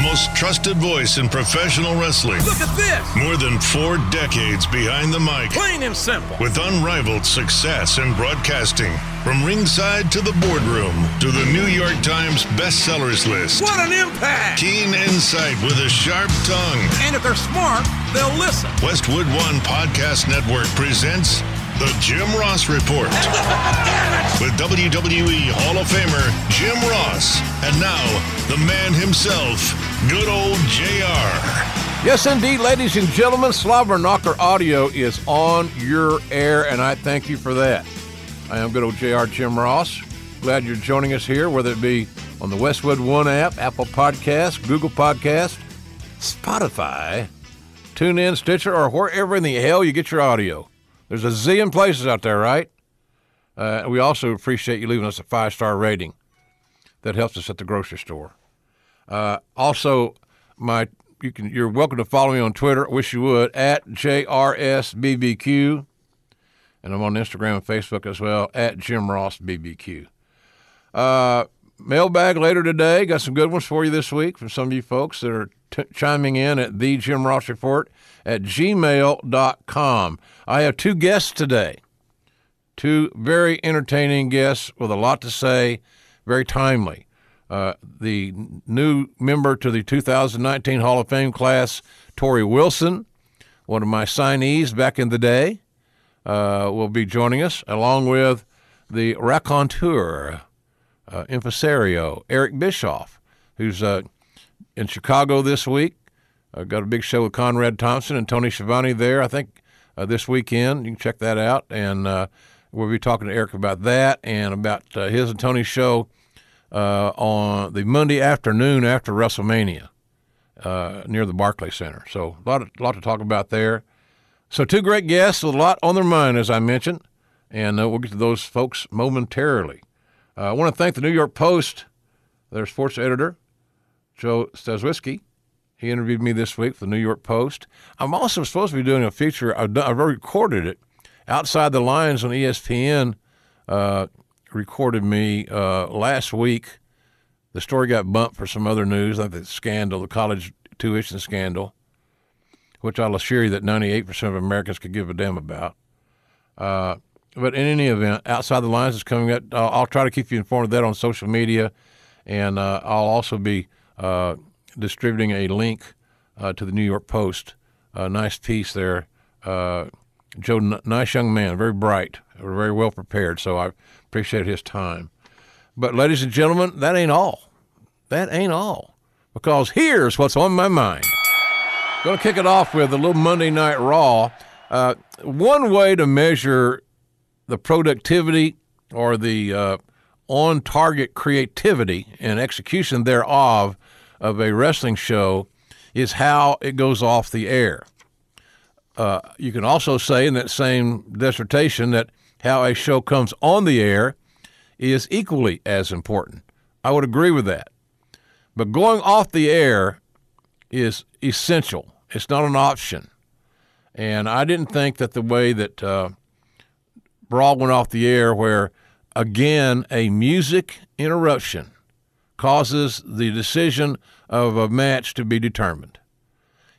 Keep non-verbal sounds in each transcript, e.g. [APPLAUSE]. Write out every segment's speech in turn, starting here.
the most trusted voice in professional wrestling. Look at this! More than four decades behind the mic. Plain and simple. With unrivaled success in broadcasting. From ringside to the boardroom to the New York Times bestsellers list. What an impact! Keen insight with a sharp tongue. And if they're smart, they'll listen. Westwood One Podcast Network presents The Jim Ross Report. with WWE Hall of Famer Jim Ross. And now, the man himself, good old JR. Yes, indeed, ladies and gentlemen, Slobber Knocker Audio is on your air, and I thank you for that. I am good old JR Jim Ross. Glad you're joining us here, whether it be on the Westwood One app, Apple Podcast, Google Podcast, Spotify, TuneIn, Stitcher, or wherever in the hell you get your audio. There's a zillion places out there, right? Uh, we also appreciate you leaving us a five star rating. That helps us at the grocery store. Uh, also, my you can you're welcome to follow me on Twitter. Wish you would at JRSBBQ, and I'm on Instagram and Facebook as well at Jim Ross BBQ. Uh, mailbag later today. Got some good ones for you this week from some of you folks that are t- chiming in at the Jim Ross Report at gmail.com. I have two guests today. Two very entertaining guests with a lot to say, very timely. Uh, the new member to the 2019 Hall of Fame class, Torrie Wilson, one of my signees back in the day, uh, will be joining us, along with the raconteur, uh, impresario, Eric Bischoff, who's uh, in Chicago this week. Uh, got a big show with Conrad Thompson and Tony Schiavone there, I think, this weekend. You can check that out. And uh, we'll be talking to Eric about that and about uh, his and Tony's show uh, on the Monday afternoon after WrestleMania uh, near the Barclay Center. So a lot, of, lot to talk about there. So two great guests a lot on their mind, as I mentioned, and uh, we'll get to those folks momentarily. Uh, I want to thank the New York Post, their sports editor, Joe Staszewski. He interviewed me this week for the New York Post. I'm also supposed to be doing a feature. I've, done, I've recorded it. Outside the Lines on ESPN uh, recorded me uh, last week. The story got bumped for some other news, like the scandal, the college tuition scandal, which I'll assure you that 98% of Americans could give a damn about. Uh, but in any event, Outside the Lines is coming up. I'll, I'll try to keep you informed of that on social media, and uh, I'll also be uh, distributing a link uh, to the New York Post. A nice piece there. Uh, Joe, n- nice young man, very bright, very well prepared. So I appreciate his time. But, ladies and gentlemen, that ain't all. That ain't all. Because here's what's on my mind. Going to kick it off with a little Monday Night Raw. Uh, one way to measure the productivity or the uh, on target creativity and execution thereof of a wrestling show is how it goes off the air. Uh, you can also say in that same dissertation that how a show comes on the air is equally as important. I would agree with that. But going off the air is essential, it's not an option. And I didn't think that the way that uh, Raw went off the air, where again a music interruption causes the decision of a match to be determined.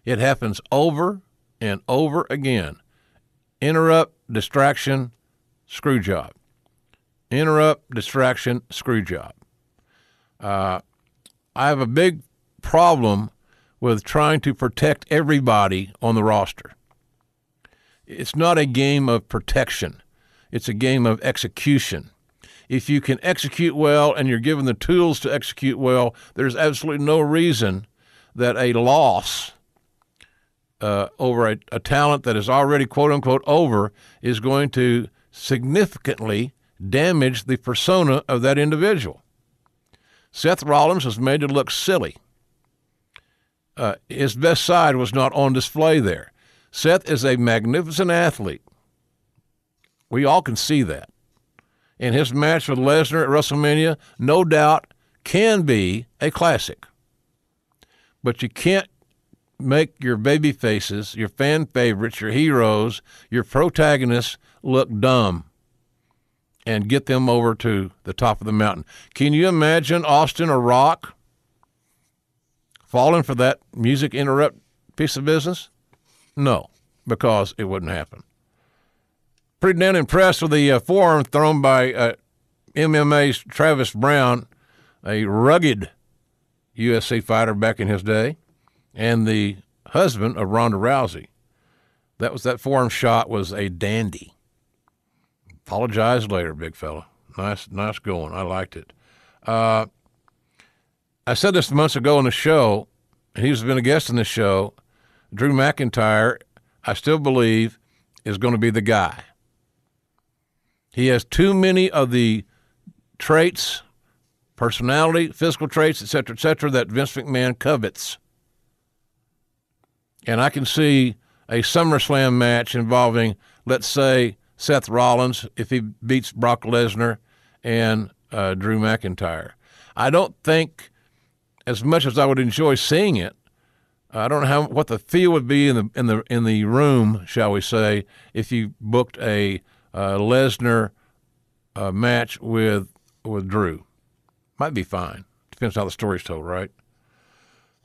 It happens over and over again. Interrupt, distraction, screw job. Interrupt, distraction, screw job. Uh, I have a big problem with trying to protect everybody on the roster. It's not a game of protection, it's a game of execution. If you can execute well and you're given the tools to execute well, there's absolutely no reason that a loss uh, over a, a talent that is already quote unquote over is going to significantly damage the persona of that individual. Seth Rollins was made to look silly. Uh, his best side was not on display there. Seth is a magnificent athlete. We all can see that. And his match with Lesnar at WrestleMania, no doubt, can be a classic. But you can't make your baby faces, your fan favorites, your heroes, your protagonists look dumb and get them over to the top of the mountain. Can you imagine Austin or Rock falling for that music interrupt piece of business? No, because it wouldn't happen. Pretty damn impressed with the uh, forearm thrown by uh, MMA's Travis Browne, a rugged UFC fighter back in his day, and the husband of Ronda Rousey. That was that forearm shot was a dandy. Apologize later, big fella. Nice, nice going. I liked it. Uh, I said this months ago on the show, and he's been a guest in the show. Drew McIntyre, I still believe, is going to be the guy. He has too many of the traits, personality, physical traits, etc., etc., that Vince McMahon covets. And I can see a SummerSlam match involving, let's say, Seth Rollins if he beats Brock Lesnar and uh, Drew McIntyre. I don't think, as much as I would enjoy seeing it, I don't know how what the feel would be in the in the in the room, shall we say, if you booked a Lesnar uh, match with with Drew. Might be fine. Depends how the story's told, right?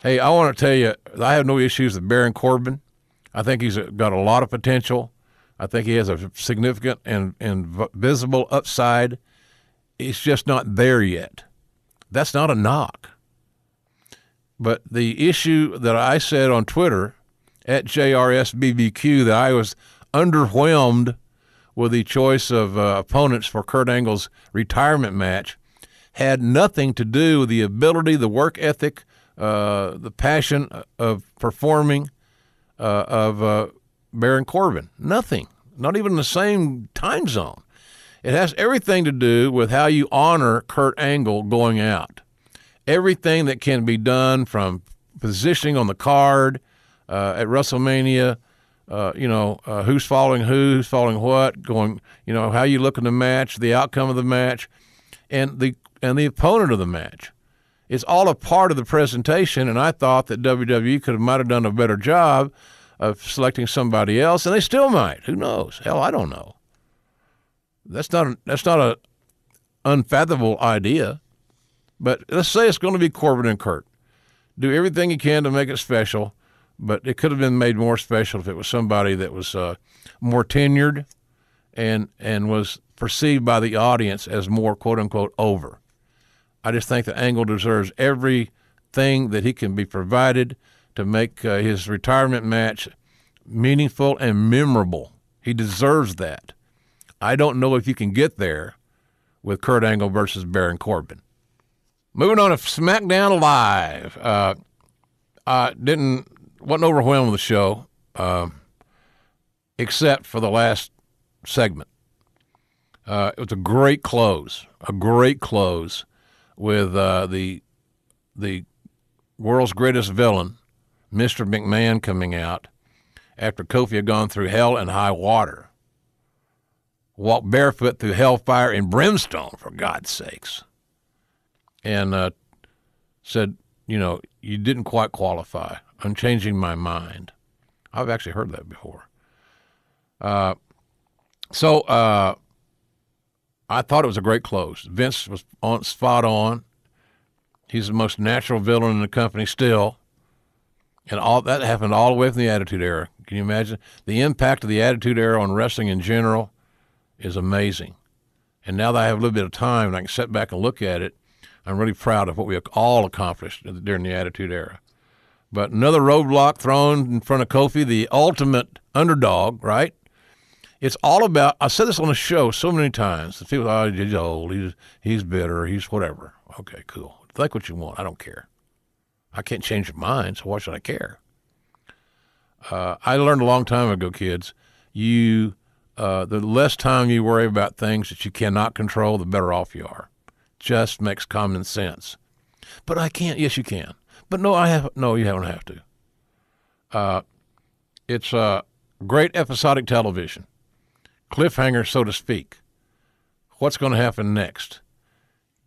Hey, I want to tell you, I have no issues with Baron Corbin. I think he's got a lot of potential. I think he has a significant and, and visible upside. It's just not there yet. That's not a knock. But the issue that I said on Twitter at JRSBBQ that I was underwhelmed with the choice of uh, opponents for Kurt Angle's retirement match had nothing to do with the ability, the work ethic, uh, the passion of performing uh, of uh, Baron Corbin. Nothing. Not even the same time zone. It has everything to do with how you honor Kurt Angle going out. Everything that can be done from positioning on the card uh, at WrestleMania, uh, you know, uh, who's following who, who's following what, going, you know, how you look in the match, the outcome of the match, and the and the opponent of the match. It's all a part of the presentation, and I thought that WWE could have might have done a better job of selecting somebody else, and they still might. Who knows? Hell, I don't know. That's not a, that's not a unfathomable idea. But let's say it's going to be Corbin and Kurt. Do everything you can to make it special, but it could have been made more special if it was somebody that was uh, more tenured and and was perceived by the audience as more quote unquote over. I just think that Angle deserves everything that he can be provided to make uh, his retirement match meaningful and memorable. He deserves that. I don't know if you can get there with Kurt Angle versus Baron Corbin. Moving on to SmackDown Live. Uh, I didn't wasn't overwhelmed with the show, uh, except for the last segment. Uh, it was a great close, a great close with uh, the the world's greatest villain, Mr. McMahon, coming out after Kofi had gone through hell and high water, walked barefoot through hellfire and brimstone, for God's sakes, and uh, said, "You know, you didn't quite qualify. I'm changing my mind." I've actually heard that before. Uh, so uh, I thought it was a great close. Vince was on spot on. He's the most natural villain in the company still. And all that happened all the way from the Attitude Era. Can you imagine? The impact of the Attitude Era on wrestling in general is amazing. And now that I have a little bit of time and I can sit back and look at it, I'm really proud of what we all accomplished during the Attitude Era. But another roadblock thrown in front of Kofi, the ultimate underdog, right? It's all about. I said this on the show so many times. People, oh, he's old. He's he's bitter. He's whatever. Okay, cool. Think what you want. I don't care. I can't change your mind, so why should I care? Uh, I learned a long time ago, kids. You, uh, the less time you worry about things that you cannot control, the better off you are. Just makes common sense. But I can't. Yes, you can. But no, I have. No, you don't have to. Uh, it's uh, great episodic television cliffhanger, so to speak. What's going to happen next?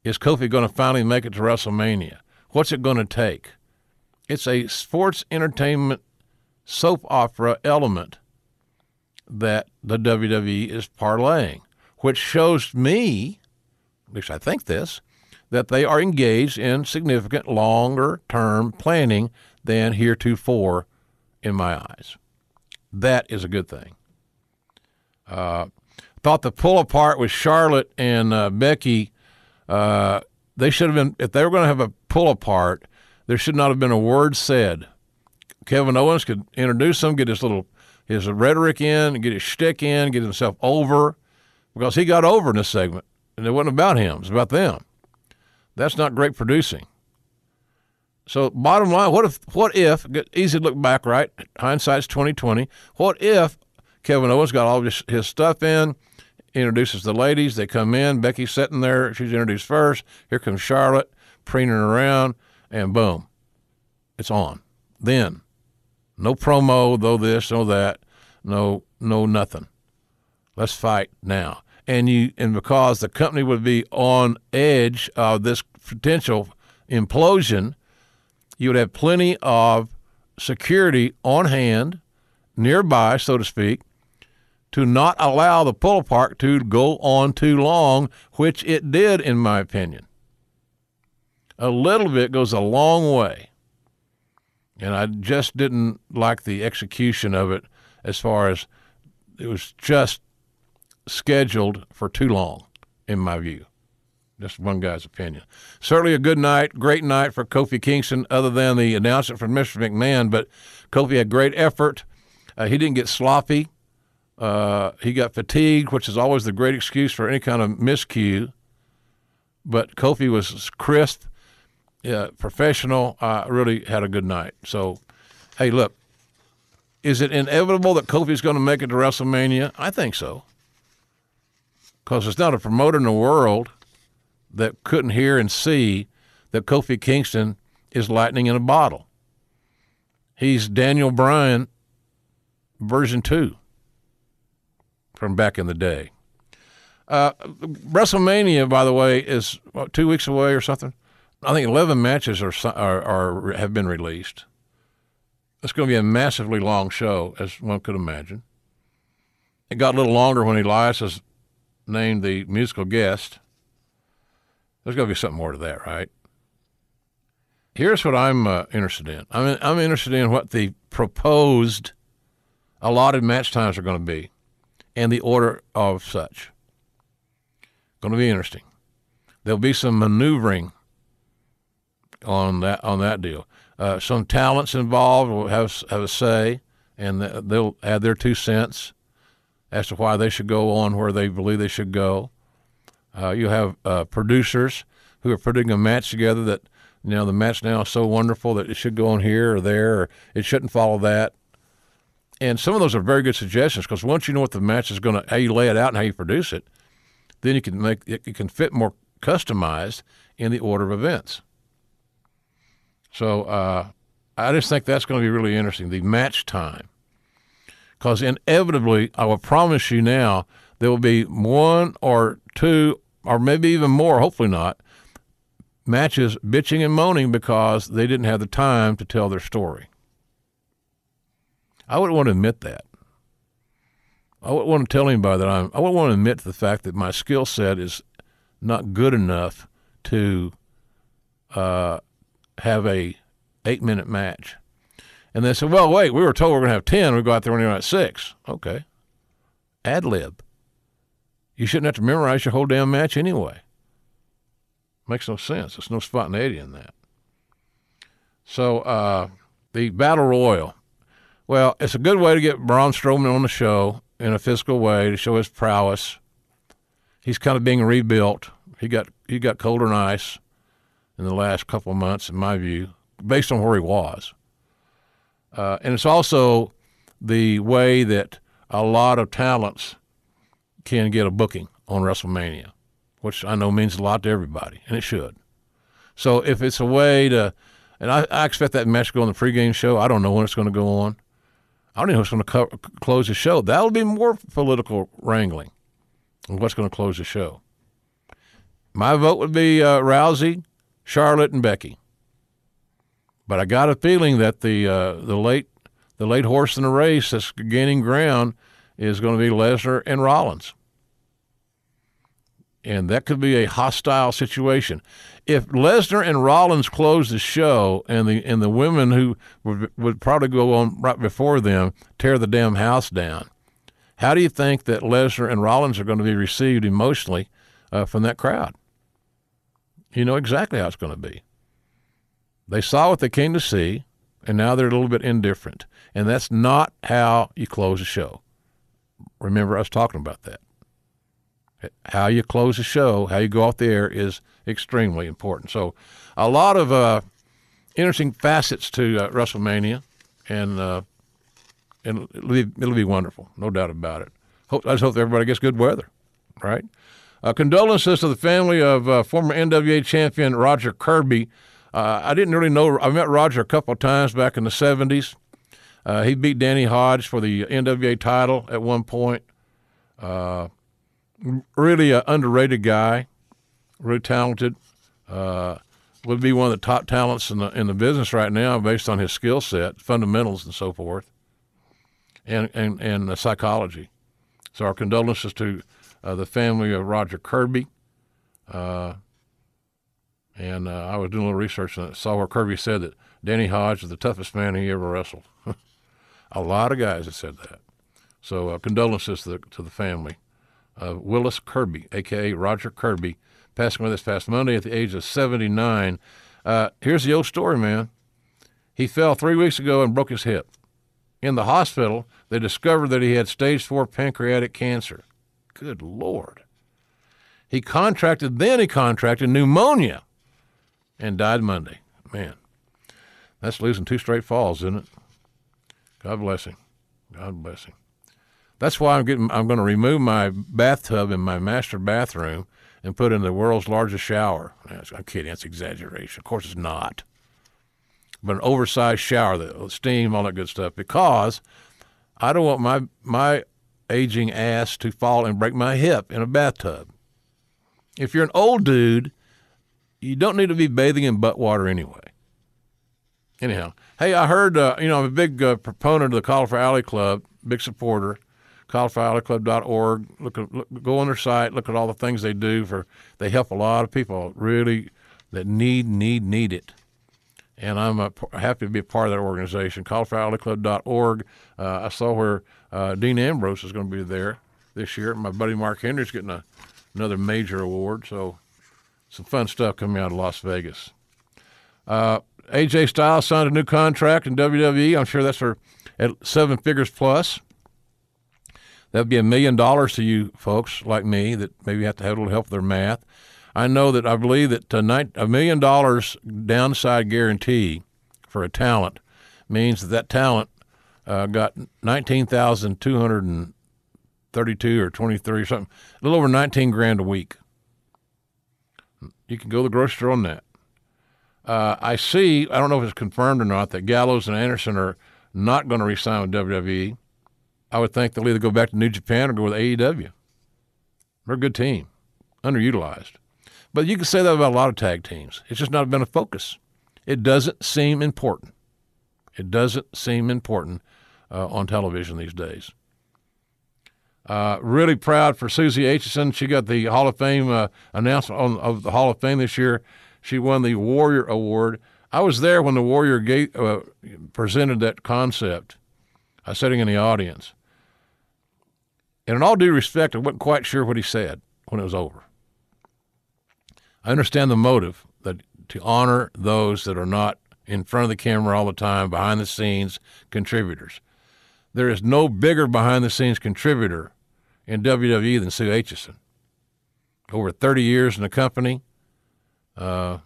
Is Kofi going to finally make it to WrestleMania? What's it going to take? It's a sports entertainment soap opera element that the WWE is parlaying, which shows me, at least I think this, that they are engaged in significant longer term planning than heretofore in my eyes. That is a good thing. Uh, thought the pull apart with Charlotte and uh, Becky, uh, they should have been, if they were going to have a pull apart, there should not have been a word said. Kevin Owens could introduce him, get his little his rhetoric in, get his shtick in, get himself over, because he got over in this segment, and it wasn't about him; it's about them. That's not great producing. So, bottom line, what if? What if? Easy to look back, right? Hindsight's twenty twenty. What if Kevin Owens got all his, his stuff in, introduces the ladies. They come in. Becky's sitting there. She's introduced first. Here comes Charlotte, preening around, and boom, it's on. Then, no promo, though this, no that, no, no nothing. Let's fight now. And you, and because the company would be on edge of this potential implosion, you would have plenty of security on hand, nearby, so to speak, to not allow the pull apart to go on too long, which it did, in my opinion. A little bit goes a long way. And I just didn't like the execution of it as far as it was just scheduled for too long, in my view. Just one guy's opinion. Certainly a good night, great night for Kofi Kingston, other than the announcement from Mr. McMahon. But Kofi had great effort. Uh, he didn't get sloppy. Uh, he got fatigued, which is always the great excuse for any kind of miscue. But Kofi was crisp, uh, professional. Really had a good night. So, hey, look, is it inevitable that Kofi's going to make it to WrestleMania? I think so. Because there's not a promoter in the world that couldn't hear and see that Kofi Kingston is lightning in a bottle. He's Daniel Bryan version 2 from back in the day. Uh, WrestleMania, by the way, is what, two weeks away or something. I think eleven matches are, are, are have been released. It's going to be a massively long show, as one could imagine. It got a little longer when Elias was named the musical guest. There's got to be something more to that, right? Here's what I'm uh, interested in. I'm I'm interested in what the proposed allotted match times are going to be and the order of such. Going to be interesting. There'll be some maneuvering on that on that deal. Uh, some talents involved will have have a say, and they'll add their two cents as to why they should go on where they believe they should go. Uh, you have uh, producers who are putting a match together that you know the match now is so wonderful that it should go on here or there, or it shouldn't follow that. And some of those are very good suggestions because once you know what the match is going to, how you lay it out and how you produce it, then you can make it, it can fit more customized in the order of events. So uh, I just think that's going to be really interesting. The match time, because inevitably, I will promise you now, there will be one or two, or maybe even more. Hopefully not. Matches bitching and moaning because they didn't have the time to tell their story. I wouldn't want to admit that. I wouldn't want to tell anybody that I'm. I wouldn't want to admit to the fact that my skill set is not good enough to uh, have a eight minute match. And they said, "Well, wait, we were told we are going to have ten. We go out there when you're at six. Okay, ad lib. You shouldn't have to memorize your whole damn match anyway. Makes no sense. There's no spontaneity in that. So uh, the battle royal. Well, it's a good way to get Braun Strowman on the show in a physical way to show his prowess. He's kind of being rebuilt. He got he got colder than ice in the last couple of months, in my view, based on where he was. Uh, and it's also the way that a lot of talents can get a booking on WrestleMania, which I know means a lot to everybody, and it should. So if it's a way to, and I, I expect that match to go on the pregame show. I don't know when it's going to go on. I don't know who's going to co- close the show. That'll be more political wrangling. What's going to close the show? My vote would be uh, Rousey, Charlotte, and Becky. But I got a feeling that the uh, the late the late horse in the race that's gaining ground is going to be Lesnar and Rollins. And that could be a hostile situation. If Lesnar and Rollins close the show, and the and the women who would, would probably go on right before them tear the damn house down, how do you think that Lesnar and Rollins are going to be received emotionally uh, from that crowd? You know exactly how it's going to be. They saw what they came to see, and now they're a little bit indifferent, and that's not how you close a show. Remember I was talking about that. How you close a show, how you go off the air is extremely important. So, a lot of uh, interesting facets to uh, WrestleMania, and uh, and it'll be, it'll be wonderful, no doubt about it. Hope, I just hope everybody gets good weather, right? Uh, condolences to the family of uh, former NWA champion Roger Kirby. Uh, I didn't really know. I met Roger a couple of times back in the '70s. Uh, he beat Danny Hodge for the NWA title at one point. Really an underrated guy, really talented. Uh, would be one of the top talents in the in the business right now, based on his skill set, fundamentals, and so forth, and and and psychology. So our condolences to uh, the family of Roger Kirby. Uh, and uh, I was doing a little research and saw where Kirby said that Danny Hodge is the toughest man he ever wrestled. [LAUGHS] a lot of guys have said that. So uh, condolences to the, to the family Willis Kirby, a.k.a. Roger Kirby, passing away this past Monday at the age of 79. Uh, here's the old story, man. He fell three weeks ago and broke his hip. In the hospital, they discovered that he had stage four pancreatic cancer. Good Lord. He contracted, then he contracted pneumonia and died Monday. Man, that's losing two straight falls, isn't it? God bless him. God bless him. That's why I'm getting. I'm going to remove my bathtub in my master bathroom and put in the world's largest shower. I'm kidding. That's exaggeration. Of course, it's not. But an oversized shower, the steam, all that good stuff, because I don't want my my aging ass to fall and break my hip in a bathtub. If you're an old dude, you don't need to be bathing in butt water anyway. Anyhow, hey, I heard, uh, you know, I'm a big uh, proponent of the Cauliflower Alley Club, big supporter, caulifloweralleyclub.org. Look, look, go on their site, look at all the things they do for, they help a lot of people really that need, need, need it. And I'm uh, happy to be a part of that organization, caulifloweralleyclub.org. Uh, I saw where uh, Dean Ambrose is going to be there this year. My buddy Mark Henry's getting a, another major award, so some fun stuff coming out of Las Vegas. Uh, AJ Styles signed a new contract in WWE. I'm sure that's for at seven figures plus. That would be a million dollars to you folks like me that maybe have to have a little help with their math. I know that I believe that a million dollars downside guarantee for a talent means that that talent uh, got 19,232 or 23 or something, a little over 19 grand a week. You can go to the grocery store on that. Uh, I see, I don't know if it's confirmed or not, that Gallows and Anderson are not going to resign with WWE. I would think they'll either go back to New Japan or go with AEW. They're a good team, underutilized. But you can say that about a lot of tag teams. It's just not been a focus. It doesn't seem important. It doesn't seem important uh, on television these days. Uh, really proud for Susie Aitchison. She got the Hall of Fame uh, announcement on, of the Hall of Fame this year. She won the Warrior Award. I was there when the Warrior Gate uh, presented that concept. I was sitting in the audience. And in all due respect, I wasn't quite sure what he said when it was over. I understand the motive that to honor those that are not in front of the camera all the time, behind the scenes contributors. There is no bigger behind the scenes contributor in WWE than Sue Aitchison. Over 30 years in the company, uh,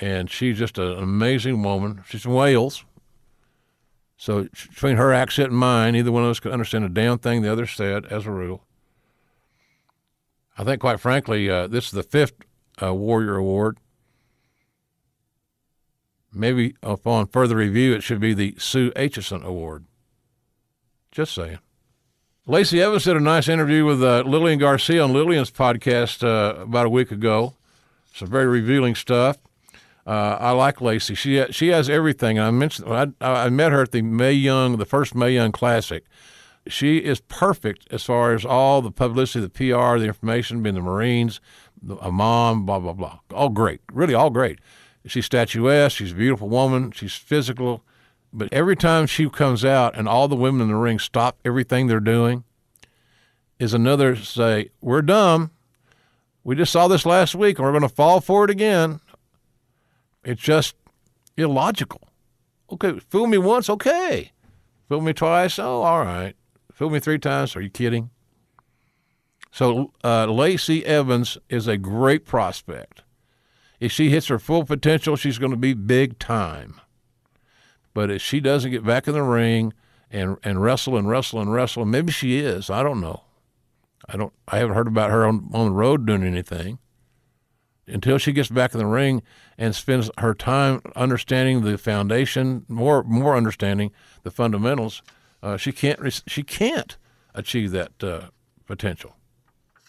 and she's just an amazing woman. She's from Wales. So between her accent and mine, neither one of us could understand a damn thing the other said, as a rule. I think, quite frankly, uh, this is the fifth uh, Warrior Award. Maybe upon further review, it should be the Sue Aitchison Award. Just saying. Lacey Evans did a nice interview with uh, Lillian Garcia on Lillian's podcast uh, about a week ago. Some very revealing stuff. Uh, I like Lacey. She she has everything. I mentioned I, I met her at the Mae Young, the first Mae Young Classic. She is perfect as far as all the publicity, the PR, the information, being the Marines, a mom, blah blah blah. All great, really all great. She's statuesque. She's a beautiful woman. She's physical, but every time she comes out and all the women in the ring stop everything they're doing, is another say, "We're dumb. We just saw this last week, and we're going to fall for it again." It's just illogical. Okay, fool me once, okay. Fool me twice, oh, all right. Fool me three times, are you kidding? So uh, Lacey Evans is a great prospect. If she hits her full potential, she's going to be big time. But if she doesn't get back in the ring and and wrestle and wrestle and wrestle, maybe she is, I don't know. I don't. I haven't heard about her on on the road doing anything. Until she gets back in the ring and spends her time understanding the foundation, more more understanding the fundamentals, uh, she can't she can't achieve that uh, potential.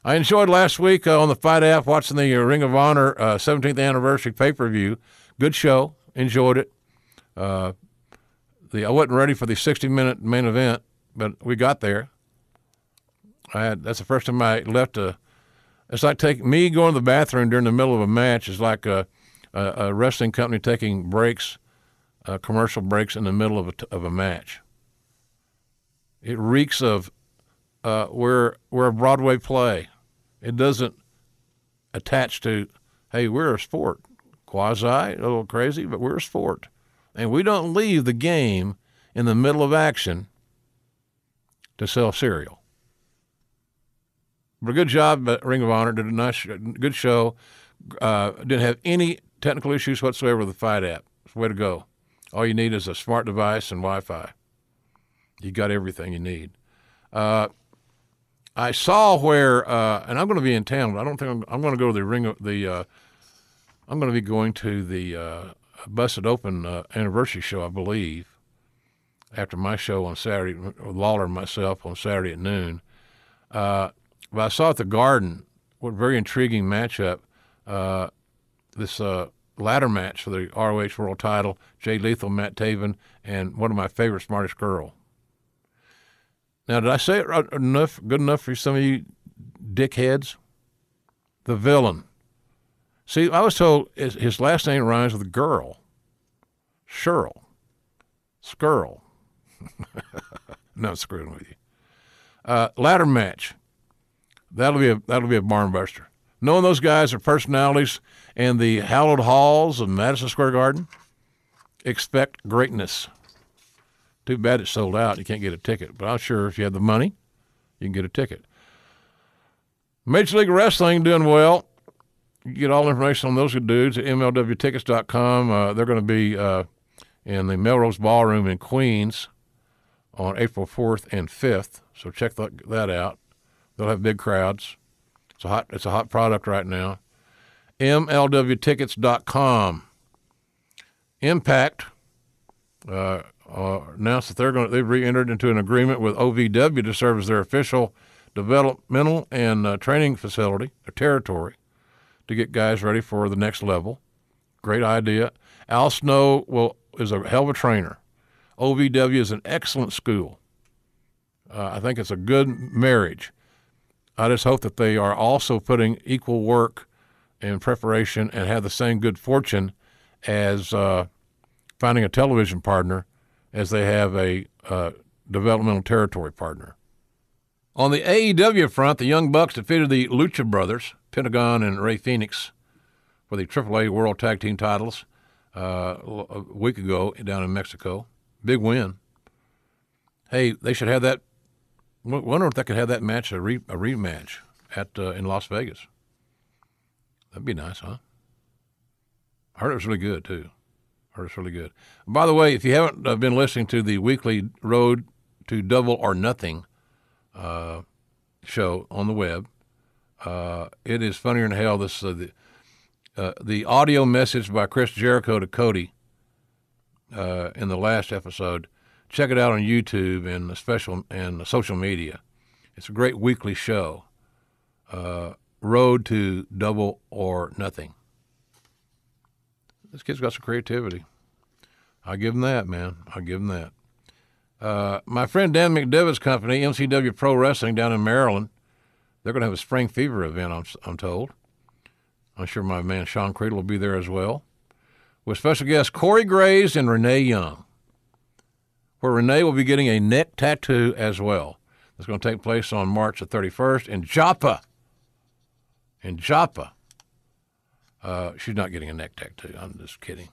I enjoyed last week uh, on the Fight app watching the Ring of Honor 17th uh, anniversary pay per view. Good show. Enjoyed it. Uh, the I wasn't ready for the 60 minute main event, but we got there. I had that's the first time I left a. It's like taking me going to the bathroom during the middle of a match is like a, a, a wrestling company taking breaks, uh, commercial breaks in the middle of a, of a match. It reeks of uh, we're we're a Broadway play. It doesn't attach to, hey, we're a sport. Quasi, a little crazy, but we're a sport, and we don't leave the game in the middle of action to sell cereal. But a good job Ring of Honor. Did a nice, good show. Uh, didn't have any technical issues whatsoever with the Fight app. It's the way to go. All you need is a smart device and Wi-Fi. You got everything you need. Uh, I saw where, uh, and I'm going to be in town. I don't think I'm, I'm going to go to the ring. of The uh, I'm going to be going to the uh, Busted Open uh, anniversary show, I believe, after my show on Saturday Lawler and myself on Saturday at noon. Uh, but I saw at the Garden what very intriguing matchup. Uh, this ladder match for the ROH World Title: Jay Lethal, Matt Taven, and one of my favorite, Marty Scurll. Now, did I say it enough? Good enough for some of you dickheads? The villain. See, I was told his last name rhymes with girl. Shirl. Skirl. [LAUGHS] no, screwing with you. Uh, ladder match. That'll be a that'll be a barn buster. Knowing those guys are personalities and the hallowed halls of Madison Square Garden, expect greatness. Too bad it's sold out. You can't get a ticket. But I'm sure if you have the money, you can get a ticket. Major League Wrestling doing well. You get all information on those good dudes at MLWtickets.com. Uh, they're going to be uh, in the Melrose Ballroom in Queens on April 4th and 5th. So check that out. They'll have big crowds. It's a hot, it's a hot product right now. MLWtickets.com. Impact. Uh, uh, announced that they're going they've re-entered into an agreement with OVW to serve as their official developmental and uh, training facility or territory to get guys ready for the next level. Great idea. Al Snow will is a hell of a trainer. OVW is an excellent school. Uh, I think it's a good marriage. I just hope that they are also putting equal work and preparation and have the same good fortune as uh, finding a television partner as they have a uh, developmental territory partner. On the AEW front, the Young Bucks defeated the Lucha Brothers, Pentagon and Rey Fenix, for the AAA World Tag Team titles uh, a week ago down in Mexico. Big win. Hey, they should have that. Wonder if they could have that match a, re, a rematch at uh, in Las Vegas. That'd be nice, huh? I heard it was really good too. Heard it's really good. By the way, if you haven't uh, been listening to the weekly Road to Double or Nothing uh, show on the web, uh, it is funnier than hell. This uh, the uh, the audio message by Chris Jericho to Cody in the last episode. Check it out on YouTube and special and social media. It's a great weekly show. Road to Double or Nothing. This kid's got some creativity. I'll give him that, man. I'll give him that. Uh, my friend Dan McDevitt's company, MCW Pro Wrestling down in Maryland, they're going to have a spring fever event, I'm, I'm told. I'm sure my man Sean Cradle will be there as well, with special guests Corey Graves and Renee Young, where Renee will be getting a neck tattoo as well. It's going to take place on March the 31st in Joppa. In Joppa. Uh, she's not getting a neck tattoo. I'm just kidding.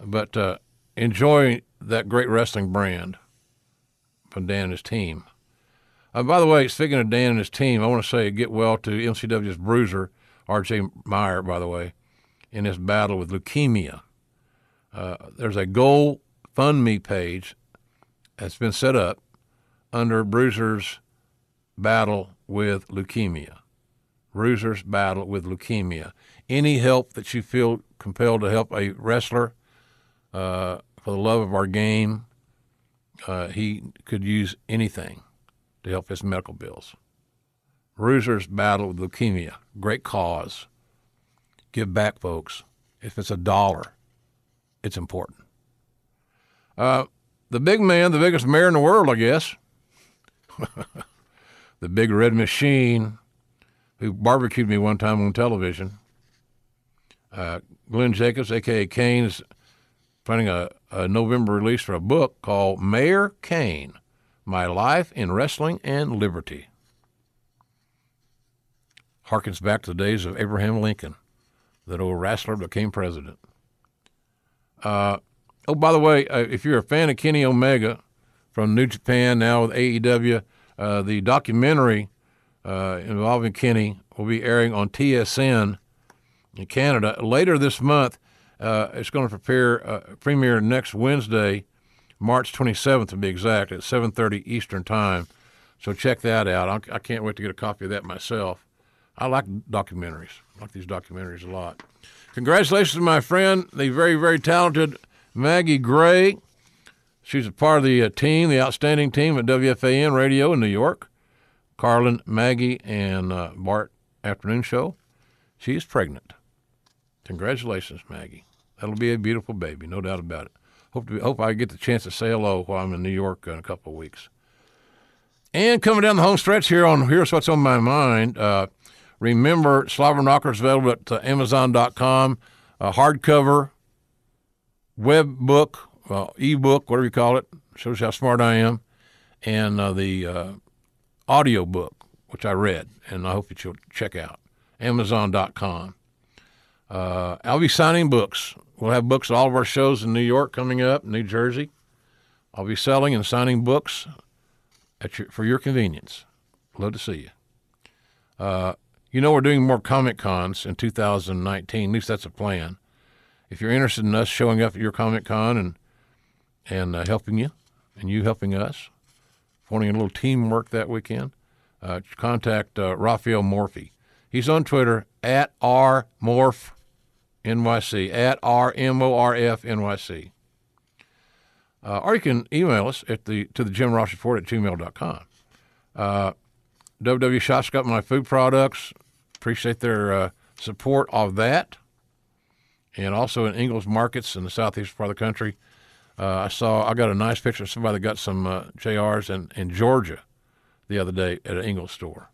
But uh, enjoy that great wrestling brand from Dan and his team. Uh, by the way, speaking of Dan and his team, I want to say get well to MCW's bruiser, R.J. Meyer, by the way, in his battle with leukemia. Uh, there's a GoFundMe page that's been set up under Bruiser's battle with leukemia. Bruiser's battle with leukemia. Any help that you feel compelled to help a wrestler uh, for the love of our game, uh, he could use anything to help his medical bills. Bruiser's battle with leukemia, great cause. Give back, folks. If it's a dollar, it's important. Uh, the big man, the biggest mayor in the world, I guess, [LAUGHS] the big red machine who barbecued me one time on television, uh, Glenn Jacobs, aka Kane, is planning a, a November release for a book called Mayor Kane My Life in Wrestling and Liberty. Harkens back to the days of Abraham Lincoln, that old wrestler became president. Uh, oh, by the way, uh, if you're a fan of Kenny Omega from New Japan, now with AEW, uh, the documentary uh, involving Kenny will be airing on TSN in Canada later this month. Uh, it's going to prepare uh, premiere next Wednesday, March 27th to be exact, at 7:30 Eastern Time. So check that out. I, I can't wait to get a copy of that myself. I like documentaries. I like these documentaries a lot. Congratulations my friend, the very, very talented Maggie Gray. She's a part of the uh, team, the outstanding team at WFAN Radio in New York. Carlin, Maggie, and uh, Bart Afternoon Show. She is pregnant. Congratulations, Maggie. That'll be a beautiful baby, no doubt about it. Hope to be, hope I get the chance to say hello while I'm in New York in a couple of weeks. And coming down the home stretch here on Here's What's on My Mind. Uh, remember, Slobber Knockers available at uh, Amazon.com. A hardcover, web book, uh, ebook, whatever you call it. Shows how smart I am. And uh, the uh, audio book, which I read, and I hope that you'll check out. Amazon.com. Uh, I'll be signing books. We'll have books at all of our shows in New York coming up, New Jersey. I'll be selling and signing books your, for your convenience. Love to see you. Uh, you know, we're doing more Comic Cons in 2019. At least that's a plan. If you're interested in us showing up at your Comic Con and and uh, helping you, and you helping us, wanting a little teamwork that weekend, uh, contact uh, Raphael Morphy. He's on Twitter at rmorph NYC, at R-M-O-R-F NYC. Uh, or you can email us at the to the Jim Ross Report at gmail.com. Uh, WW Shots got my food products. Appreciate their uh, support of that. And also in Ingles Markets in the southeast part of the country. Uh, I saw, I got a nice picture of somebody that got some uh, JRs in, in Georgia the other day at an Ingles store.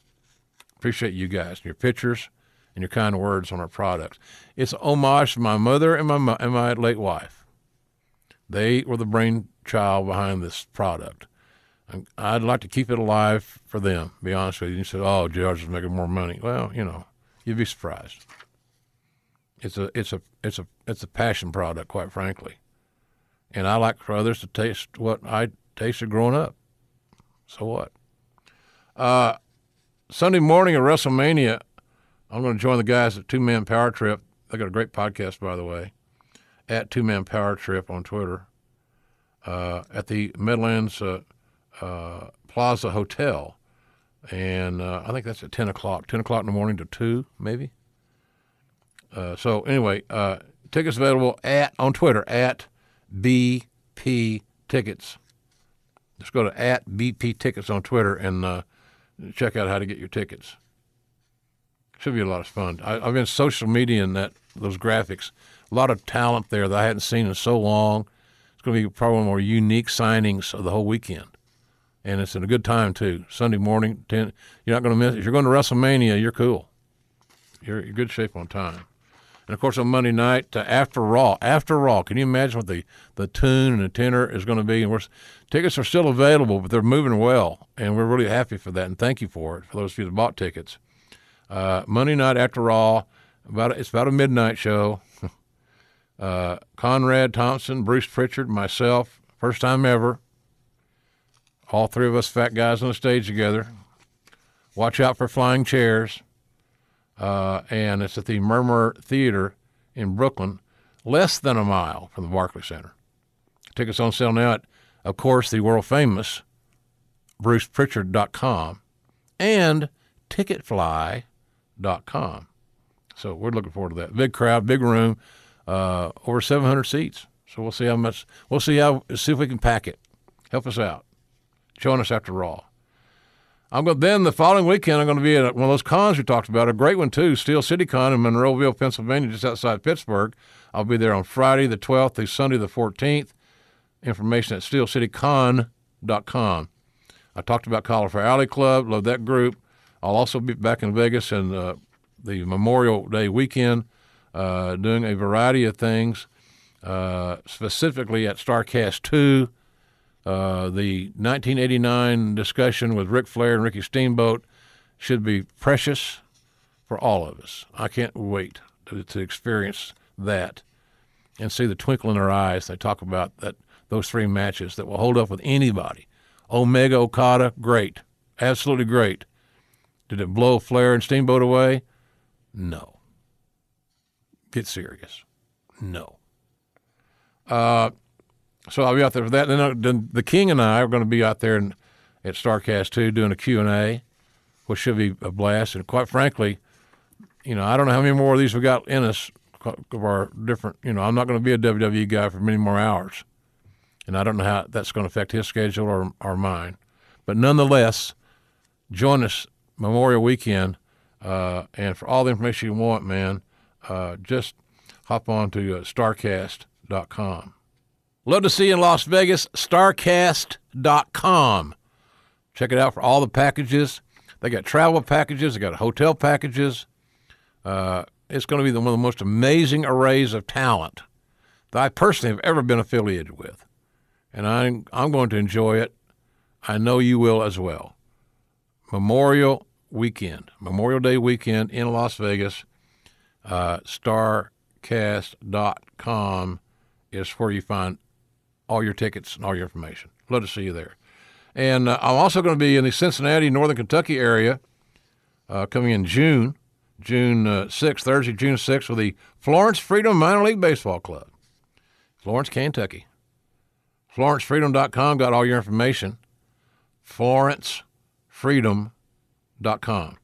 Appreciate you guys and your pictures and your kind words on our products. It's homage to my mother and my, and my late wife. They were the brainchild behind this product. I'd like to keep it alive for them, be honest with you. You said, oh, JR's is making more money. Well, you know, you'd be surprised. It's a, it's a, it's a, it's a passion product, quite frankly. And I like for others to taste what I tasted growing up. So what? Uh, Sunday morning at WrestleMania, I'm going to join the guys at Two Man Power Trip. They got a great podcast, by the way, at Two Man Power Trip on Twitter, uh, at the Midlands uh, uh, Plaza Hotel. And uh, I think that's at 10 o'clock, 10 o'clock in the morning to 2, maybe. Uh, so, anyway, uh, tickets available at on Twitter at BP Tickets. Just go to at BP Tickets on Twitter and check out how to get your tickets. Should be a lot of fun. I, have been social media and that those graphics. A lot of talent there that I hadn't seen in so long. It's going to be probably one of more unique signings of the whole weekend, and it's in a good time too. Sunday morning, ten. You're not going to miss. It. If you're going to WrestleMania, you're cool. You're in good shape on time. And of course, on Monday night, uh, after Raw, after Raw, can you imagine what the, the tune and the tenor is going to be? And we're, tickets are still available, but they're moving well, and we're really happy for that. And thank you for it for those of you that bought tickets. Uh, Monday night after Raw, about it's about a midnight show. [LAUGHS] uh, Conrad Thompson, Bruce Prichard, myself, first time ever. All three of us fat guys on the stage together. Watch out for flying chairs uh, and it's at the Murmrr Theater in Brooklyn, less than a mile from the Barclay Center. Tickets on sale now at, of course, the world famous BrucePrichard.com and Ticketfly.com. So we're looking forward to that. Big crowd, big room, uh, over 700 seats. So we'll see how much. We'll see how see if we can pack it. Help us out. Join us after Raw. I'm going then the following weekend I'm going to be at one of those cons we talked about, a great one too, Steel City Con in Monroeville, Pennsylvania, just outside Pittsburgh. I'll be there on Friday the 12th through Sunday the 14th. Information at steelcitycon.com. I talked about Cauliflower Alley Club, love that group. I'll also be back in Vegas in uh, the Memorial Day weekend, uh, doing a variety of things, uh, specifically at StarCast 2 uh, the 1989 discussion with Ric Flair and Ricky Steamboat should be precious for all of us. I can't wait to, to experience that and see the twinkle in their eyes. They talk about that those three matches that will hold up with anybody. Omega Okada, great, absolutely great. Did it blow Flair and Steamboat away? No. Get serious. No. Uh, so I'll be out there for that. Then, uh, then the King and I are going to be out there at Starcast too, doing a Q and A, which should be a blast. And quite frankly, you know, I don't know how many more of these we got in us of our different. You know, I'm not going to be a WWE guy for many more hours, and I don't know how that's going to affect his schedule or or mine. But nonetheless, join us Memorial Weekend, uh, and for all the information you want, man, uh, just hop on to uh, Starcast.com. Love to see you in Las Vegas, starcast.com. Check it out for all the packages. They got travel packages, they got hotel packages. Uh, it's going to be the, one of the most amazing arrays of talent that I personally have ever been affiliated with. And I'm, I'm going to enjoy it. I know you will as well. Memorial weekend, Memorial Day weekend in Las Vegas. Uh, starcast.com is where you find all your tickets and all your information. Love to see you there. And uh, I'm also going to be in the Cincinnati, Northern Kentucky area uh, coming in June, June uh, 6th, Thursday, June 6th, with the Florence Freedom Minor League Baseball Club. Florence, Kentucky. FlorenceFreedom.com got all your information. FlorenceFreedom.com.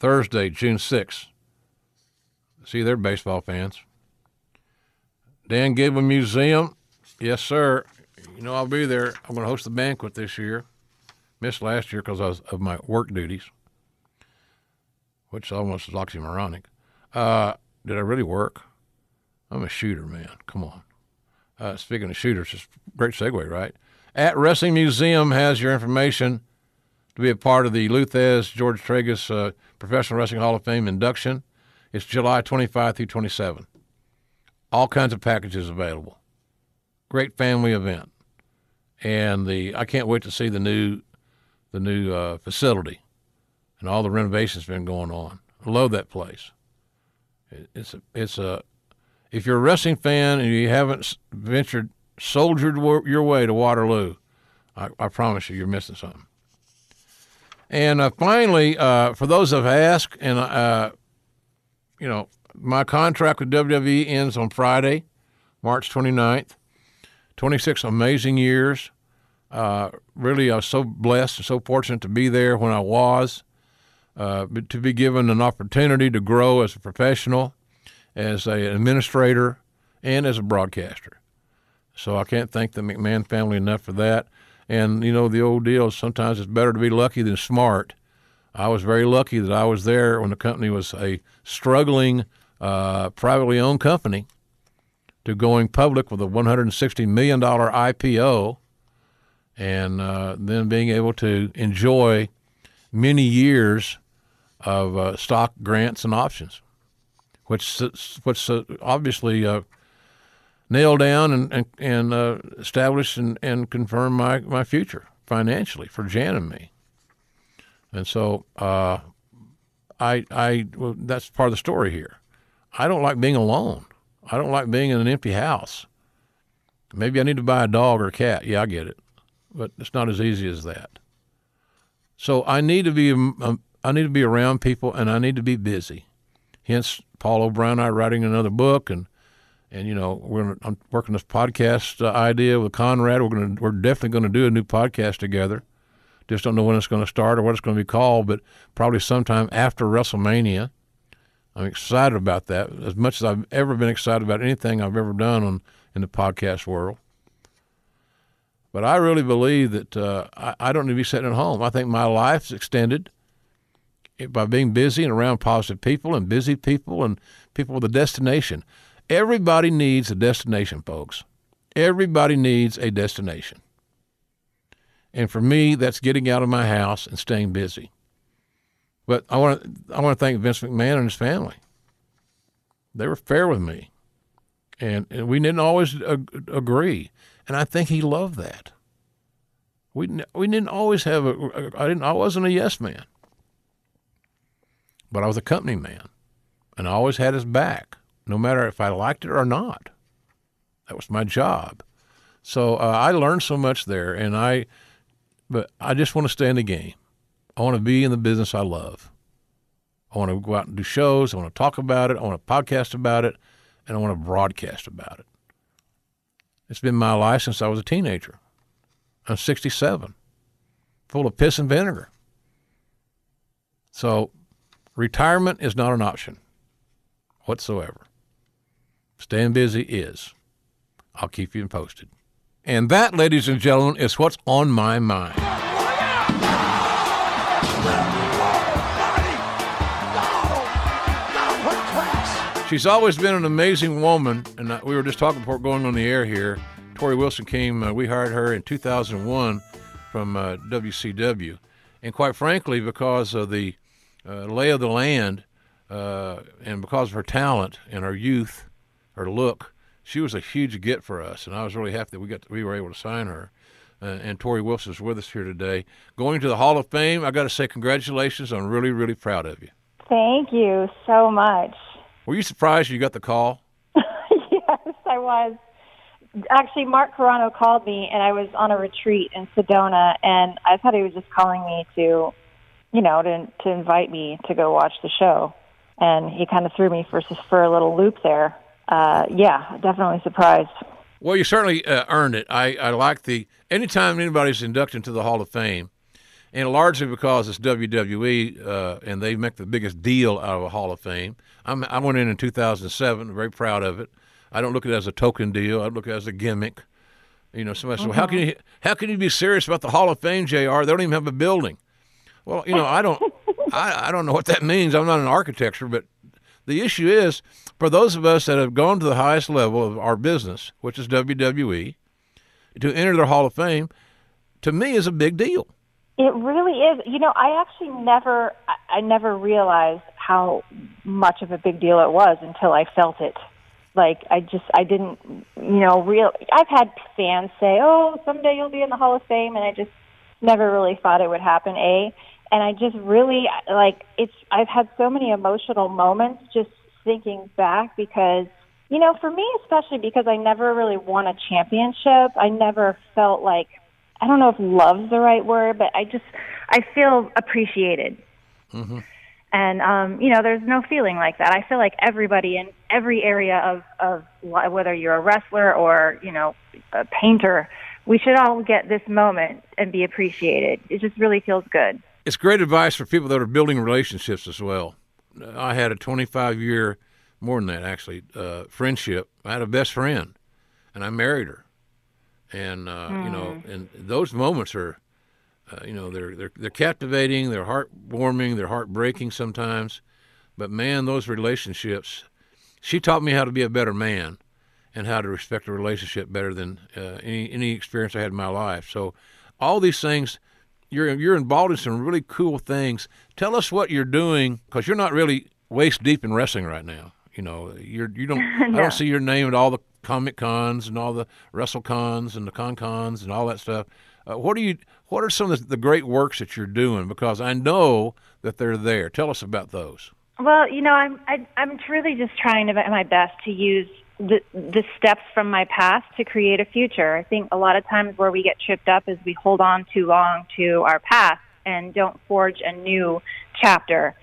Thursday, June 6th. See, they're baseball fans. Dan Gable Museum Yes, sir. You know, I'll be there. I'm going to host the banquet this year. Missed last year because of my work duties, which almost is oxymoronic. Uh, did I really work? I'm a shooter, man. Come on. Uh, speaking of shooters, just great segue, right? At Wrestling Museum has your information to be a part of the Lou Thesz George Tragos uh, Professional Wrestling Hall of Fame induction. It's July 25 through 27. All kinds of packages available great family event, and the I can't wait to see the new the new uh, facility and all the renovations been going on. I love that place. it's a, it's a if you're a wrestling fan and you haven't ventured soldiered your way to Waterloo, I, I promise you, you're missing something. And uh, finally, uh, for those that have asked, and uh, you know, my contract with WWE ends on Friday, March 29th. 26 amazing years. Uh, really, I was so blessed and so fortunate to be there when I was, uh, to be given an opportunity to grow as a professional, as an administrator, and as a broadcaster. So I can't thank the McMahon family enough for that. And, you know, the old deal sometimes it's better to be lucky than smart. I was very lucky that I was there when the company was a struggling, uh, privately owned company to going public with a $160 million IPO and uh, then being able to enjoy many years of uh, stock grants and options, which which uh, obviously uh, nail down and and, and uh, establish and, and confirm my, my future financially for Jan and me. And so uh, I I well, that's part of the story here. I don't like being alone. I don't like being in an empty house. Maybe I need to buy a dog or a cat. Yeah, I get it, but it's not as easy as that. So I need to be um, I need to be around people, and I need to be busy. Hence, Paul O'Brien and I writing another book, and and you know we're I'm working this podcast uh, idea with Conrad. We're gonna we're definitely going to do a new podcast together. Just don't know when it's going to start or what it's going to be called, but probably sometime after WrestleMania. I'm excited about that as much as I've ever been excited about anything I've ever done on in the podcast world. But I really believe that uh, I, I, don't need to be sitting at home. I think my life's extended by being busy and around positive people and busy people and people with a destination. Everybody needs a destination, folks. Everybody needs a destination. And for me, that's getting out of my house and staying busy. But I want to I want to thank Vince McMahon and his family. They were fair with me, and, and we didn't always ag- agree, and I think he loved that. We we didn't always have a I didn't I wasn't a yes man, but I was a company man, and I always had his back, no matter if I liked it or not. That was my job. So uh, I learned so much there, and I, but I just want to stay in the game. I want to be in the business I love. I want to go out and do shows. I want to talk about it. I want to podcast about it, and I want to broadcast about it. It's been my life since I was a teenager. I'm 67, full of piss and vinegar. So, retirement is not an option whatsoever. Staying busy is. I'll keep you posted. And that, ladies and gentlemen, is what's on my mind. She's always been an amazing woman, and we were just talking before going on the air here. Torrie Wilson came, uh, we hired her in 2001 from uh, WCW. And quite frankly, because of the uh, lay of the land uh, and because of her talent and her youth, her look, she was a huge get for us. And I was really happy that we, got to, we were able to sign her. Uh, and Torrie Wilson is with us here today. Going to the Hall of Fame, I got to say congratulations. I'm really, really proud of you. Thank you so much. Were you surprised you got the call? [LAUGHS] yes, I was. Actually, Mark Carrano called me, and I was on a retreat in Sedona, and I thought he was just calling me to, you know, to to invite me to go watch the show, and he kind of threw me for for a little loop there. Uh, yeah, definitely surprised. Well, you certainly uh, earned it. I, I like the anytime anybody's inducted into the Hall of Fame, and largely because it's WWE uh, and they make the biggest deal out of a Hall of Fame. I'm, i went in in 2007, very proud of it. I don't look at it as a token deal. I look at it as a gimmick. You know, somebody mm-hmm. said, well, "How can you how can you be serious about the Hall of Fame, JR? They don't even have a building." Well, you know, I don't [LAUGHS] I, I don't know what that means. I'm not an architecture, but the issue is for those of us that have gone to the highest level of our business, which is WWE, to enter the Hall of Fame, to me is a big deal. It really is. You know, I actually never, I never realized how much of a big deal it was until I felt it. Like I just, I didn't, you know, real. I've had fans say, "Oh, someday you'll be in the Hall of Fame," and I just never really thought it would happen. A, and I just really like it's. I've had so many emotional moments just thinking back because you know, for me especially because I never really won a championship. I never felt like I don't know if love's the right word, but I just I feel appreciated. Mm-hmm. And um, you know, there's no feeling like that. I feel like everybody in every area of of whether you're a wrestler or you know a painter, we should all get this moment and be appreciated. It just really feels good. It's great advice for people that are building relationships as well. I had a 25 year, more than that actually, uh, friendship. I had a best friend, and I married her and uh, mm. you know, hmm. and those moments are, uh, you know, they're they're they're captivating, they're heartwarming, they're heartbreaking sometimes, but man, those relationships. She taught me how to be a better man, and how to respect a relationship better than uh, any any experience I had in my life. So, all these things, you're you're involved in some really cool things. Tell us what you're doing because you're not really waist deep in wrestling right now. You know, you're you don't [LAUGHS] I don't see your name at all the comic cons and all the wrestle cons and the con cons and all that stuff. Uh, what are you? What are some of the, the great works that you're doing? Because I know that they're there. Tell us about those. Well, you know, I'm I, I'm truly just trying to my best to use the the steps from my past to create a future. I think a lot of times where we get tripped up is we hold on too long to our past and don't forge a new chapter.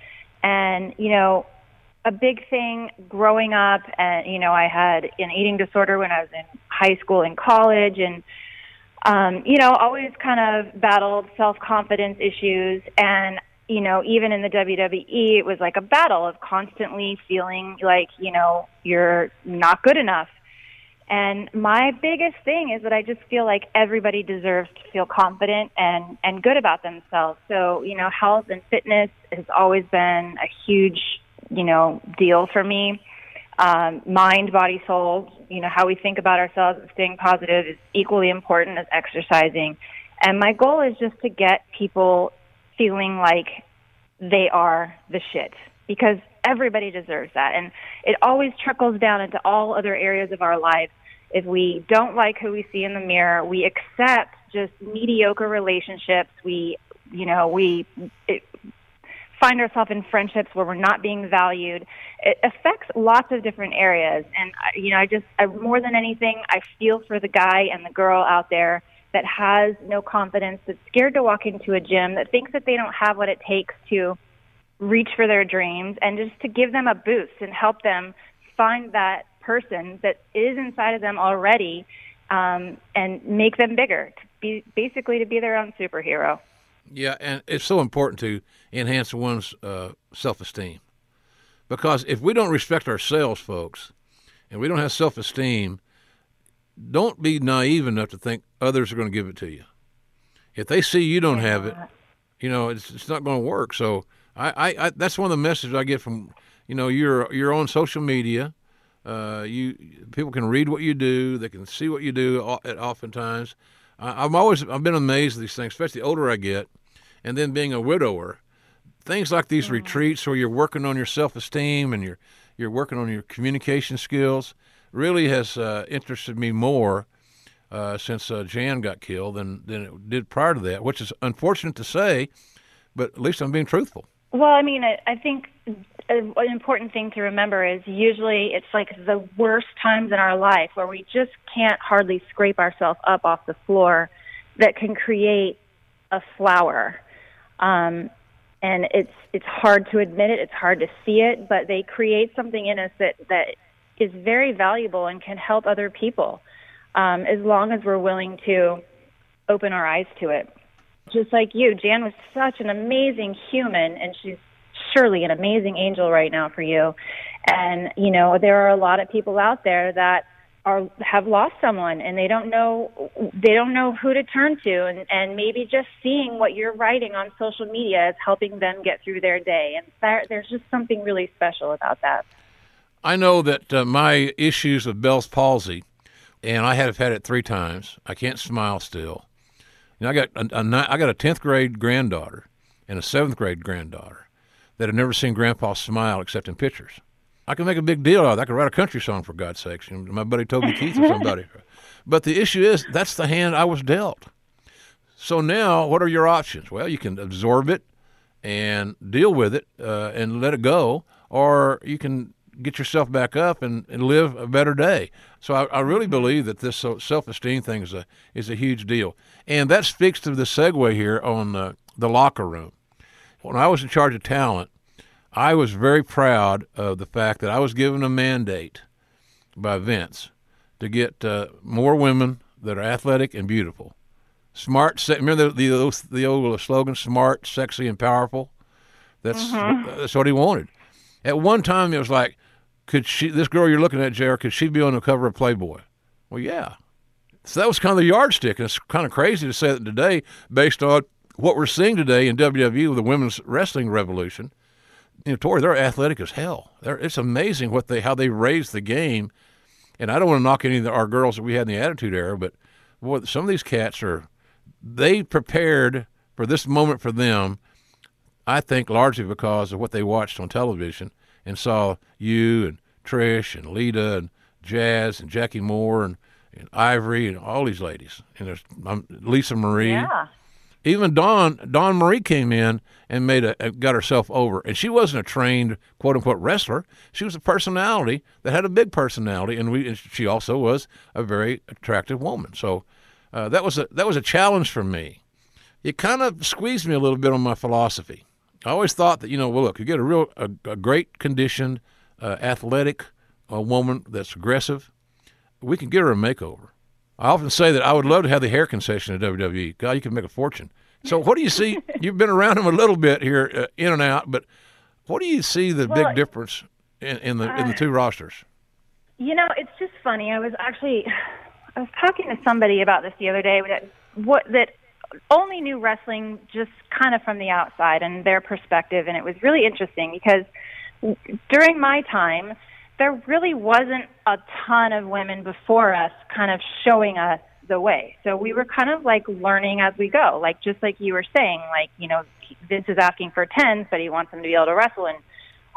And you know, a big thing growing up, and you know, I had an eating disorder when I was in high school and college, and um, you know, always kind of battled self confidence issues. And, you know, even in the WWE, it was like a battle of constantly feeling like, you know, you're not good enough. And my biggest thing is that I just feel like everybody deserves to feel confident and, and good about themselves. So, you know, health and fitness has always been a huge, you know, deal for me um, mind, body, soul, you know, how we think about ourselves and staying positive is equally important as exercising. And my goal is just to get people feeling like they are the shit because everybody deserves that. And it always trickles down into all other areas of our lives. If we don't like who we see in the mirror, we accept just mediocre relationships. We, you know, we, it, find ourselves in friendships where we're not being valued. It affects lots of different areas. And, I- you know, I just, I, more than anything, I feel for the guy and the girl out there that has no confidence, that's scared to walk into a gym, that thinks that they don't have what it takes to reach for their dreams, and just to give them a boost and help them find that person that is inside of them already um, and make them bigger, to be, basically to be their own superhero. Yeah, and it's so important to enhance one's uh, self esteem. Because if we don't respect ourselves, folks, and we don't have self esteem, don't be naive enough to think others are going to give it to you. If they see you don't have it, you know, it's, it's not going to work. So I, I, I, that's one of the messages I get from, you know, you're, you're on social media. Uh, you people can read what you do. They can see what you do. oftentimes, I, I'm always I've been amazed at these things, especially the older I get, and then being a widower. Things like these retreats where you're working on your self-esteem and you're you're working on your communication skills really has uh, interested me more uh, since uh, Jan got killed than than it did prior to that, which is unfortunate to say, but at least I'm being truthful. Well, I mean, I, I think an important thing to remember is usually it's like the worst times in our life where we just can't hardly scrape ourselves up off the floor that can create a flower. Um, and it's it's hard to admit it, it's hard to see it, but they create something in us that that is very valuable and can help other people um, as long as we're willing to open our eyes to it just like you, Jan was such an amazing human, and she's surely an amazing angel right now for you. And you know, there are a lot of people out there that are have lost someone, and they don't know they don't know who to turn to, and and maybe just seeing what you're writing on social media is helping them get through their day. And there, there's just something really special about that. I know that uh, my issues with Bell's palsy, and I have had it three times. I can't smile still. You know, I got a, a, I got a tenth grade granddaughter and a seventh grade granddaughter that have never seen Grandpa smile except in pictures. I can make a big deal out of it. I could write a country song for God's sakes. You know, my buddy Toby [LAUGHS] Keith or somebody. But the issue is that's the hand I was dealt. So now, what are your options? Well, you can absorb it and deal with it uh, and let it go, or you can get yourself back up and, and live a better day. So I, I really believe that this self esteem thing is a is a huge deal, and that speaks to the segue here on uh, the locker room. When I was in charge of talent, I was very proud of the fact that I was given a mandate by Vince to get uh, more women that are athletic and beautiful. Smart, se- remember the, the, the old slogan, smart, sexy, and powerful? That's, that's what he wanted. At one time, it was like, could she, this girl you're looking at, JR, could she be on the cover of Playboy? Well, yeah. So that was kind of the yardstick. And it's kind of crazy to say that today, based on what we're seeing today in WWE with the women's wrestling revolution. You know, Torrie, they're athletic as hell. They're, it's amazing what they how they raised the game. And I don't want to knock any of the, our girls that we had in the Attitude Era, but boy, some of these cats are they prepared for this moment for them, I think largely because of what they watched on television and saw you and Trish and Lita and Jazz and Jackie Moore and, and Ivory and all these ladies. And there's um, Lisa Marie. Yeah. Even Dawn Dawn Marie came in and made a got herself over, and she wasn't a trained quote unquote wrestler. She was a personality that had a big personality, and we and she also was a very attractive woman. So uh, that was a that was a challenge for me. It kind of squeezed me a little bit on my philosophy. I always thought that you know, well, look, you get a real a, a great conditioned, uh, athletic uh, woman that's aggressive, we can get her a makeover. I often say that I would love to have the hair concession at WWE. God, you can make a fortune. So, what do you see? [LAUGHS] You've been around them a little bit here, uh, in and out, but what do you see the Well, big difference in, in the in the two rosters? You know, it's just funny. I was actually I was talking to somebody about this the other day that what that only knew wrestling just kind of from the outside and their perspective and it was really interesting because during my time there really wasn't a ton of women before us kind of showing us the way. So we were kind of like learning as we go. Like just like you were saying, like, you know, Vince is asking for tens, but he wants them to be able to wrestle and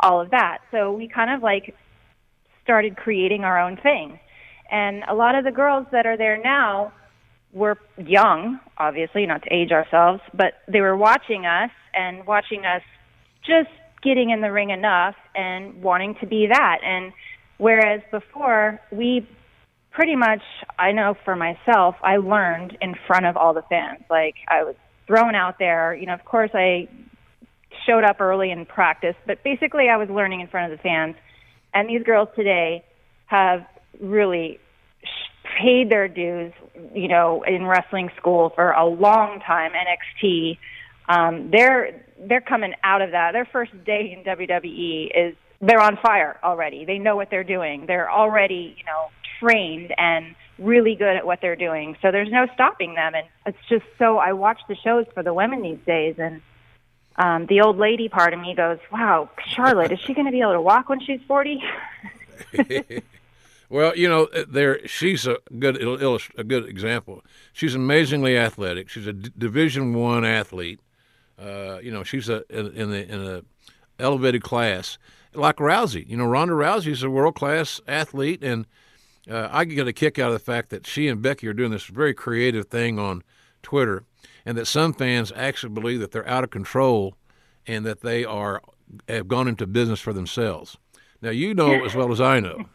all of that. So we kind of like started creating our own thing. And a lot of the girls that are there now were young, obviously, not to age ourselves, but they were watching us and watching us just getting in the ring enough and wanting to be that. And whereas before, we pretty much, I know for myself, I learned in front of all the fans. Like, I was thrown out there. You know, of course, I showed up early in practice, but basically, I was learning in front of the fans. And these girls today have really paid their dues, you know, in wrestling school for a long time. NXT, um, they're they're coming out of that. Their first day in WWE is they're on fire already. They know what they're doing. They're already, you know, trained and really good at what they're doing. So there's no stopping them. And it's just so I watch the shows for the women these days and um, the old lady part of me goes, "Wow, Charlotte, is she going to be able to walk when she's 40?" [LAUGHS] Well, you know, uh, there she's a good a good example. She's amazingly athletic. She's a D- Division One athlete. Uh, you know, she's a in, in the in a elevated class like Rousey. You know, Ronda Rousey's a world class athlete, and uh, I get a kick out of the fact that she and Becky are doing this very creative thing on Twitter, and that some fans actually believe that they're out of control and that they are have gone into business for themselves. Now, you know as well as I know.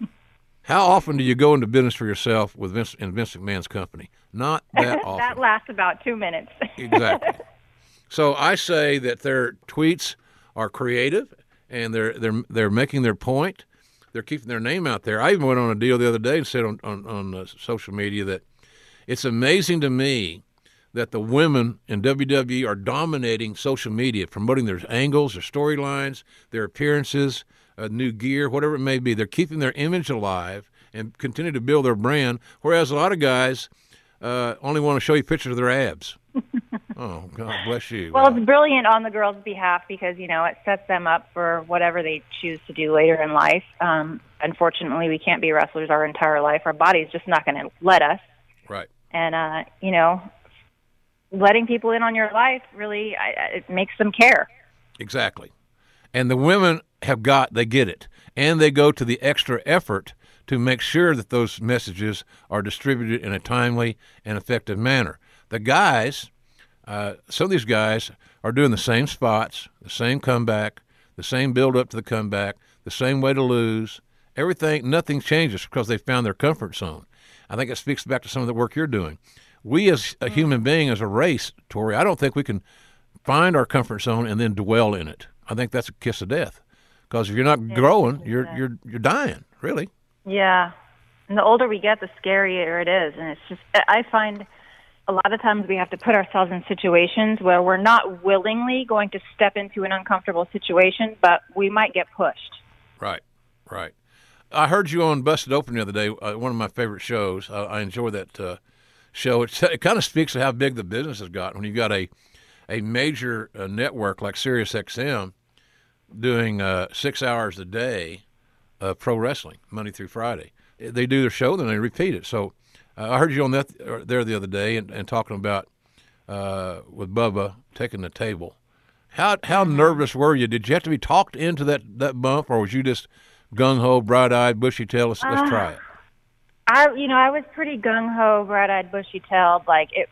How often do you go into business for yourself with Vince in Vince McMahon's company? Not that [LAUGHS] often. that lasts about two minutes. [LAUGHS] exactly. So I say that their tweets are creative and they're they're they're making their point. They're keeping their name out there. I even went on a deal the other day and said on on, on uh, social media that it's amazing to me that the women in WWE are dominating social media, promoting their angles, their storylines, their appearances, uh, new gear, whatever it may be. They're keeping their image alive and continue to build their brand. Whereas a lot of guys uh, only want to show you pictures of their abs. Oh, God bless you. well, it's brilliant on the girls' behalf because you know it sets them up for whatever they choose to do later in life. Um, unfortunately, we can't be wrestlers our entire life. Our body's just not going to let us. right. And uh, you know, letting people in on your life really I- it makes them care. Exactly. And the women have got, they get it. And they go to the extra effort to make sure that those messages are distributed in a timely and effective manner. The guys, uh, some of these guys are doing the same spots, the same comeback, the same build up to the comeback, the same way to lose. Everything, nothing changes because they found their comfort zone. I think it speaks back to some of the work you're doing. We, as a human being, as a race, Torrie, I don't think we can find our comfort zone and then dwell in it. I think that's a kiss of death. Because if you're not growing, you're you're you're dying. Really. Yeah. And the older we get, the scarier it is. And it's just, I find a lot of times we have to put ourselves in situations where we're not willingly going to step into an uncomfortable situation, but we might get pushed. Right. Right. I heard you on Busted Open the other day. Uh, one of my favorite shows. Uh, I enjoy that uh, show. It's, it kind of speaks to how big the business has got when you've got a a major uh, network like SiriusXM doing uh, six hours a day of pro wrestling, Monday through Friday. They do their show, then they repeat it. So uh, I heard you on that uh, there the other day and, and talking about uh, with Bubba taking the table. How how nervous were you? Did you have to be talked into that, that bump, or was you just gung ho, bright eyed, bushy tailed? Let's, let's try it. I, you know, I was pretty gung ho, bright eyed, bushy tailed. Like it,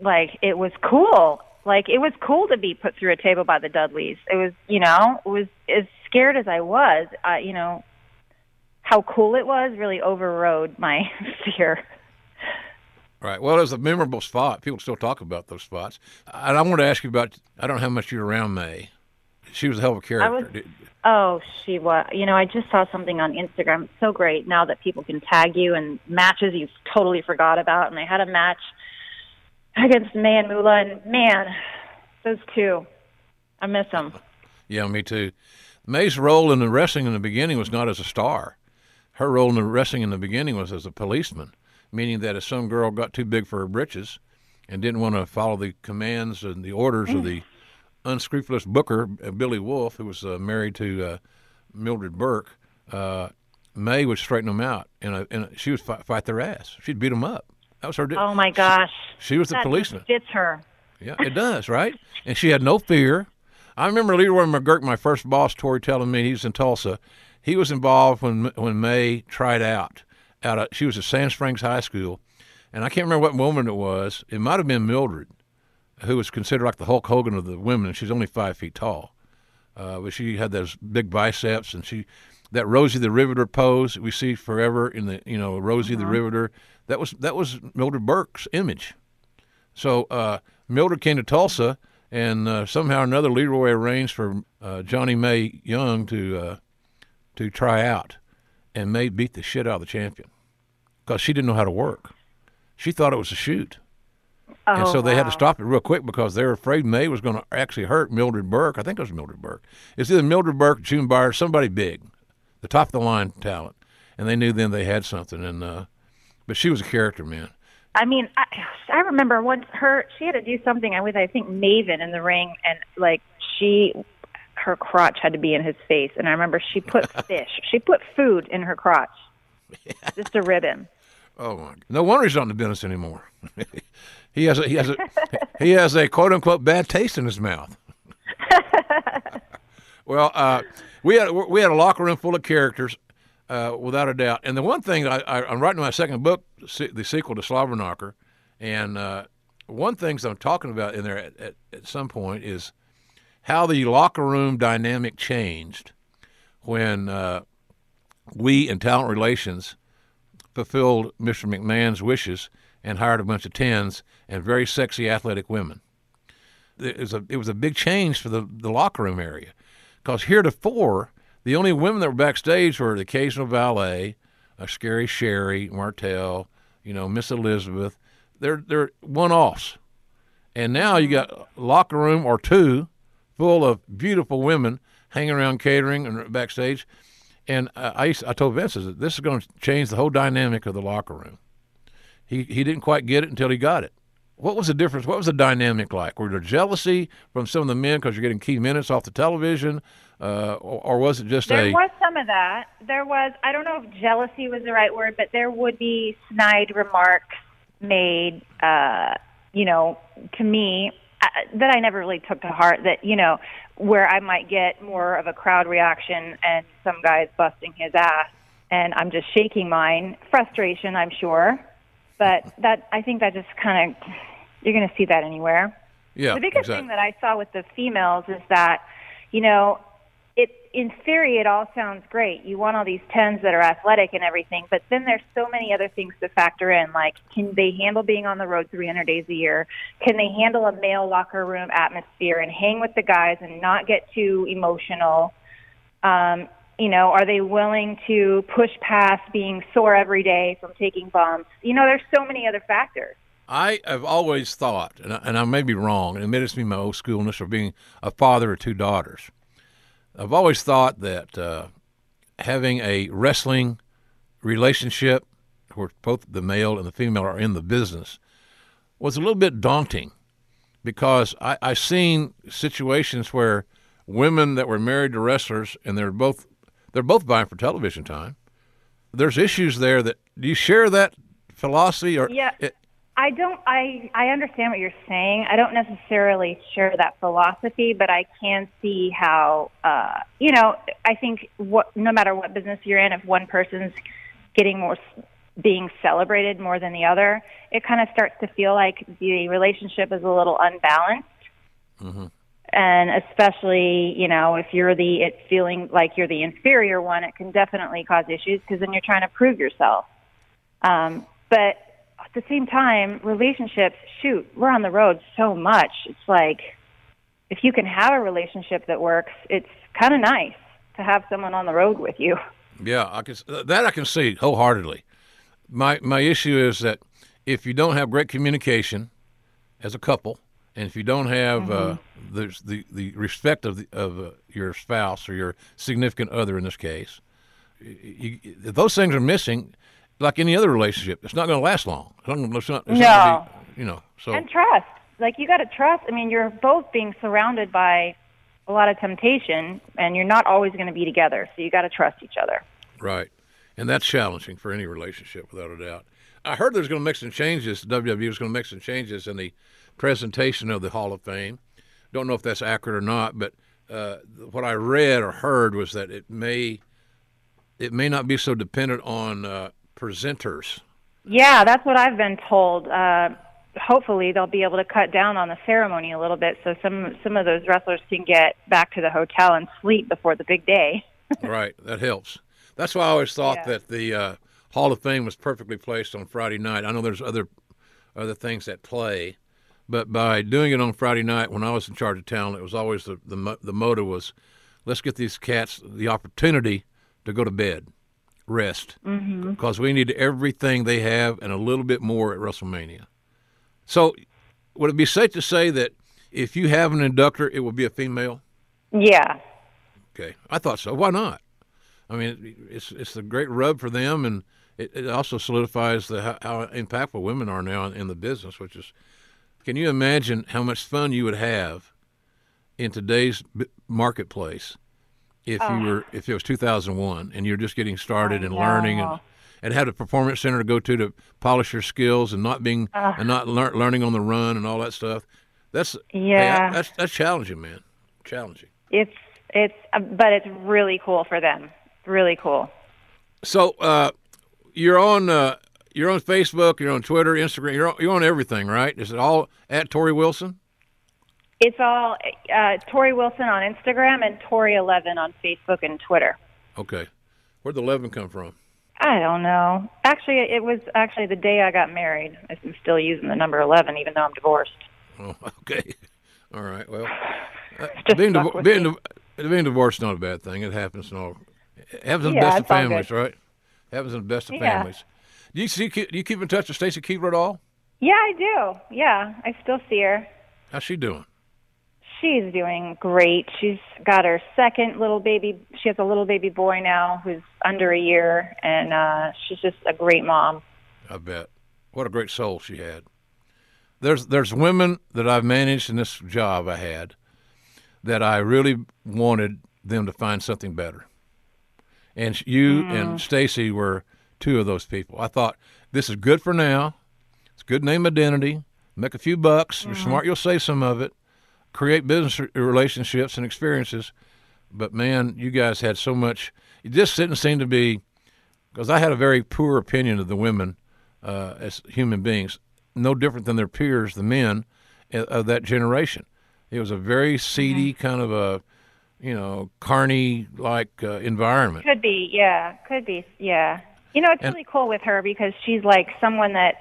like it was cool. Like it was cool to be put through a table by the Dudleys. It was, you know, it was as scared as I was. Uh, you know, how cool it was really overrode my [LAUGHS] fear. Right. Well, it was a memorable spot. People still talk about those spots. And I want to ask you about. I don't know how much you were around Mae. She was a hell of a character. Was, oh, she was. You know, I just saw something on Instagram. It's so great now that people can tag you and matches you totally forgot about. And I had a match against Mae and Moolah, and man, those two, I miss them. Yeah, me too. Mae's role in the wrestling in the beginning was not as a star. Her role in the wrestling in the beginning was as a policeman meaning that if some girl got too big for her britches and didn't want to follow the commands and the orders of the unscrupulous booker, uh, Billy Wolfe, who was uh, married to uh, Mildred Burke, uh, Mae would straighten them out, and, uh, and she would fight, fight, their ass. She'd beat them up. That was her. Oh my gosh! She, she was the that policeman. Fits her. Yeah, it does, right? And she had no fear. I remember Leroy McGuirk, my first boss, Torrie, telling me he was in Tulsa. He was involved when when Mae tried out out of she was at Sand Springs High School, and I can't remember what woman it was. It might have been Mildred, who was considered like the Hulk Hogan of the women. And she's only five feet tall, uh, but she had those big biceps, and she that Rosie the Riveter pose we see forever in the you know Rosie uh-huh. the Riveter. That was that was Mildred Burke's image. So uh, Mildred came to Tulsa, and uh, somehow or another Leroy arranged for uh, Johnnie Mae Young to uh, to try out and Mae beat the shit out of the champion because she didn't know how to work. She thought it was a shoot. Oh, and so they wow. had to stop it real quick because they were afraid Mae was going to actually hurt Mildred Burke. I think it was Mildred Burke. It's either Mildred Burke, June Byers, somebody big, the top of the line talent. And they knew then they had something. And uh, but she was a character, man. I mean, I, I remember once her she had to do something with I think Maven in the ring, and like she her crotch had to be in his face. And I remember she put [LAUGHS] fish, she put food in her crotch just a ribbon. Oh my! No wonder he's not in the business anymore. [LAUGHS] he has a, he has a he has a quote unquote bad taste in his mouth. [LAUGHS] well, uh, we had we had a locker room full of characters, uh, without a doubt. And the one thing I, I, am writing my second book, the sequel to Slobberknocker, and uh, one things I'm talking about in there at, at, at some point is how the locker room dynamic changed when uh, we in talent relations fulfilled Mr. McMahon's wishes and hired a bunch of tens and very sexy athletic women. It was a, it was a big change for the, the locker room area because heretofore, the only women that were backstage were the occasional valet, a scary Sherri, Martel, you know, Miss Elizabeth. They're, they're one offs. And now you got locker room or two full of beautiful women hanging around catering and backstage. And I, used, I told Vince that this is going to change the whole dynamic of the locker room. He he didn't quite get it until he got it. What was the difference? What was the dynamic like? Were there jealousy from some of the men because you're getting key minutes off the television, uh, or, or, was it just there a? There was some of that. There was. I don't know if jealousy was the right word, but there would be snide remarks made. Uh, you know, to me that I never really took to heart. That you know, where I might get more of a crowd reaction and some guy's busting his ass, and I'm just shaking mine. Frustration, I'm sure, but that I think that just kind of you're going to see that anywhere. Yeah, the biggest exactly. thing that I saw with the females is that, you know, in theory it all sounds great. You want all these tens that are athletic and everything, but then there's so many other things to factor in. Like, can they handle being on the road 300 days a year? Can they handle a male locker room atmosphere and hang with the guys and not get too emotional? Um, you know, are they willing to push past being sore every day from taking bumps? You know, there's so many other factors. I have always thought, and I, and I may be wrong, and it may just be my old schoolness or being a father of two daughters I've always thought that uh, having a wrestling relationship where both the male and the female are in the business was a little bit daunting because I, I've seen situations where women that were married to wrestlers and they're both they're both vying for television time. There's issues there that do you share that philosophy or yeah. It, I don't. I I understand what you're saying. I don't necessarily share that philosophy, but I can see how. Uh, you know, I think what no matter what business you're in, if one person's getting more being celebrated more than the other, it kind of starts to feel like the relationship is a little unbalanced. Mm-hmm. And especially, you know, if you're the it's feeling like you're the inferior one, it can definitely cause issues because then you're trying to prove yourself. Um, but at the same time, relationships, shoot, we're on the road so much. It's like if you can have a relationship that works, it's kind of nice to have someone on the road with you. Yeah, I can that I can see wholeheartedly. My my issue is that if you don't have great communication as a couple, and if you don't have mm-hmm. uh, the, the the respect of the, of uh, your spouse or your significant other in this case, you, those things are missing, like any other relationship, it's not going to last long. It's not, it's not, it's no. Be, you know. So and trust, like you got to trust. I mean, you're both being surrounded by a lot of temptation, and you're not always going to be together. So you got to trust each other. Right, and that's challenging for any relationship, without a doubt. I heard there's going to make some changes. WWE is going to make some changes in the presentation of the Hall of Fame. Don't know if that's accurate or not, but uh, what I read or heard was that it may it may not be so dependent on uh, presenters. Yeah, that's what I've been told. Uh, hopefully, they'll be able to cut down on the ceremony a little bit, so some some of those wrestlers can get back to the hotel and sleep before the big day. [LAUGHS] right, that helps. That's why I always thought yeah. that the uh, Hall of Fame was perfectly placed on Friday night. I know there's other other things at play, but by doing it on Friday night when I was in charge of town, it was always the the, the motto was, let's get these cats the opportunity to go to bed rest mm-hmm. because we need everything they have and a little bit more at WrestleMania. So, would it be safe to say that if you have an inductor, it will be a female? Yeah. Okay, I thought so. Why not? I mean, it's it's a great rub for them, and it, it also solidifies the how, how impactful women are now in, in the business. Which is, can you imagine how much fun you would have in today's marketplace if you were if it was 2001 and you're just getting started and learning and and had a performance center to go to to polish your skills and not being uh, and not lear- learning on the run and all that stuff. That's yeah. Hey, that's that's challenging, man. Challenging. It's it's uh, but it's really cool for them. Really cool. So uh, you're on uh, you're on Facebook, you're on Twitter, Instagram, you're on, you're on everything, right? Is it all at Torrie Wilson? It's all uh, Torrie Wilson on Instagram and Torrie11 on Facebook and Twitter. Okay. Where'd the 11 come from? I don't know. Actually, it was actually the day I got married. I'm still using the number 11, even though I'm divorced. Oh, [LAUGHS] okay. All right. Well, uh, [SIGHS] being, being, being divorced is not a bad thing. It happens in all. It happens in the best of families, right? It happens in the best of yeah. families. Do you see? Do you keep in touch with Stacy Keibler at all? Yeah, I do. Yeah, I still see her. How's she doing? She's doing great. She's got her second little baby. She has a little baby boy now who's under a year, and uh, she's just a great mom. I bet. What a great soul she had. There's there's women that I've managed in this job I had that I really wanted them to find something better. And you mm. and Stacy were two of those people. I thought this is good for now. It's good name identity. Make a few bucks. Mm. You're smart. You'll save some of it create business relationships and experiences. But man, you guys had so much. It just didn't seem to be because I had a very poor opinion of the women uh, as human beings, no different than their peers, the men uh, of that generation. It was a very seedy mm-hmm. kind of a, you know, carny like uh, environment. Could be, yeah, could be, yeah. You know, it's and, really cool with her because she's like someone that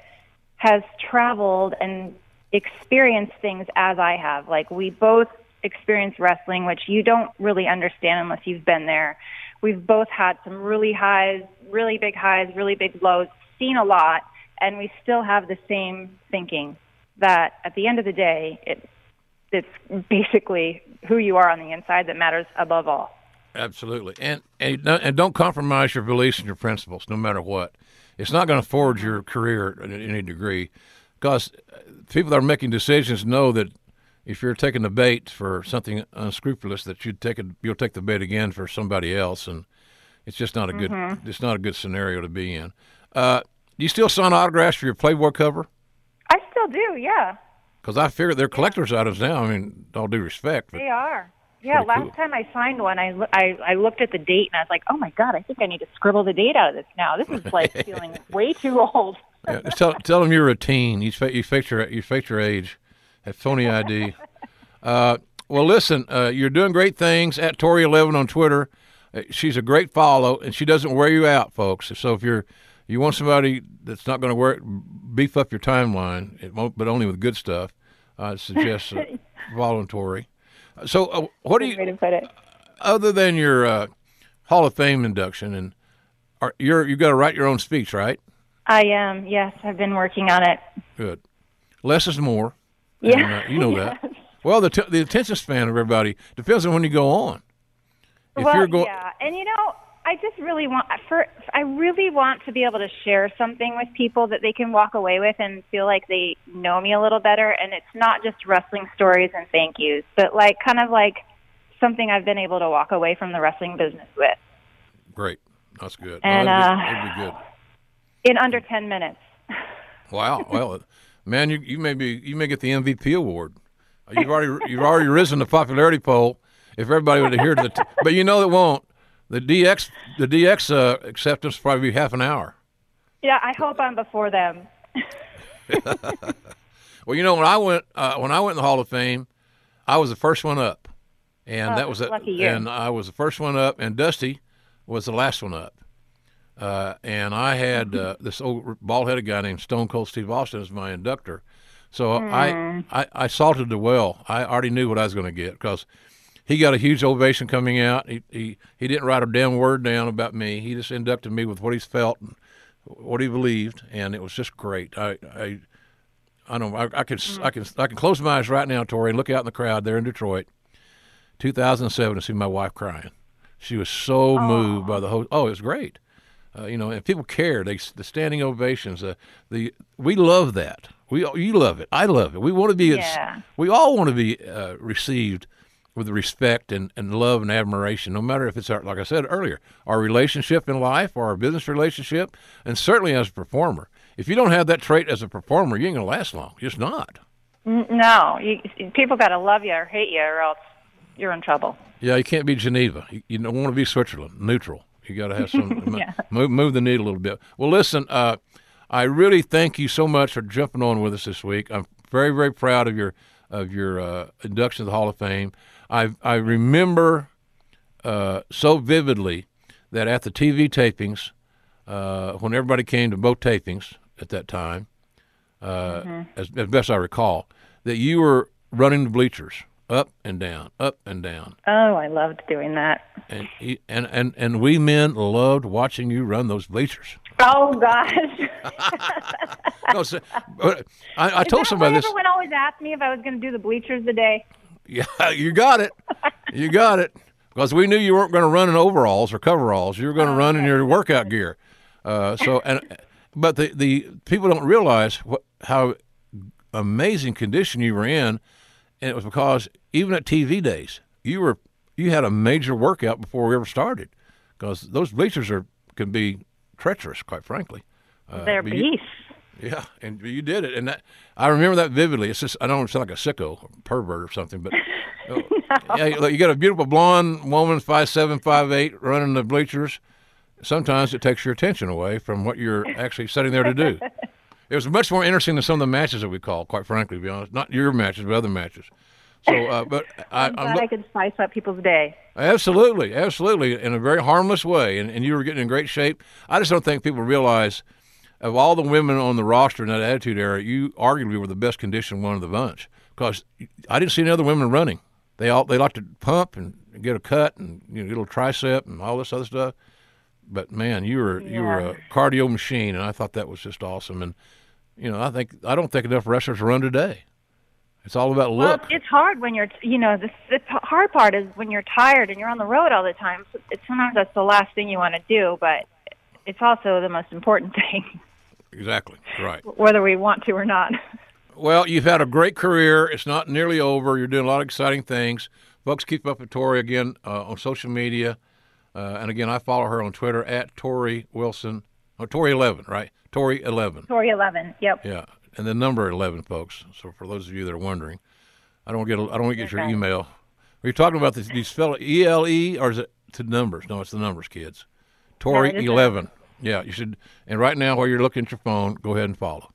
has traveled and experienced things as I have. Like we both experienced wrestling, which you don't really understand unless you've been there. We've both had some really highs, really big highs, really big lows, seen a lot, and we still have the same thinking that at the end of the day, it, it's basically who you are on the inside that matters above all. Absolutely, and and and don't compromise your beliefs and your principles, no matter what. It's not going to forge your career in any degree because people that are making decisions know that if you're taking the bait for something unscrupulous, that you'd take it, you'll take the bait again for somebody else, and it's just not a good mm-hmm. it's not a good scenario to be in. Uh, do you still sign autographs for your Playboy cover? I still do. Yeah, Because I figure they're collector's items now. I mean, all due respect, they are. Yeah, last cool. time I signed one, I, I I looked at the date and I was like, oh my god, I think I need to scribble the date out of this now. This is like [LAUGHS] feeling way too old. Yeah, tell tell them you're a teen. You you faked your you faked your age, had phony ID. Uh, well, listen, uh, you're doing great things at Torrie Eleven on Twitter. Uh, She's a great follow, and she doesn't wear you out, folks. So if you're you want somebody that's not going to wear beef up your timeline, it won't, but only with good stuff, I suggest uh, [LAUGHS] following Torrie. So, uh, what do Way you to put it. other than your uh, Hall of Fame induction and are, you're you got to write your own speech, right? I am. yes, I've been working on it. Good. Less is more. Yeah, And, uh, you know that. [LAUGHS] Well, the t- the attention span of everybody depends on when you go on. If well, you're going, yeah, and you know, I just really want for I really want to be able to share something with people that they can walk away with and feel like they know me a little better. And it's not just wrestling stories and thank yous, but like kind of like something I've been able to walk away from the wrestling business with great. That's good. And, no, that'd, be, uh, that'd be good. In under ten minutes. Wow. [LAUGHS] Well, man, you you may be you may get the MVP award. You've already you've already risen the popularity poll. If everybody would adhere to the, t- but you know it won't. The DX the DX uh, acceptance will probably be half an hour. Yeah, I hope I'm before them. [LAUGHS] Well, you know when I went uh, when I went in the Hall of Fame, I was the first one up, and Oh, that was a, lucky and I was the first one up, and Dusty was the last one up. Uh, and I had uh, [LAUGHS] this old bald-headed guy named Stone Cold Steve Austin as my inductor. So Hmm. I, I I salted the well. I already knew what I was going to get because he got a huge ovation coming out. He, he he didn't write a damn word down about me. He just inducted me with what he's felt and what he believed, and it was just great. I I I don't. I, I can. I can. I can close my eyes right now, Torrie, and look out in the crowd there in Detroit, 2007, and see my wife crying. She was so moved by the whole. Oh, it was great. Uh, you know, and people care. They the standing ovations. Uh, the we love that. We you love it. I love it. We want to be. Yeah. We all want to be uh, received with respect and, and love and admiration, no matter if it's our, like I said earlier, our relationship in life or our business relationship, and certainly as a performer. If you don't have that trait as a performer, you ain't gonna last long. Just not. No, you, people got to love you or hate you, or else you're in trouble. Yeah, you can't be Geneva. You, you don't want to be Switzerland. Neutral. You got to have some [LAUGHS] Yeah. move, move the needle a little bit. Well, listen, uh, I really thank you so much for jumping on with us this week. I'm very, very proud of your of your uh, induction to the Hall of Fame. I I remember uh, so vividly that at the TV tapings, uh, when everybody came to both tapings at that time, uh, as, as best I recall, that you were running the bleachers up and down, up and down. Oh, I loved doing that. And, he- and and and we men loved watching you run those bleachers. Oh gosh. [LAUGHS] No, so- I, I Is told somebody this. Everyone always asked me if I was going to do the bleachers today. Yeah, [LAUGHS] you got it. You got it. Because we knew you weren't going to run in overalls or coveralls. You were going to run in your workout gear. Uh, so and but the the people don't realize what how amazing condition you were in, and it was because even at TV days you were you had a major workout before we ever started, because those bleachers are can be treacherous, quite frankly. Uh, They're beasts. yeah, and you did it, and that I remember that vividly. It's just I don't sound like a sicko, or pervert, or something, but [LAUGHS] oh, yeah, you- you got a beautiful blonde woman, five seven, five eight, running the bleachers. Sometimes it takes your attention away from what you're actually sitting there to do. [LAUGHS] It was much more interesting than some of the matches that we call, quite frankly, to be honest. Not your matches, but other matches. So, uh, [LAUGHS] but I, I'm I'm glad lo- I could spice up people's day. Absolutely, absolutely, in a very harmless way, and, and you were getting in great shape. I just don't think people realize of all the women on the roster in that Attitude Era, you arguably were the best conditioned one of the bunch because I didn't see any other women running. They all they like to pump and get a cut and you know, get a little tricep and all this other stuff. But man, you were you were a cardio machine, and I thought that was just awesome. And you know, I think I don't think enough wrestlers run today. It's all about Well, look. it's hard when you're, you know, the, the hard part is when you're tired and you're on the road all the time. So it's, sometimes that's the last thing you want to do, but it's also the most important [LAUGHS] thing, exactly right. whether we want to or not. Well, you've had a great career. It's not nearly over. You're doing a lot of exciting things. Folks, keep up with Torrie again uh, on social media. Uh, and again, I follow her on Twitter at Torrie Wilson, or Torrie11, right? Torrie11. Torrie 11. Yep. Yeah. and the number 11, folks. So for those of you that are wondering, I don't get I don't get your email. Are you talking about this? Do you spell E L E or is it to numbers? No, it's the numbers, kids. Is the 11. Yeah, you should. And right now, while you're looking at your phone, go ahead and follow.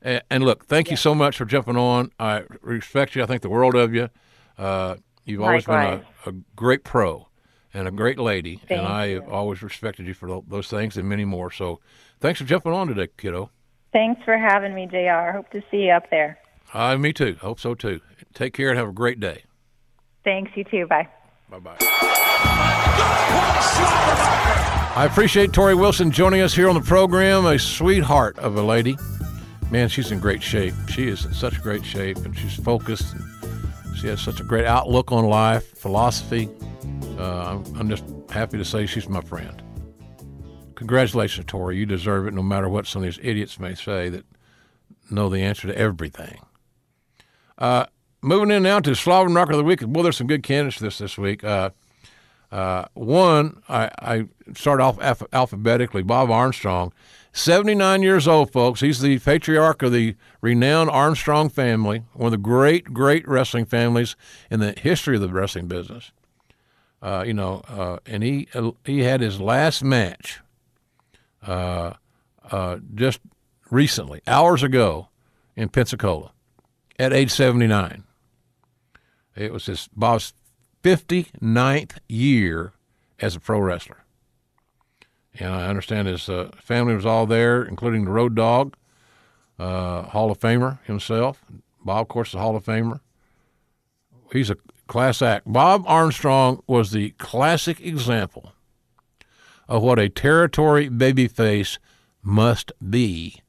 And, and look, thank you so much for jumping on. I respect you. I think the world of you. Uh, you've always Likewise. been a, a great pro and a great lady, and I you. have always respected you for those things and many more. So, thanks for jumping on today, kiddo. Thanks for having me, JR. Hope to see you up there. Uh, me too. Hope so too. Take care and have a great day. Thanks, you too. Bye. Bye bye. I appreciate Torrie Wilson joining us here on the program. A sweetheart of a lady. Man, she's in great shape. She is in such great shape, and she's focused. And she has such a great outlook on life, philosophy. Uh, I'm, I'm just happy to say she's my friend. Congratulations, Torrie. You deserve it, no matter what some of these idiots may say that know the answer to everything. Uh, moving in now to Slobber Knocker of the Week. Well, there's some good candidates for this this week. Uh, uh, one, I, I start off alph- alphabetically. Bob Armstrong, 79 years old, folks. He's the patriarch of the renowned Armstrong family, one of the great, great wrestling families in the history of the wrestling business. Uh, you know, uh, and he he had his last match uh, uh, just recently, hours ago, in Pensacola, at age 79. It was his Bob's 59th year as a pro wrestler. And I understand his uh, family was all there, including the Road Dog, uh, Hall of Famer himself. Bob, of course, is a Hall of Famer. He's a class act. Bob Armstrong was the classic example of what a territory babyface must be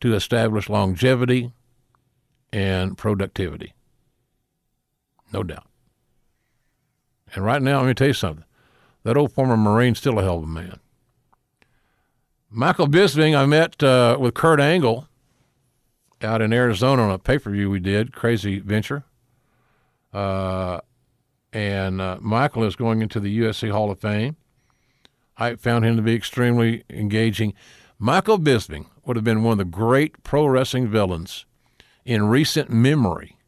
to establish longevity and productivity. No doubt. And right now, let me tell you something. That old former Marine's still a hell of a man. Michael Bisping, I met uh, with Kurt Angle out in Arizona on a pay per view we did, crazy venture. Uh, and uh, Michael is going into the UFC Hall of Fame. I found him to be extremely engaging. Michael Bisping would have been one of the great pro wrestling villains in recent memory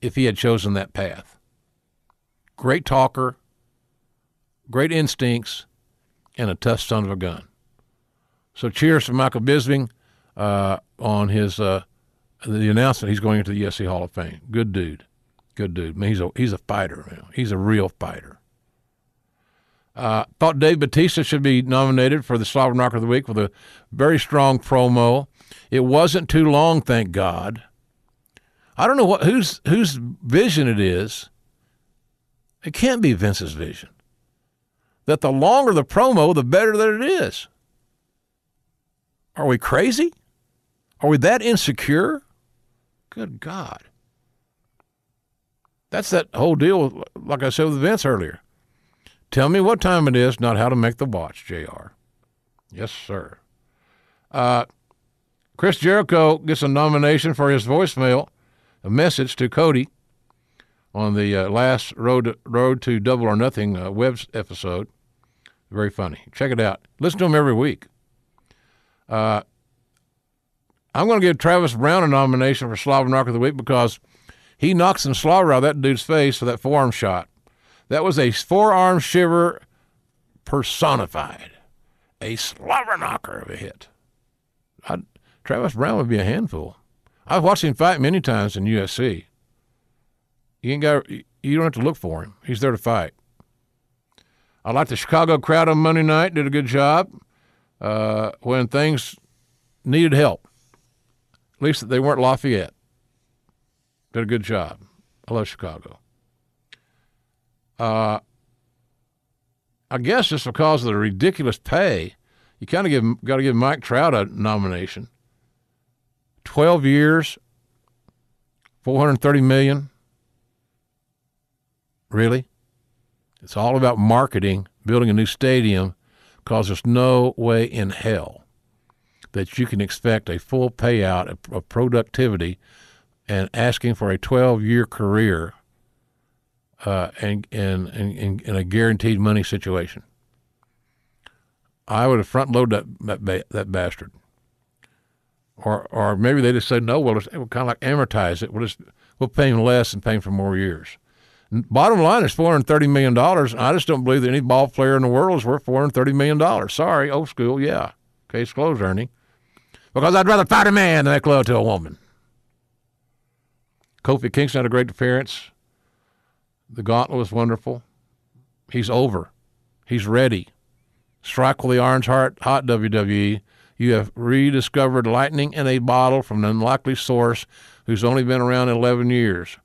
if he had chosen that path. Great talker, great instincts, and a tough son of a gun. So cheers to Michael Bisping uh, on his uh, the announcement he's going into the UFC Hall of Fame. Good dude, good dude. Man, he's a he's a fighter. Man. He's a real fighter. Uh, thought Dave Batista should be nominated for the Slobber Knocker of the Week with a very strong promo. It wasn't too long, thank God. I don't know what whose whose vision it is. It can't be Vince's vision. That the longer the promo, the better that it is. Are we crazy? Are we that insecure? Good God. That's that whole deal, like I said with Vince earlier. Tell me what time it is, not how to make the watch, JR. Yes, sir. Uh, Chris Jericho gets a nomination for his voicemail, a message to Cody on the uh, last Road Road to Double or Nothing uh, web episode. Very funny. Check it out. Listen to him every week. Uh, I'm going to give Travis Browne a nomination for Slobber Knocker of the Week because he knocks some slobber out of that dude's face for that forearm shot. That was a forearm shiver personified, a slobber knocker of a hit. I'd, Travis Browne would be a handful. I've watched him fight many times in UFC. You ain't got. You don't have to look for him. He's there to fight. I like the Chicago crowd on Monday night. Did a good job uh, when things needed help. At least they weren't Lafayette. Did a good job. I love Chicago. Uh, I guess just because of the ridiculous pay, you kind of give got to give Mike Trout a nomination. Twelve years, four hundred thirty million. Really? It's all about marketing, building a new stadium, because there's no way in hell that you can expect a full payout of, productivity and asking for a 12 year career uh, and, and, and, and a guaranteed money situation. I would have front loaded that, that, that bastard. or or maybe they just say no. We'll, just, we'll kind of like amortize it. We'll just we'll pay him less and pay him for more years. Bottom line is four hundred thirty million dollars. I just don't believe that any ball player in the world is worth four hundred thirty million dollars. Sorry, old school. Yeah, case closed, Ernie. Because I'd rather fight a man than make love to a woman. Kofi Kingston had a great appearance. The gauntlet was wonderful. He's over. He's ready. Strike with the orange heart, hot WWE. You have rediscovered lightning in a bottle from an unlikely source who's only been around 11 years.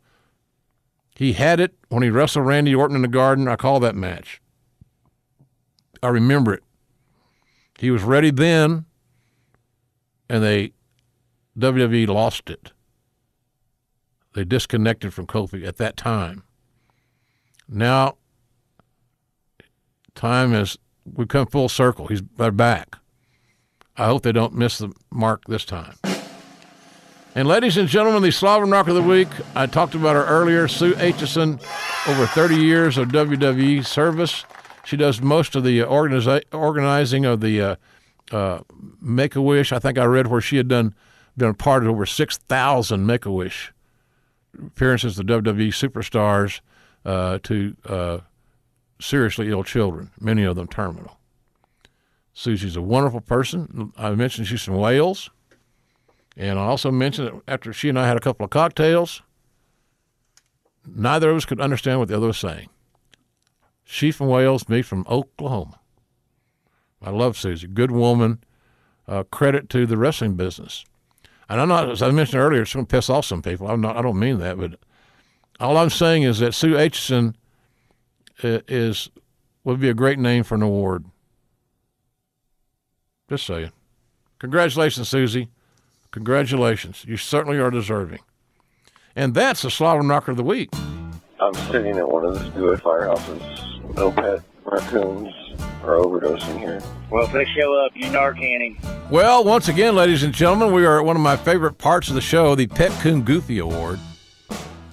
He had it when he wrestled Randy Orton in the garden. I call that match. I remember it. He was ready then, and they WWE lost it. They disconnected from Kofi at that time. Now, time has we've come full circle. He's back. I hope they don't miss the mark this time. And ladies and gentlemen, the Slobber Knocker of the Week, I talked about her earlier, Sue Aitchison, over 30 years of WWE service. She does most of the organiza- organizing of the uh, uh, Make-A-Wish. I think I read where she had done been a part of over 6,000 Make-A-Wish appearances of WWE superstars uh, to uh, seriously ill children, many of them terminal. Susie's a wonderful person. I mentioned she's from Wales. And I also mentioned that after she and I had a couple of cocktails, neither of us could understand what the other was saying. She from Wales, me from Oklahoma. I love Susie. Good woman. Uh, credit to the wrestling business. And I'm not, as I mentioned earlier, it's going to piss off some people. I'm not, I don't mean that, but all I'm saying is that Sue Aitchison uh, is would be a great name for an award. Just saying. Congratulations, Susie. Congratulations. You certainly are deserving. And that's the Slobber Knocker of the Week. I'm sitting at one of the Stewart firehouses. No pet raccoons are overdosing here. Well, if they show up, you Narcanning. Well, once again, ladies and gentlemen, we are at one of my favorite parts of the show, the Pet Coon Goofy Award.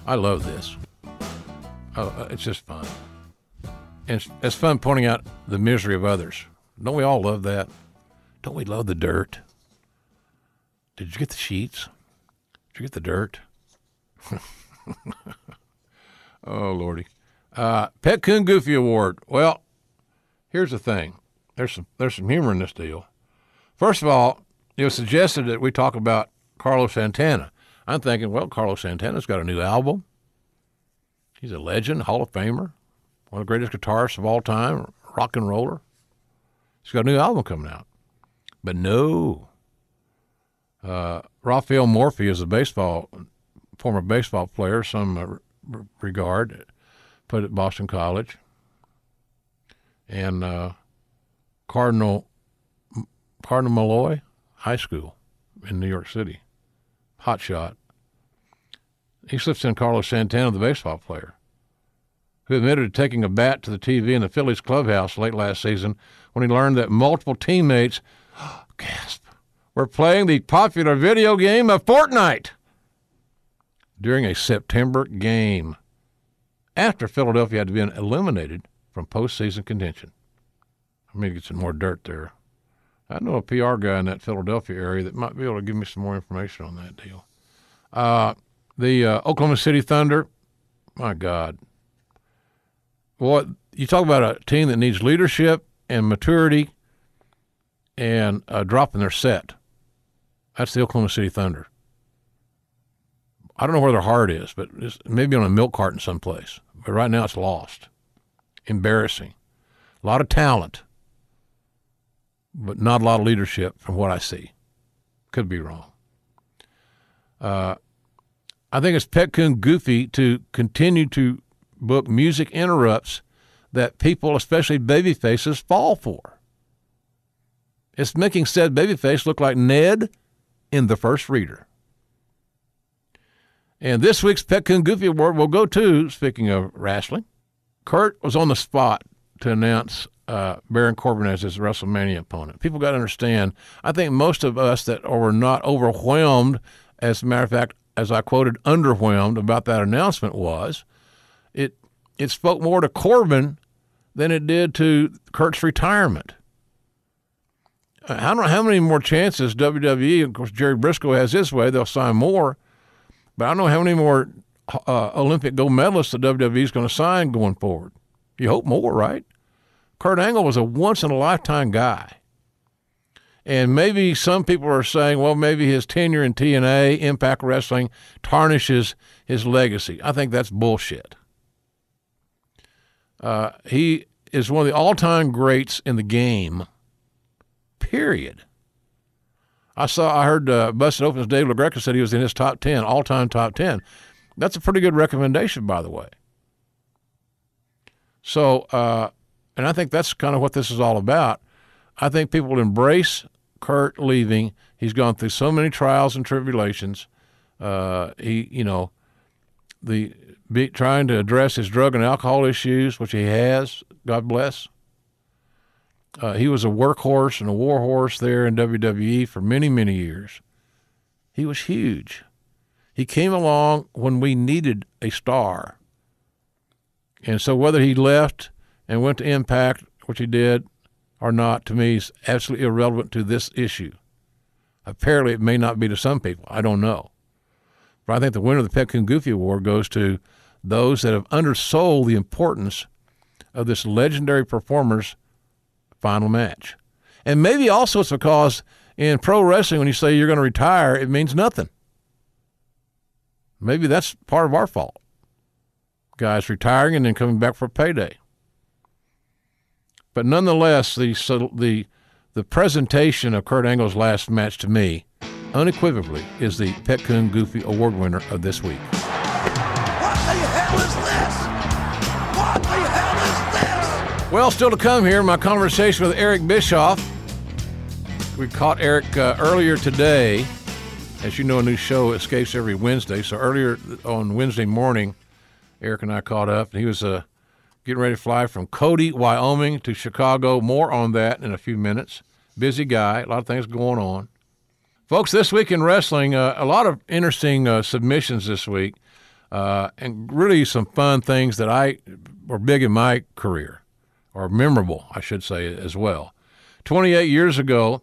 I love this. It's just fun. And it's, it's fun pointing out the misery of others. Don't we all love that? Don't we love the dirt? Did you get the sheets? Did you get the dirt? [LAUGHS] oh, Lordy. Uh, Pet Coon Goofy Award. Well, here's the thing. There's some there's some humor in this deal. First of all, it was suggested that we talk about Carlos Santana. I'm thinking, well, Carlos Santana's got a new album. He's a legend, Hall of Famer, one of the greatest guitarists of all time, rock and roller. He's got a new album coming out. But no. Uh, Rafael Morphy is a baseball, former baseball player, some uh, regard, played at Boston College. And uh, Cardinal Cardinal Malloy High School in New York City. Hot shot. He slips in Carlos Santana, the baseball player, who admitted to taking a bat to the TV in the Phillies clubhouse late last season when he learned that multiple teammates, [GASPS] gasp, were playing the popular video game of Fortnite during a September game after Philadelphia had been eliminated from postseason contention. Let me get some more dirt there. I know a PR guy in that Philadelphia area that might be able to give me some more information on that deal. Uh, the uh, Oklahoma City Thunder, my God. What you talk about a team that needs leadership and maturity and uh, dropping their set. That's the Oklahoma City Thunder. I don't know where their heart is, but it's maybe on a milk carton someplace. But right now it's lost. Embarrassing. A lot of talent, but not a lot of leadership from what I see. Could be wrong. Uh, I think it's Petcoon Goofy to continue to book music interrupts that people, especially baby faces, fall for. It's making said babyface look like Ned in the first reader. And this week's Petcoon Goofy Award will go to, speaking of wrestling, Kurt was on the spot to announce uh, Baron Corbin as his WrestleMania opponent. People got to understand, I think most of us that were not overwhelmed, as a matter of fact, as I quoted, underwhelmed about that announcement was, it it spoke more to Corbin than it did to Kurt's retirement. I don't know how many more chances WWE, of course, Gerry Brisco has his way, they'll sign more. But I don't know how many more uh, Olympic gold medalists the WWE is going to sign going forward. You hope more, right? Kurt Angle was a once in a lifetime guy. And maybe some people are saying, well, maybe his tenure in TNA, Impact Wrestling, tarnishes his legacy. I think that's bullshit. Uh, he is one of the all time greats in the game, period. I saw, I heard uh, Busted Open's Dave LaGreca said he was in his top 10, all time top 10. That's a pretty good recommendation, by the way. So, uh, and I think that's kind of what this is all about. I think people will embrace Kurt leaving. He's gone through so many trials and tribulations. Uh, he, you know, the be, trying to address his drug and alcohol issues, which he has. God bless. Uh, he was a workhorse and a warhorse there in WWE for many, many years. He was huge. He came along when we needed a star. And so whether he left and went to Impact, which he did, or not, to me is absolutely irrelevant to this issue. Apparently, it may not be to some people. I don't know. But I think the winner of the Coon Goofy Award goes to those that have undersold the importance of this legendary performer's final match. And maybe also it's because in pro wrestling, when you say you're going to retire, it means nothing. Maybe that's part of our fault. Guys retiring and then coming back for payday. But nonetheless, the the the presentation of Kurt Angle's last match to me, unequivocally, is the Pet Coon Goofy Award winner of this week. What the hell is this? What the hell is this? Well, still to come here, my conversation with Eric Bischoff. We caught Eric uh, earlier today. As you know, a new show escapes every Wednesday. So earlier on Wednesday morning, Eric and I caught up, and he was uh, getting ready to fly from Cody, Wyoming to Chicago. More on that in a few minutes. Busy guy, a lot of things going on. Folks, this week in wrestling, uh, a lot of interesting uh, submissions this week, uh, and really some fun things that I were big in my career, or memorable, I should say, as well. 28 years ago,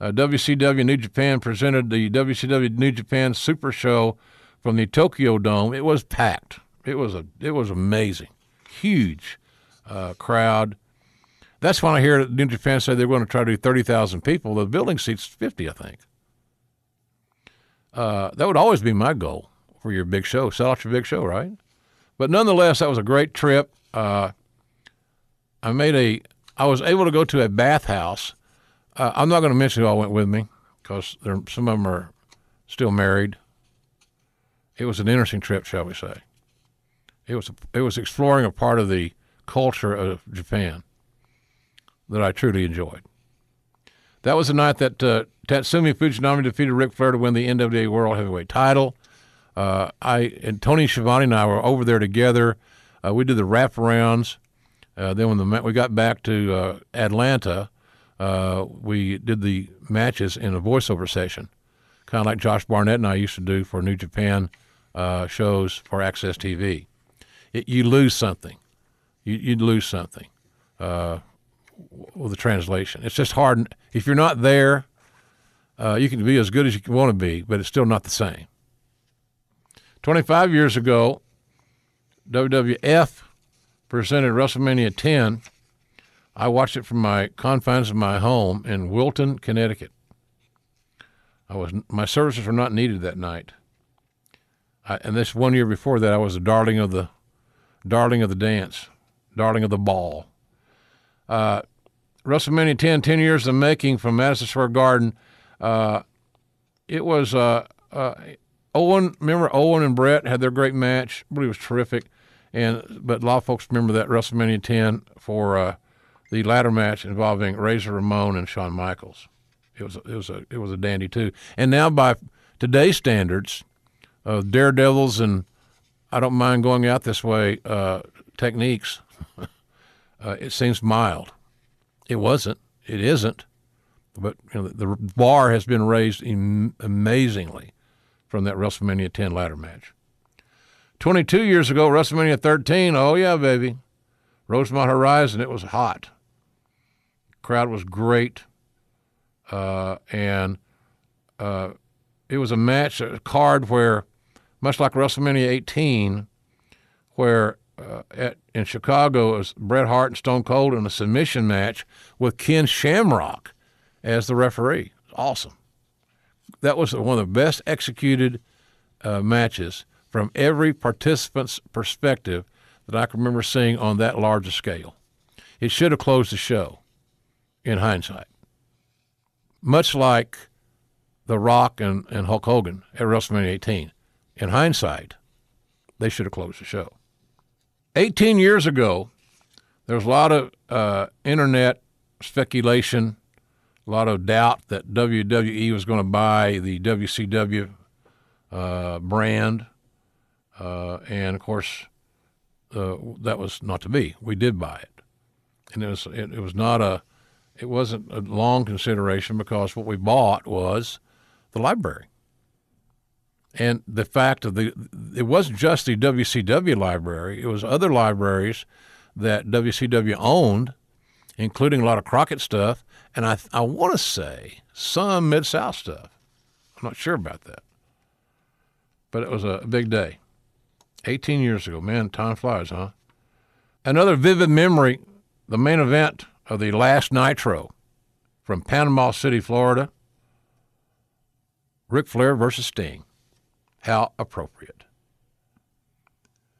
uh, WCW New Japan presented the WCW New Japan Super Show from the Tokyo Dome. It was packed. It was a it was amazing huge uh, crowd. That's when I hear New Japan say they're going to try to do 30,000 people. The building seats 50, I think. Uh, that would always be my goal for your big show. Sell out your big show, right? But nonetheless, that was a great trip. Uh, I made a. I was able to go to a bathhouse. Uh, I'm not going to mention who all went with me because some of them are still married. It was an interesting trip, shall we say. It was it was exploring a part of the culture of Japan that I truly enjoyed. That was the night that uh, Tatsumi Fujinami defeated Ric Flair to win the NWA World Heavyweight Title. Uh, I and Tony Schiavone and I were over there together. Uh, we did the wraparounds. Uh, then when the we got back to uh, Atlanta, uh, we did the matches in a voiceover session, kind of like Josh Barnett and I used to do for New Japan shows for AXS TV it, you lose something. You, you'd lose something uh, with the translation. It's just hard. If you're not there, uh, you can be as good as you want to be, but it's still not the same. 25 years ago, WWF presented WrestleMania 10. I watched it from my confines of my home in Wilton, Connecticut. I was my services were not needed that night. I, and this one year before that, I was a darling of the darling of the dance, darling of the ball. Uh, WrestleMania 10, 10 years in making from Madison Square Garden. Uh, it was uh, uh, Owen. Remember Owen and Bret had their great match. Really was terrific. And but a lot of folks remember that WrestleMania 10 for uh, the ladder match involving Razor Ramon and Shawn Michaels. It was it was a it was a dandy too. And now by today's standards, of Daredevils and I don't mind going out this way uh, techniques. [LAUGHS] uh, it seems mild. It wasn't. It isn't. But you know, the, bar has been raised Im- amazingly from that WrestleMania 10 ladder match. 22 years ago, WrestleMania 13. Oh yeah, baby, Rosemont Horizon. It was hot. Crowd was great. uh, and uh, it was a match, a card where, much like WrestleMania 18, where uh, at in Chicago it was Bret Hart and Stone Cold in a submission match with Ken Shamrock as the referee. Awesome. That was one of the best executed uh, matches from every participant's perspective that I can remember seeing on that large a scale. It should have closed the show in hindsight. Much like The Rock and, and Hulk Hogan at WrestleMania 18. In hindsight, they should have closed the show. 18 years ago, there was a lot of uh, internet speculation, a lot of doubt that WWE was going to buy the WCW uh, brand. Uh, and of course, uh, that was not to be. We did buy it. And it was, it, it was not a, it wasn't a long consideration because what we bought was the library. And the fact of the, it wasn't just the WCW library, it was other libraries that WCW owned, including a lot of Crockett stuff, and I, I want to say some Mid South stuff. I'm not sure about that. But it was a big day. 18 years ago. Man, time flies, huh? Another vivid memory the main event of the last Nitro from Panama City, Florida Ric Flair versus Sting. How appropriate.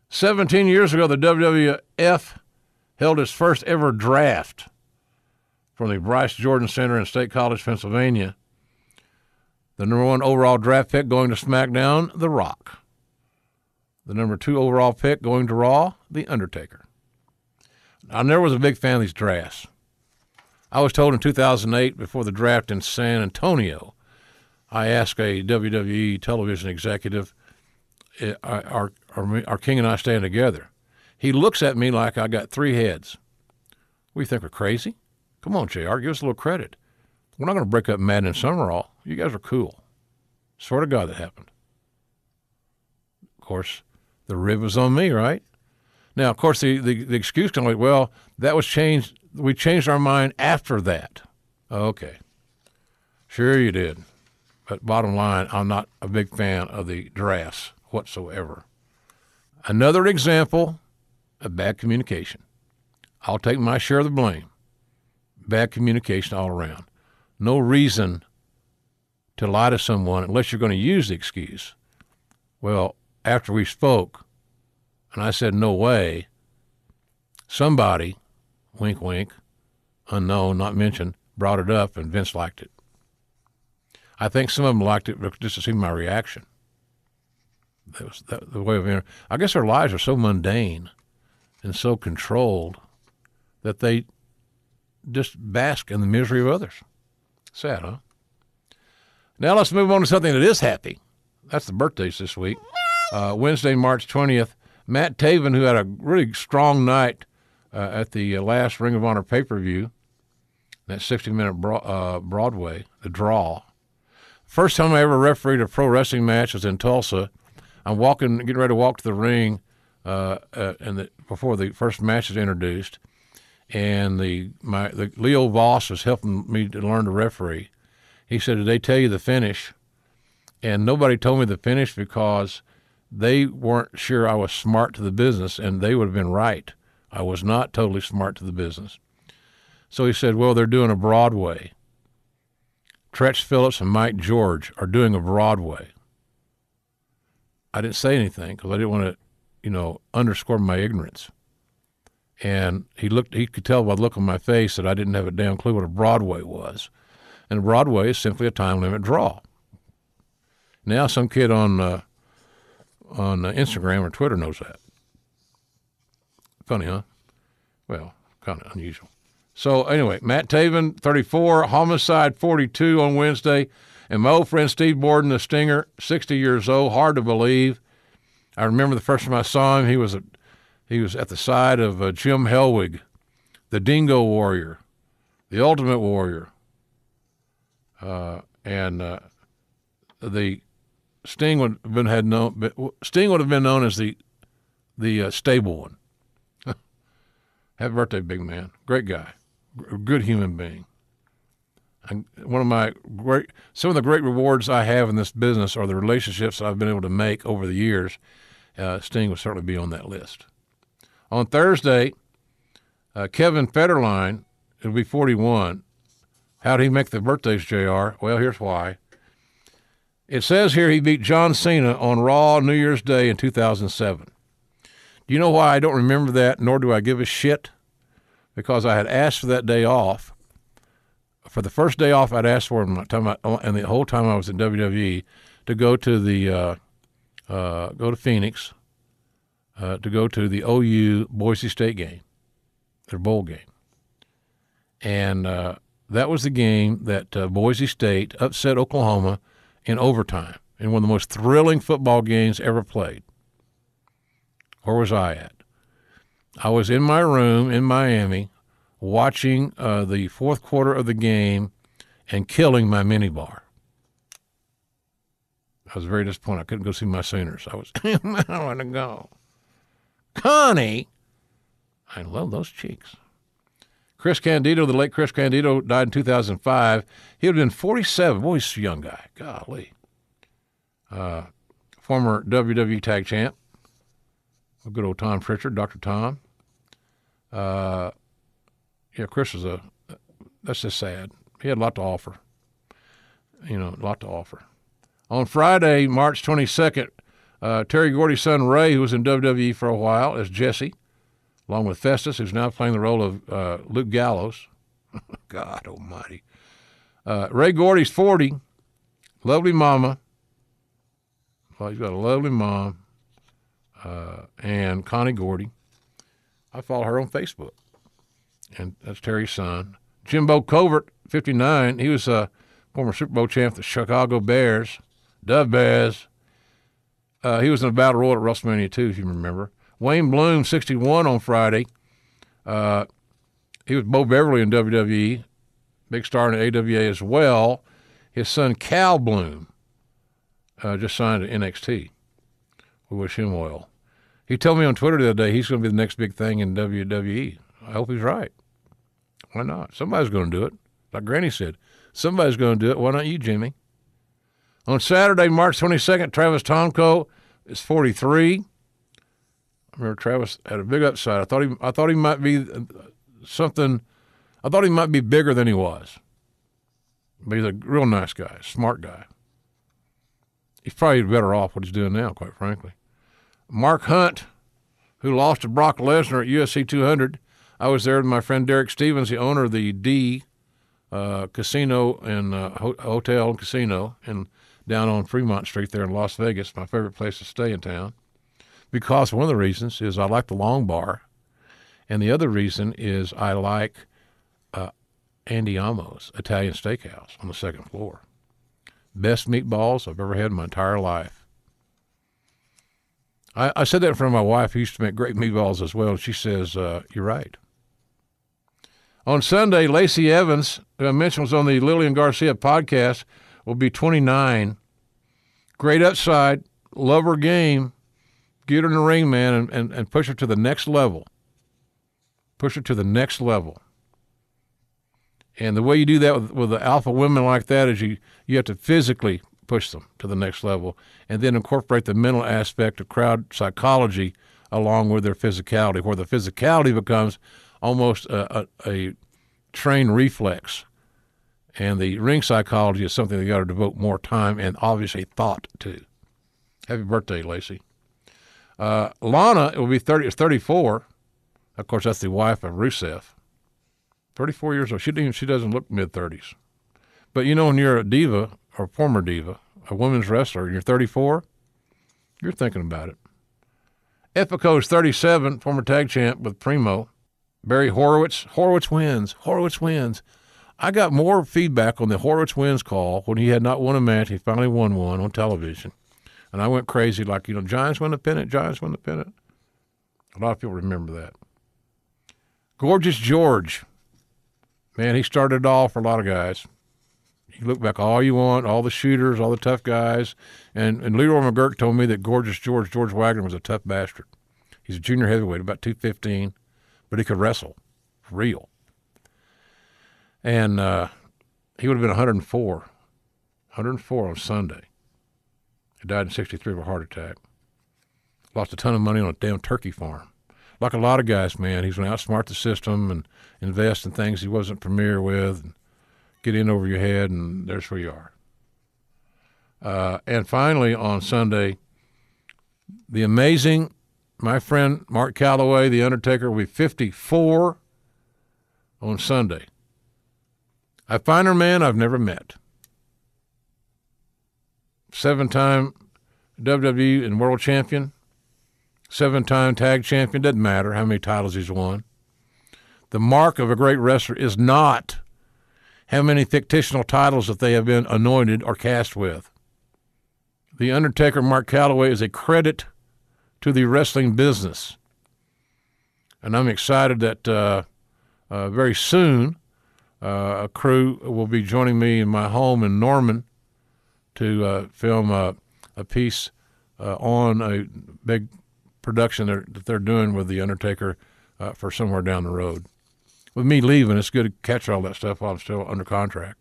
17 years ago, the WWF held its first ever draft from the Bryce Jordan Center in State College, Pennsylvania. The number one overall draft pick going to SmackDown, The Rock. The number two overall pick going to Raw, The Undertaker. I never was a big fan of these drafts. I was told in 2008, before the draft in San Antonio, I asked a WWE television executive, "Are, are, are King and I staying together?" He looks at me like I got three heads. We think we're crazy? Come on, JR, give us a little credit. We're not going to break up Madden and Summerall. You guys are cool. Swear to God that happened. Of course, the rib was on me, right? Now, of course, the, the, the excuse can be, well, that was changed. We changed our mind after that. Okay. Sure, you did. But bottom line, I'm not a big fan of the drafts whatsoever. Another example of bad communication. I'll take my share of the blame. Bad communication all around. No reason to lie to someone unless you're going to use the excuse. Well, after we spoke, and I said, no way, somebody, wink, wink, unknown, not mentioned, brought it up, and Vince liked it. I think some of them liked it just to see my reaction. That was the way of. I guess their lives are so mundane and so controlled that they just bask in the misery of others. Sad, huh? Now let's move on to something that is happy. That's the birthdays this week. Uh, Wednesday, March 20th, Matt Taven, who had a really strong night uh, at the uh, last Ring of Honor pay per view, that 60 minute bro- uh, Broadway, the draw. First time I ever refereed a pro wrestling match was in Tulsa. I'm walking, getting ready to walk to the ring, uh, uh, and the, before the first match is introduced, and the my the Leo Voss was helping me to learn to referee. He said, "Did they tell you the finish?" And nobody told me the finish because they weren't sure I was smart to the business, and they would have been right. I was not totally smart to the business. So he said, Well, they're doing a Broadway. Treach Phillips and Mike George are doing a Broadway. I didn't say anything because I didn't want to, you know, underscore my ignorance. And he looked, he could tell by the look on my face that I didn't have a damn clue what a Broadway was. And a Broadway is simply a time limit draw. Now, some kid on uh, on uh, Instagram or Twitter knows that. Funny, huh? Well, kind of unusual. So anyway, Matt Taven, 34, homicide 42 on Wednesday, and my old friend Steve Borden, the Stinger, 60 years old. Hard to believe. I remember the first time I saw him, he was a, he was at the side of uh, Jim Hellwig, the Dingo Warrior, the Ultimate Warrior, uh, and uh, the Sting would have been had known. Sting would have been known as the the uh, stable one. [LAUGHS] Happy birthday, big man! Great guy, good human being. And one of my great, some of the great rewards I have in this business are the relationships I've been able to make over the years. Uh, Sting would certainly be on that list. On Thursday, uh, Kevin Federline, it'll be 41. How did he make the birthdays, JR? Well, here's why. It says here he beat John Cena on Raw New Year's Day in 2007. Do you know why I don't remember that, nor do I give a shit? Because I had asked for that day off. For the first day off, I'd asked for him, and the whole time I was in WWE, to go to the uh, uh, go to Phoenix, uh, to go to the OU Boise State game, their bowl game, and uh, that was the game that uh, Boise State upset Oklahoma in overtime in one of the most thrilling football games ever played. Where was I at? I was in my room in Miami watching uh, the fourth quarter of the game and killing my minibar. I was very disappointed. I couldn't go see my Sooners. I was, [LAUGHS] I want to go. Connie, I love those cheeks. Chris Candido, the late Chris Candido, died in 2005. He would have been 47. Boy, he's a young guy. Golly. Uh, former WWE Tag Champ. A good old Tom Prichard, Dr. Tom. Uh, yeah, Chris was a. That's just sad. He had a lot to offer. You know, a lot to offer. On Friday, March 22nd, uh, Terry Gordy's son Ray, who was in WWE for a while as Jesse, along with Festus, who's now playing the role of uh, Luke Gallows. [LAUGHS] God Almighty. Uh, Ray Gordy's 40, lovely mama. Well, he's got a lovely mom, uh, and Connie Gordy. I follow her on Facebook, and that's Terry's son. Jimbo Covert, 59. He was a former Super Bowl champ, the Chicago Bears, Dove Bears. Uh, he was in a battle royal at WrestleMania 2, if you remember. Wayne Bloom, 61 on Friday. Uh, he was Beau Beverly in WWE, big star in the AWA as well. His son Cal Bloom uh, just signed at NXT. We wish him well. He told me on Twitter the other day he's going to be the next big thing in WWE. I hope he's right. Why not? Somebody's going to do it. Like Granny said, somebody's going to do it. Why not you, Jimmy? On Saturday, March 22nd, Travis Tomko is 43. I remember Travis had a big upside. I thought he, I thought he might be uh, something. I thought he might be bigger than he was. But he's a real nice guy, smart guy. He's probably better off what he's doing now, quite frankly. Mark Hunt, who lost to Brock Lesnar at UFC 200. I was there with my friend Derek Stevens, the owner of the D uh, Casino and uh, Hotel and Casino, and down on Fremont Street there in Las Vegas, my favorite place to stay in town. Because one of the reasons is I like the long bar, and the other reason is I like uh, Andiamo's Italian Steakhouse on the second floor. Best meatballs I've ever had in my entire life. I, I said that in front of my wife, who used to make great meatballs as well, and she says, uh, You're right. On Sunday, Lacey Evans, who I mentioned was on the Lillian Garcia podcast, will be 29. Great upside, love her game. Get her in the ring, man, and, and, and push her to the next level. Push her to the next level. And the way you do that with, with the alpha women like that is you, you have to physically push them to the next level and then incorporate the mental aspect of crowd psychology along with their physicality, where the physicality becomes almost a, a, a trained reflex. And the ring psychology is something they got to devote more time and obviously thought to. Happy birthday, Lacey. Uh, Lana will be 30, 34. Of course, that's the wife of Rusev. 34 years old. She, even, she doesn't look mid 30s. But you know, when you're a diva or former diva, a women's wrestler, and you're 34, you're thinking about it. Epico is 37, former tag champ with Primo. Barry Horowitz. Horowitz wins. Horowitz wins. I got more feedback on the Horowitz wins call when he had not won a match. He finally won one on television. And I went crazy, like, you know, Giants won the pennant, Giants won the pennant. A lot of people remember that. Gorgeous George. Man, he started it all for a lot of guys. You look back all you want, all the shooters, all the tough guys. And, and Leroy McGuirk told me that Gorgeous George, George Wagner, was a tough bastard. He's a junior heavyweight, about 215, but he could wrestle, real. And uh, he would have been 104. 104 on Sunday. He died in 63 of a heart attack. Lost a ton of money on a damn turkey farm. Like a lot of guys, man, he's going to outsmart the system and invest in things he wasn't familiar with and get in over your head, and there's where you are. Uh, and finally, on Sunday, the amazing, my friend Mark Calaway, The Undertaker, will be 54 on Sunday. A finer man I've never met. Seven time WWE and world champion, seven time tag champion, doesn't matter how many titles he's won. The mark of a great wrestler is not how many fictional titles that they have been anointed or cast with. The Undertaker Mark Calaway is a credit to the wrestling business. And I'm excited that uh, uh, very soon uh, a crew will be joining me in my home in Norman to uh, film a, a piece uh, on a big production that they're doing with The Undertaker uh, for somewhere down the road. With me leaving, it's good to catch all that stuff while I'm still under contract.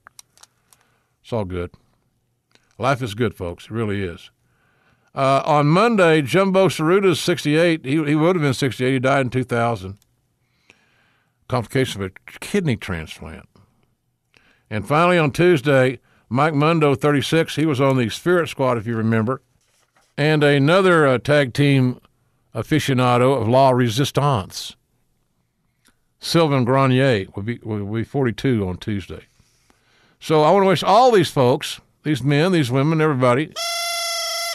It's all good. Life is good, folks. It really is. Uh, on Monday, Jumbo is 68. He, he would have been 68. He died in 2000. Complication of a kidney transplant. And finally, on Tuesday, Mike Mondo, 36. He was on the Spirit Squad, if you remember. And another uh, tag team aficionado of La Resistance, Sylvain Grenier, will be, will be 42 on Tuesday. So I want to wish all these folks these men, these women, everybody,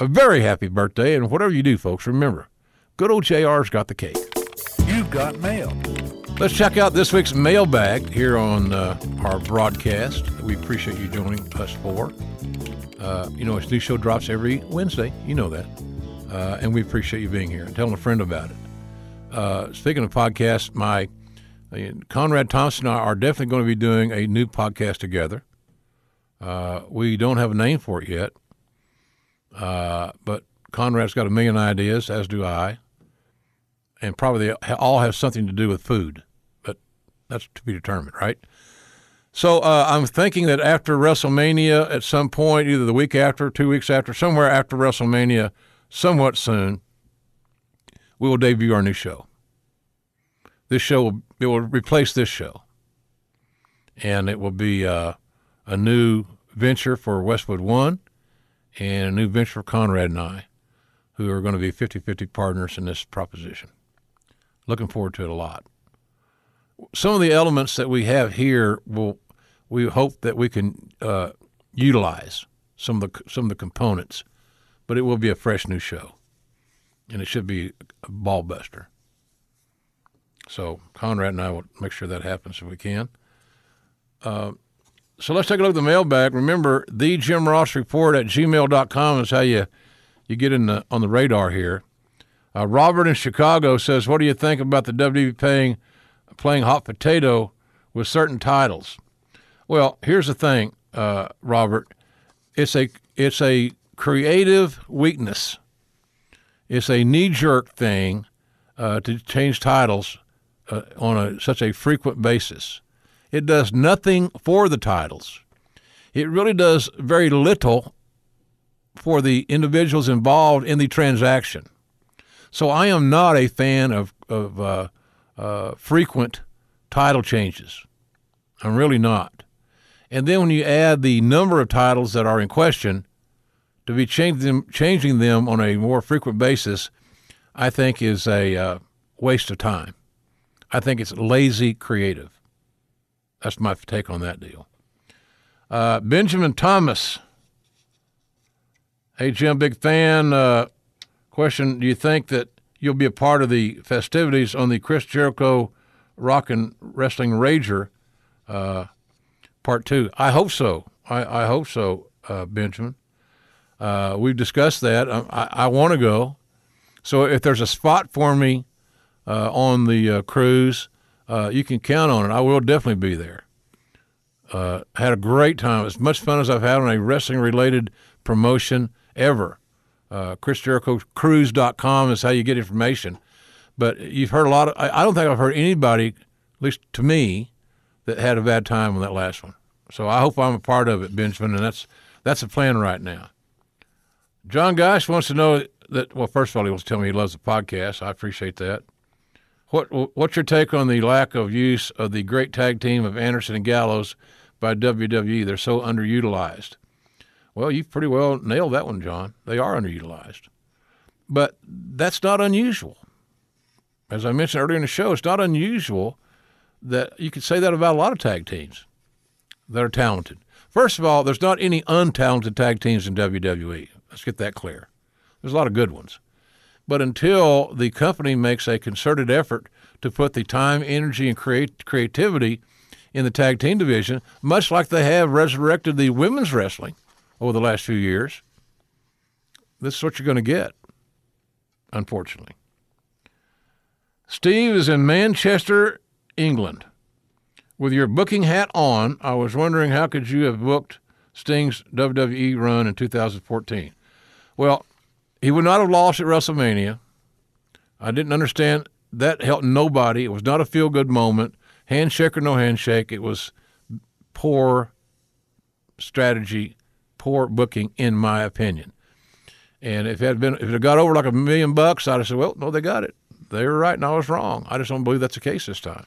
a very happy birthday. And whatever you do, folks, remember, good old JR's got the cake. You've got mail. Let's check out this week's mailbag here on uh, our broadcast. We appreciate you joining us for. Uh, you know, this new show drops every Wednesday. You know that. Uh, and we appreciate you being here and telling a friend about it. Uh, speaking of podcasts, my Conrad Thompson and I are definitely going to be doing a new podcast together. Uh, we don't have a name for it yet, uh, but Conrad's got a million ideas, as do I, and probably they all have something to do with food, but that's to be determined, right? So uh, I'm thinking that after WrestleMania, at some point, either the week after, two weeks after, somewhere after WrestleMania, somewhat soon, we will debut our new show. This show will it will replace this show, and it will be uh, a new venture for Westwood One and a new venture for Conrad and I, who are going to be 50 50 partners in this proposition. Looking forward to it a lot. Some of the elements that we have here will we hope that we can uh, utilize some of the some of the components, but it will be a fresh new show, and it should be a ball buster. So Conrad and I will make sure that happens if we can. Uh, so let's take a look at the mailbag. Remember, the Jim Ross Report at gmail.com is how you, you get in the, on the radar here. Uh, Robert in Chicago says, What do you think about the WWE paying, playing hot potato with certain titles? Well, here's the thing, uh, Robert. It's a, it's a creative weakness, it's a knee jerk thing uh, to change titles uh, on a, such a frequent basis. It does nothing for the titles. It really does very little for the individuals involved in the transaction. So I am not a fan of, of uh, uh, frequent title changes. I'm really not. And then when you add the number of titles that are in question, to be changing them, changing them on a more frequent basis, I think is a uh, waste of time. I think it's lazy creative. That's my take on that deal. Uh, Benjamin Thomas. Hey, Jim, big fan. Uh, question Do you think that you'll be a part of the festivities on the Chris Jericho Rock and Wrestling Rager uh, part two? I hope so. I, I hope so, uh, Benjamin. Uh, we've discussed that. I, I, I want to go. So if there's a spot for me on the cruise, uh, you can count on it. I will definitely be there. Uh, had a great time. As much fun as I've had on a wrestling related promotion ever. Uh, ChrisJerichoCruise.com is how you get information. But you've heard a lot of, I, I don't think I've heard anybody, at least to me, that had a bad time on that last one. So I hope I'm a part of it, Benjamin, and that's that's the plan right now. John Gosh wants to know that. Well, first of all, he wants to tell me he loves the podcast. I appreciate that. What what's your take on the lack of use of the great tag team of Anderson and Gallows by WWE? They're so underutilized. Well, you've pretty well nailed that one, John. They are underutilized, but that's not unusual. As I mentioned earlier in the show, it's not unusual that you could say that about a lot of tag teams that are talented. First of all, there's not any untalented tag teams in WWE. Let's get that clear. There's a lot of good ones. But until the company makes a concerted effort to put the time, energy, and create, creativity in the tag team division, much like they have resurrected the women's wrestling over the last few years, this is what you're going to get, unfortunately. Steve is in Manchester, England. With your booking hat on, I was wondering how could you have booked Sting's WWE run in 2014? Well, he would not have lost at WrestleMania. I didn't understand that helped nobody. It was not a feel good moment. Handshake or no handshake, it was poor strategy, poor booking, in my opinion. And if it had been, if it had got over like a million bucks, I'd have said, well, no, they got it. They were right and I was wrong. I just don't believe that's the case this time.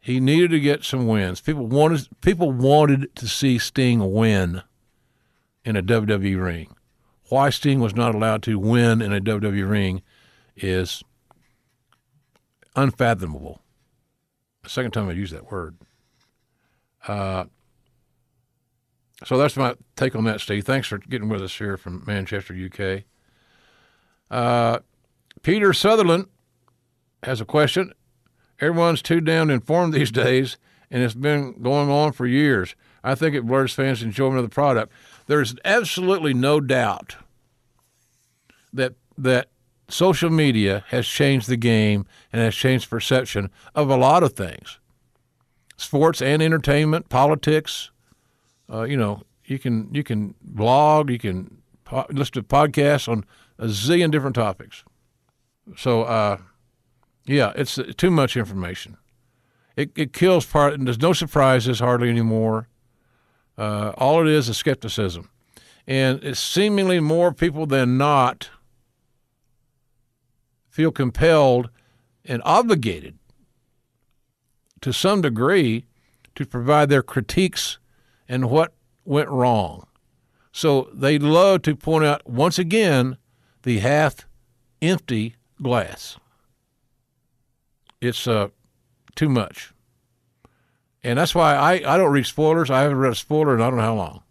He needed to get some wins. People wanted people wanted to see Sting win in a WWE ring. Why Sting was not allowed to win in a WWE ring is unfathomable. The second time I used that word. Uh, so that's my take on that, Steve. Thanks for getting with us here from Manchester, UK. Uh, Peter Sutherland has a question. Everyone's too damn informed these [LAUGHS] days, and it's been going on for years. I think it blurs fans' enjoyment of the product. There's absolutely no doubt that that social media has changed the game and has changed perception of a lot of things, sports and entertainment, politics. Uh, you know, you can you can blog, you can po- listen to podcasts on a zillion different topics. So, uh, yeah, it's too much information. It, it kills part, and there's no surprises hardly anymore. Uh, all it is is skepticism. And it's seemingly more people than not feel compelled and obligated to some degree to provide their critiques and what went wrong. So they love to point out once again the half empty glass. It's uh, too much. And that's why I, I don't read spoilers. I haven't read a spoiler in I don't know how long.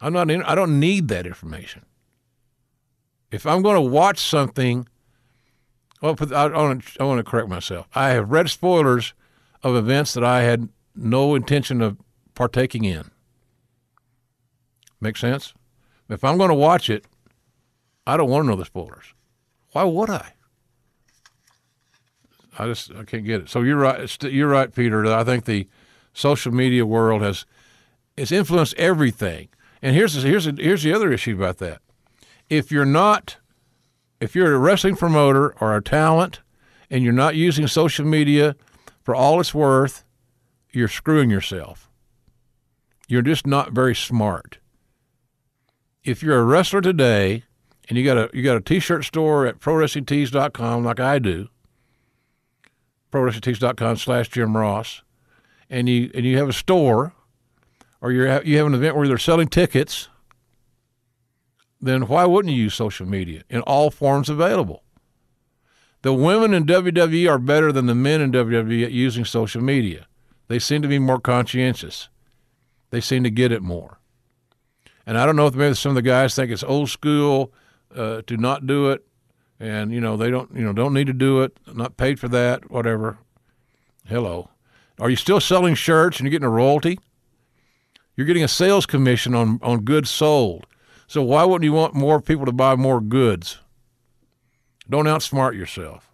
I'm not in, I don't need that information. If I'm going to watch something, well, I want, to, I want to correct myself. I have read spoilers of events that I had no intention of partaking in. Make sense? If I'm going to watch it, I don't want to know the spoilers. Why would I? I just I can't get it. So you're right. You're right, Peter. I think the social media world has it's influenced everything. And here's the, here's the, here's the other issue about that. If you're not, if you're a wrestling promoter or a talent, and you're not using social media for all it's worth, you're screwing yourself. You're just not very smart. If you're a wrestler today and you got a you got a t-shirt store at prowrestlingtees.com like I do, prowrestlingtees.com slash Jim Ross, and you and you have a store, or you you have an event where they're selling tickets, then why wouldn't you use social media in all forms available? The women in WWE are better than the men in WWE at using social media. They seem to be more conscientious. They seem to get it more. And I don't know if maybe some of the guys think it's old school uh, to not do it and you know they don't you know don't need to do it not paid for that whatever. Hello. Are you still selling shirts and you're getting a royalty? You're getting a sales commission on on goods sold. So why wouldn't you want more people to buy more goods? Don't outsmart yourself.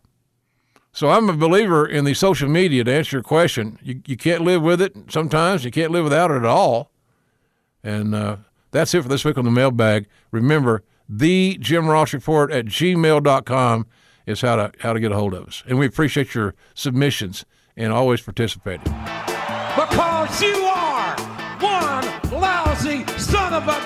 So i'm a believer in the social media to answer your question. You, you can't live with it sometimes. You can't live without it at all. And uh, that's it for this week on the mailbag. Remember the Jim Ross Report at gmail.com is how to how to get a hold of us. And we appreciate your submissions and always participating. Because you are one lousy son of a.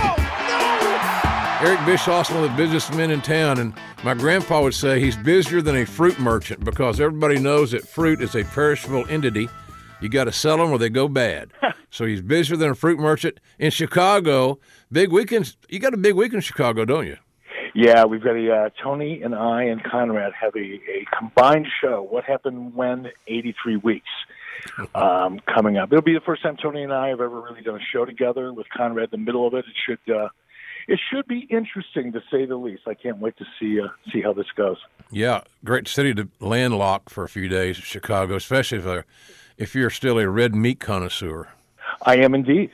Oh, no! Eric Bischoff's one of the busiest men in town, and my grandpa would say he's busier than a fruit merchant because everybody knows that fruit is a perishable entity. You got to sell them or they go bad. [LAUGHS] so he's busier than a fruit merchant. In Chicago, big weekends. You got a big week in Chicago, don't you? Yeah, we've got a uh, Tony and I and Conrad have a, a combined show. What happened when 83 weeks [LAUGHS] um, coming up. It'll be the first time Tony and I have ever really done a show together with Conrad in the middle of it. It should uh, it should be interesting to say the least. I can't wait to see uh, see how this goes. Yeah, great city to landlock for a few days, Chicago, especially if uh, if you're still a red meat connoisseur. I am indeed.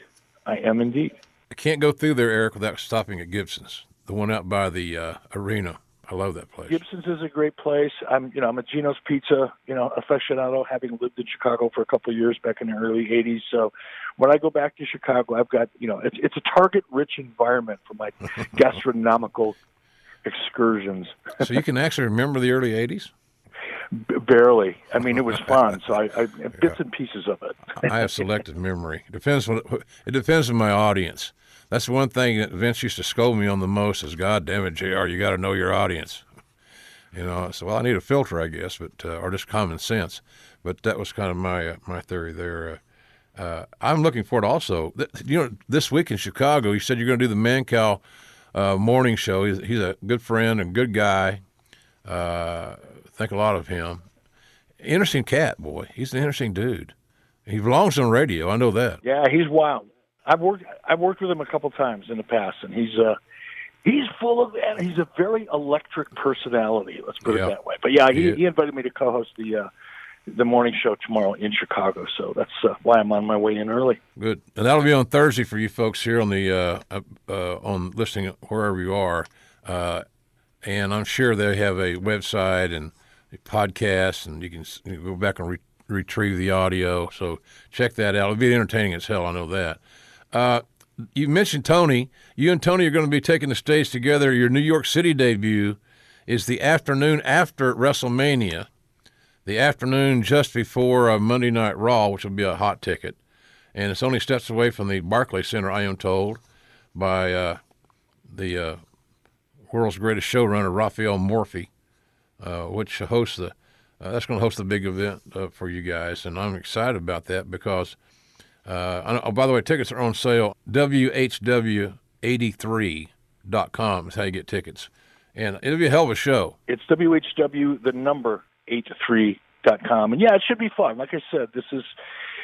I am indeed. I can't go through there, Eric, without stopping at Gibson's, the one out by the uh, arena. I love that place. Gibson's is a great place. I'm, you know, I'm a Gino's Pizza, you know, aficionado, having lived in Chicago for a couple of years back in the early '80s. So, when I go back to Chicago, I've got, you know, it's it's a target-rich environment for my [LAUGHS] gastronomical excursions. so you can actually remember the early '80s. B- barely. I mean, it was [LAUGHS] fun. So I, I bits yeah. and pieces of it. I have selective memory. It depends. On, it depends on my audience. That's one thing that Vince used to scold me on the most is, God damn it, JR, you got to know your audience. You know, so well, I need a filter, I guess, but uh, or just common sense. But that was kind of my uh, my theory there. Uh, uh I'm looking forward also. Th- you know, this week in Chicago, you said you're going to do the Mancow uh, morning show. He's, he's, a good friend and good guy. Uh, think a lot of him. Interesting cat, boy. He's an interesting dude. He belongs on radio. I know that. Yeah, he's wild. I've worked I've worked with him a couple times in the past, and he's uh he's full of he's a very electric personality. Let's put it that way. But yeah, he, he invited me to co-host the uh, the morning show tomorrow in Chicago, so that's uh, why I'm on my way in early. Good, and that'll be on Thursday for you folks here on the uh, uh, on listening wherever you are, uh, and I'm sure they have a website and a podcast, and you can, you go back and re- retrieve the audio. So check that out. It'll be entertaining as hell. I know that. Uh, you mentioned Tony. You and Tony are going to be taking the stage together. Your New York City debut is the afternoon after WrestleMania, the afternoon just before uh, Monday Night Raw, which will be a hot ticket. And it's only steps away from the Barclays Center, I am told, by uh, the uh, world's greatest showrunner, Rafael Morffi, uh, which hosts the. Uh, that's going to host the big event for you guys, and I'm excited about that because uh, oh, by the way, tickets are on sale. WHW83.com is how you get tickets. And it'll be a hell of a show. It's WHW, the number 83.com. And yeah, it should be fun. Like I said, this is,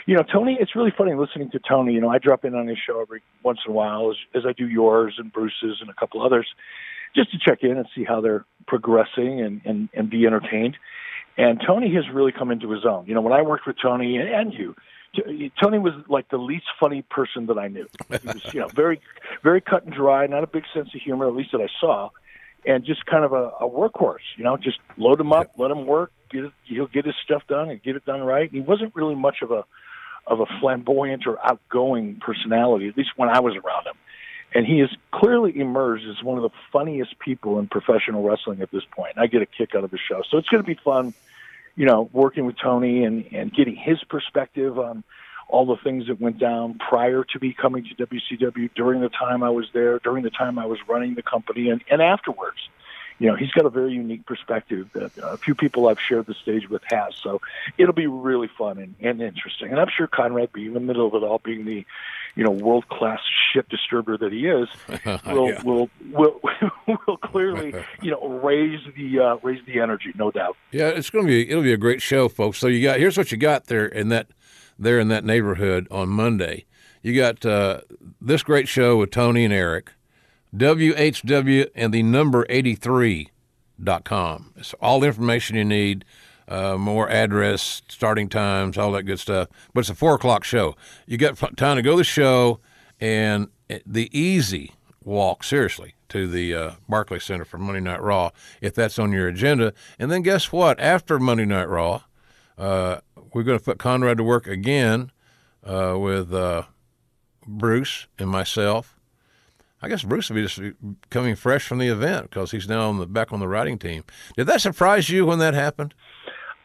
you know, Tony, it's really funny listening to Tony. You know, I drop in on his show every once in a while as, as I do yours and Bruce's and a couple others just to check in and see how they're progressing and, and, and be entertained. And Tony has really come into his own. You know, when I worked with Tony and, and you, Tony was like the least funny person that I knew. He was, you know, very, very cut and dry, not a big sense of humor, at least that I saw, and just kind of a, a workhorse. You know, just load him up, let him work. Get he'll get his stuff done and get it done right. He wasn't really much of a, of a flamboyant or outgoing personality, at least when I was around him. And he has clearly emerged as one of the funniest people in professional wrestling at this point. I get a kick out of the show, so it's going to be fun you know, working with Tony and, and getting his perspective on all the things that went down prior to me coming to WCW, during the time I was there, during the time I was running the company, and, and afterwards. You know, he's got a very unique perspective that a few people I've shared the stage with has. So it'll be really fun and, and interesting. And I'm sure Conrad, being in the middle of it all, being the you know world class shit disturber that he is, will [LAUGHS] yeah. will will will [LAUGHS] clearly [LAUGHS] you know raise the uh, raise the energy, no doubt. Yeah, it's going to be it'll be a great show, folks. So you got here's what you got there in that there in that neighborhood on Monday. You got uh, this great show with Tony and Eric, WHW and the number 83.com. It's all the information you need uh, more address, starting times, all that good stuff. But it's a four o'clock show. You got time to go to the show, and the easy walk, seriously, to the uh, Barclay Center for Monday Night Raw, if that's on your agenda. And then guess what? After Monday Night Raw, uh, we're going to put Conrad to work again uh, with uh, Bruce and myself. I guess Bruce will be just coming fresh from the event because he's now on the back on the writing team. Did that surprise you when that happened?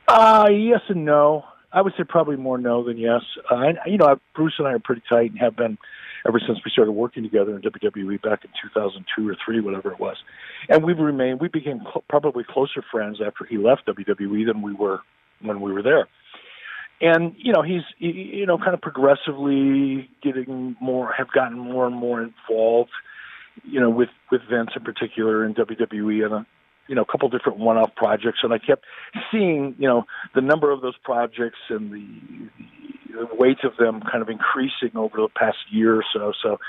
Uh, yes and no. I would say probably more no than yes. Uh, you know, Bruce and I are pretty tight and have been ever since we started working together in WWE back in 2002 or three, whatever it was. And we've remained. We became cl- probably closer friends after he left WWE than we were when we were there. And you know, he's you know kind of progressively getting more, have gotten more and more involved. You know, with with Vince in particular in WWE and a you know a couple different one-off projects, and I kept seeing you know the number of those projects and the, the weight of them kind of increasing over the past year or so. So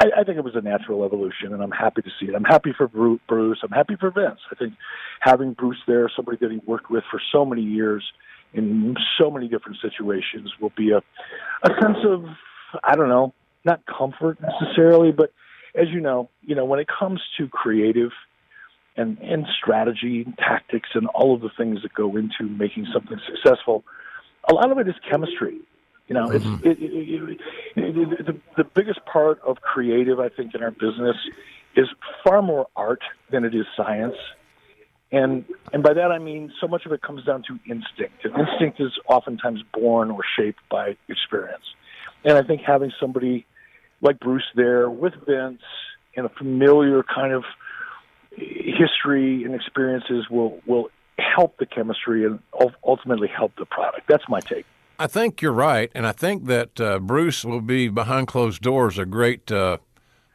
I, I think it was a natural evolution, and I'm happy to see it. I'm happy for Bruce. I'm happy for Vince. I think having Bruce there, somebody that he worked with for so many years in so many different situations, will be a a sense of I don't know, not comfort necessarily, but as you know, you know when it comes to creative and and strategy and tactics and all of the things that go into making something successful. A lot of it is chemistry. You know, mm-hmm. it's it, it, it, the the biggest part of creative, I think, in our business is far more art than it is science. And and by that I mean so much of it comes down to instinct. And instinct is oftentimes born or shaped by experience. And I think having somebody like Bruce there with Vince and a familiar kind of history and experiences will will help the chemistry and ultimately help the product. That's my take. I think you're right, and I think that uh, Bruce will be behind closed doors a great uh,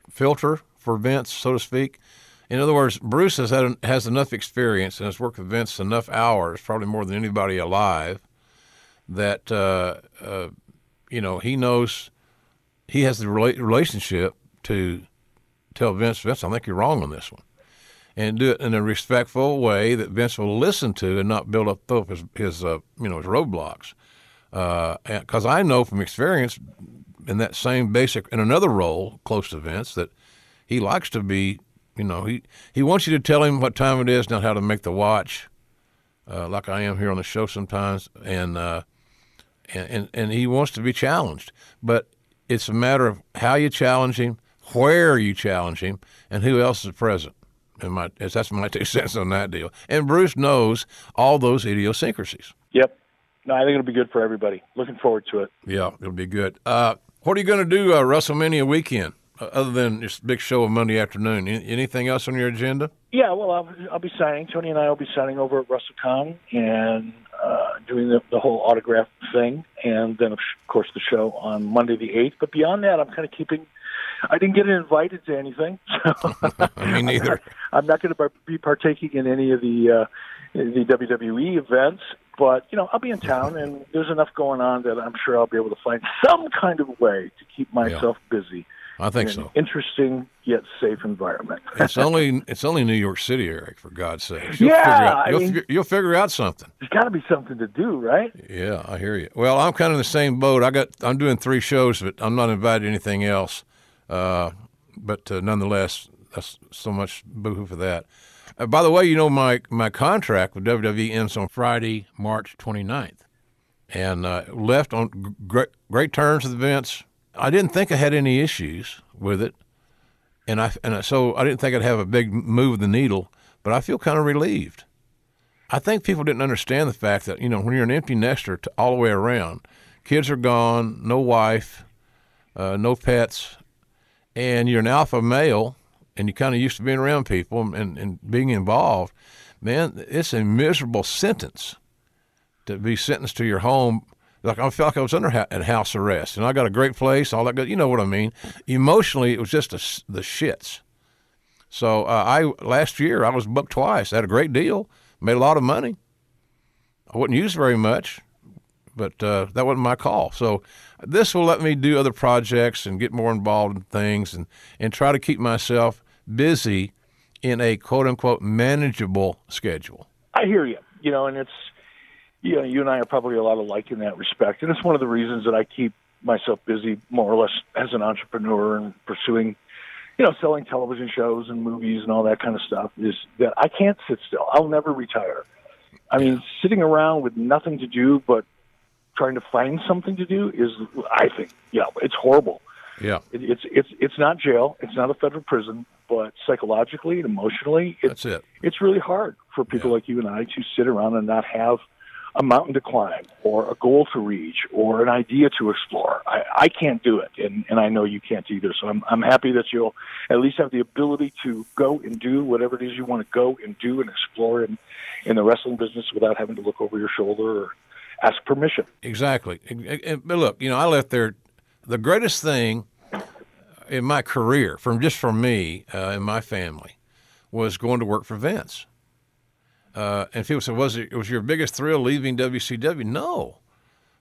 filter for Vince, so to speak. In other words, Bruce has had, has enough experience and has worked with Vince enough hours, probably more than anybody alive, that uh, uh you know he knows he has the relationship to tell Vince, Vince, I think you're wrong on this one and do it in a respectful way that Vince will listen to and not build up his, his uh, you know his roadblocks. Because uh, I know from experience in that same basic in another role close to Vince that he likes to be, you know, he he wants you to tell him what time it is, not how to make the watch, uh, like I am here on the show sometimes, and, uh, and and and he wants to be challenged, but it's a matter of how you challenge him, where you challenge him, and who else is present and my that's my [LAUGHS] two cents on that deal. And Bruce knows all those idiosyncrasies. Yep. No, I think it'll be good for everybody. Looking forward to it. Yeah, it'll be good. Uh, what are you going to do uh, WrestleMania weekend, other than this big show of Monday afternoon? anything else on your agenda? Yeah, well, I'll, I'll be signing. Tony and I will be signing over at WrestleCon and uh, doing the, the whole autograph thing, and then of course the show on Monday the eighth. But beyond that, I'm kind of keeping I didn't get invited to anything. [LAUGHS] So [LAUGHS] Me neither. I'm not, not going to be partaking in any of the uh, the WWE events, but you know I'll be in town, and there's enough going on that I'm sure I'll be able to find some kind of way to keep myself yeah. busy. I think so. Interesting yet safe environment. [LAUGHS] it's only it's only New York City, Eric. For God's sake, you'll yeah, out, you'll, I mean, you'll figure out something. There's got to be something to do, right? Yeah, I hear you. Well, I'm kind of in the same boat. I got I'm doing three shows, but I'm not invited to anything else. Uh, but uh, nonetheless, that's so much boohoo for that. Uh, by the way, you know my my contract with WWE ends on Friday, March 29th, and uh, left on great great terms with Vince. I didn't think I had any issues with it, and I and so I didn't think I'd have a big move of the needle. But I feel kind of relieved. I think people didn't understand the fact that you know when you're an empty nester to, all the way around, kids are gone, no wife, uh, no pets, and you're an alpha male and you're kind of used to being around people and, and being involved, man, it's a miserable sentence to be sentenced to your home. Like I felt like I was under ha- house arrest, and I got a great place, all that good. You know what I mean? Emotionally, it was just a, the shits. So uh, I last year I was booked twice. Had a great deal, made a lot of money. I wouldn't use very much, but uh, that wasn't my call. So this will let me do other projects and get more involved in things and, and try to keep myself busy in a quote unquote manageable schedule. I hear you. You know, and it's, you know, you and I are probably a lot alike in that respect. And it's one of the reasons that I keep myself busy more or less as an entrepreneur and pursuing, you know, selling television shows and movies and all that kind of stuff is that I can't sit still. I'll never retire. I mean, sitting around with nothing to do but trying to find something to do is, I think, yeah, it's horrible. Yeah, it, it's it's it's not jail. It's not a federal prison, but psychologically and emotionally, it, that's it. It's really hard for people yeah. like you and I to sit around and not have a mountain to climb or a goal to reach or an idea to explore. I, I can't do it, and, and I know you can't either. So I'm, I'm happy that you'll at least have the ability to go and do whatever it is you want to go and do and explore in, in the wrestling business without having to look over your shoulder or ask permission. Exactly. But look, you know, I left there. The greatest thing in my career, from just for me uh, and my family, was going to work for Vince. Uh, and people said, was it was your biggest thrill leaving WCW? No,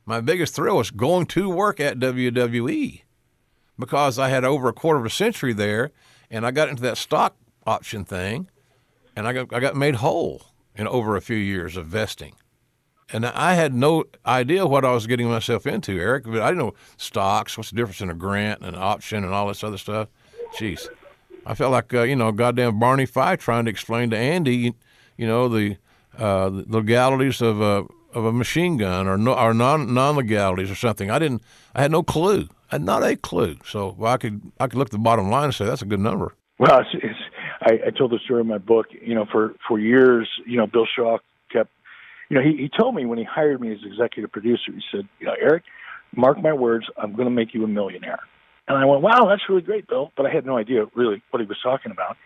my biggest thrill was going to work at WWE because I had over a quarter of a century there, and I got into that stock option thing, and I got I got made whole in over a few years of vesting. And I had no idea what I was getting myself into, Eric. But I didn't know stocks. What's the difference in a grant and an option and all this other stuff? Jeez, I felt like uh, you know, goddamn Barney Fife trying to explain to Andy you know, the, uh, the legalities of a of a machine gun or no, or non non legalities or something. I didn't. I had no clue. I had not a clue. So well, I could I could look at the bottom line and say that's a good number. Well, it's, it's, I, I told the story in my book. You know, for for years, you know, Bill Shaw kept. You know, he he told me when he hired me as executive producer. He said, you know, Eric, mark my words, I'm going to make you a millionaire. And I went, wow, that's really great, Bill. But I had no idea really what he was talking about.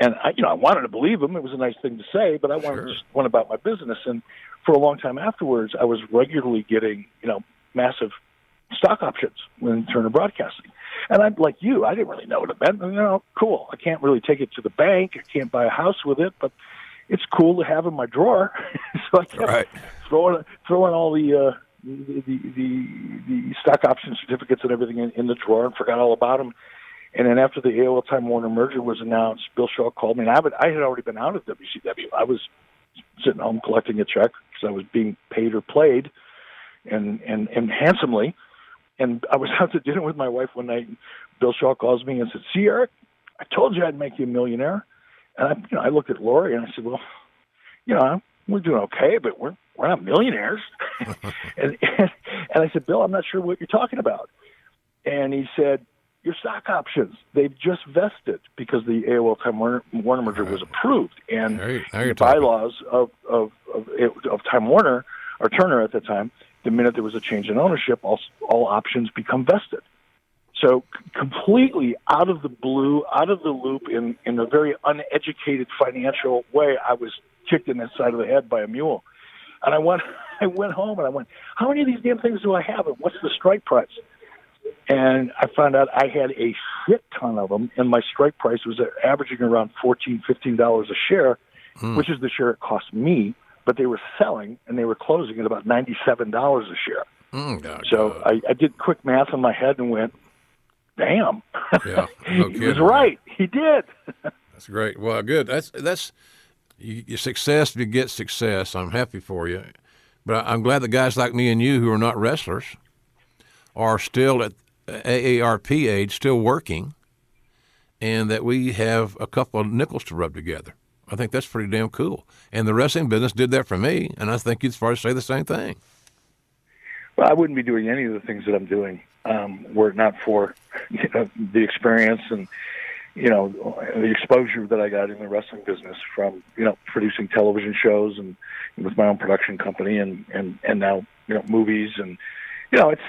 And I, you know, I wanted to believe him. It was a nice thing to say, but I wanted sure. to just went about my business. And for a long time afterwards, I was regularly getting, you know, massive stock options when Turner Broadcasting. And I'm like you, I didn't really know what it meant. You know, cool. I can't really take it to the bank. I can't buy a house with it, but it's cool to have in my drawer. [LAUGHS] so I kept right. throwing throwing all the, uh, the, the the the stock option certificates and everything in, in the drawer and forgot all about them. And then after the AOL Time Warner merger was announced, Bill Shaw called me, and I, would, I had already been out of WCW. I was sitting home collecting a check because I was being paid or played, and and and handsomely. And I was [LAUGHS] out to dinner with my wife one night. And Bill Shaw calls me and said, "See, Eric, I told you I'd make you a millionaire." And I, you know, I looked at Loree and I said, "Well, you know, we're doing okay, but we're we're not millionaires." [LAUGHS] and, and [LAUGHS] and I said, "Bill, I'm not sure what you're talking about." And he said, your stock options. They've just vested because the AOL Time Warner, Warner merger right. was approved, and now you, now the bylaws of, of, of of Time Warner or Turner at the time, the minute there was a change in ownership, all all options become vested. So completely out of the blue, out of the loop, in in a very uneducated financial way, I was kicked in the side of the head by a mule, and I went [LAUGHS] I went home and I went, how many of these damn things do I have, and what's the strike price? And I found out I had a shit ton of them, and my strike price was averaging around fourteen, fifteen dollars a share, hmm. which is the share it cost me. But they were selling, and they were closing at about ninety-seven dollars a share. Mm, so I, I did quick math in my head and went, "Damn, yeah, no [LAUGHS] he was right. He did." [LAUGHS] that's great. Well, good. That's that's you, success begets success. I'm happy for you, but I'm glad that guys like me and you who are not wrestlers are still at AARP age still working, and that we have a couple of nickels to rub together. I think that's pretty damn cool. And the wrestling business did that for me, and I think you'd far say the same thing. Well, I wouldn't be doing any of the things that I'm doing um, were it not for [LAUGHS] you know, the experience and you know the exposure that I got in the wrestling business from you know producing television shows and with my own production company and and and now you know movies and you know it's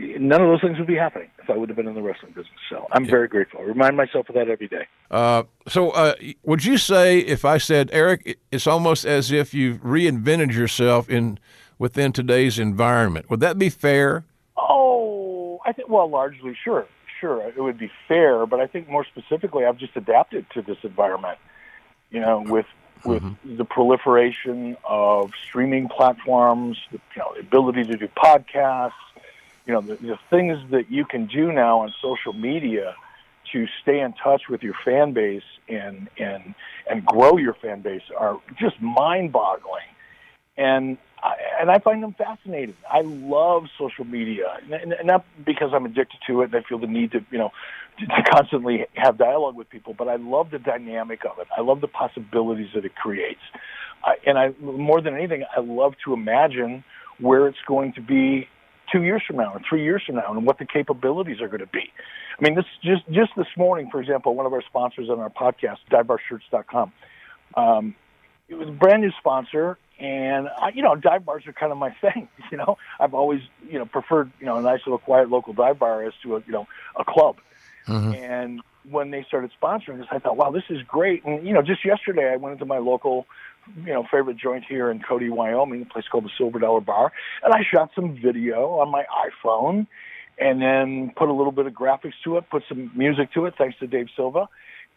none of those things would be happening if I would have been in the wrestling business. So I'm very grateful. I remind myself of that every day. Uh, so, uh, would you say if I said, Eric, it's almost as if you've reinvented yourself in within today's environment? Would that be fair? Oh, I think well, largely, sure, sure, it would be fair. But I think more specifically, I've just adapted to this environment. You know, with with mm-hmm. the proliferation of streaming platforms, the you know, the ability to do podcasts you know, the, the things that you can do now on social media to stay in touch with your fan base and and and grow your fan base are just mind-boggling, and I, and I find them fascinating. I love social media, and, and not because I'm addicted to it and I feel the need to you know to, to constantly have dialogue with people, but I love the dynamic of it. I love the possibilities that it creates, I, and I more than anything, I love to imagine where it's going to be two years from now and three years from now and what the capabilities are going to be. I mean, this just just this morning, for example, one of our sponsors on our podcast, DiveBarShirts.com, um, it was a brand new sponsor, And I, you know, dive bars are kind of my [LAUGHS] thing. You know, I've always you know preferred you know a nice little quiet local dive bar as to a you know a club. Mm-hmm. And when they started sponsoring this, I thought, wow, this is great. And you know, just yesterday I went into my local you know favorite joint here in Cody, Wyoming, a place called the Silver Dollar Bar, and I shot some video on my iPhone, and then put a little bit of graphics to it, put some music to it, thanks to Dave Silva,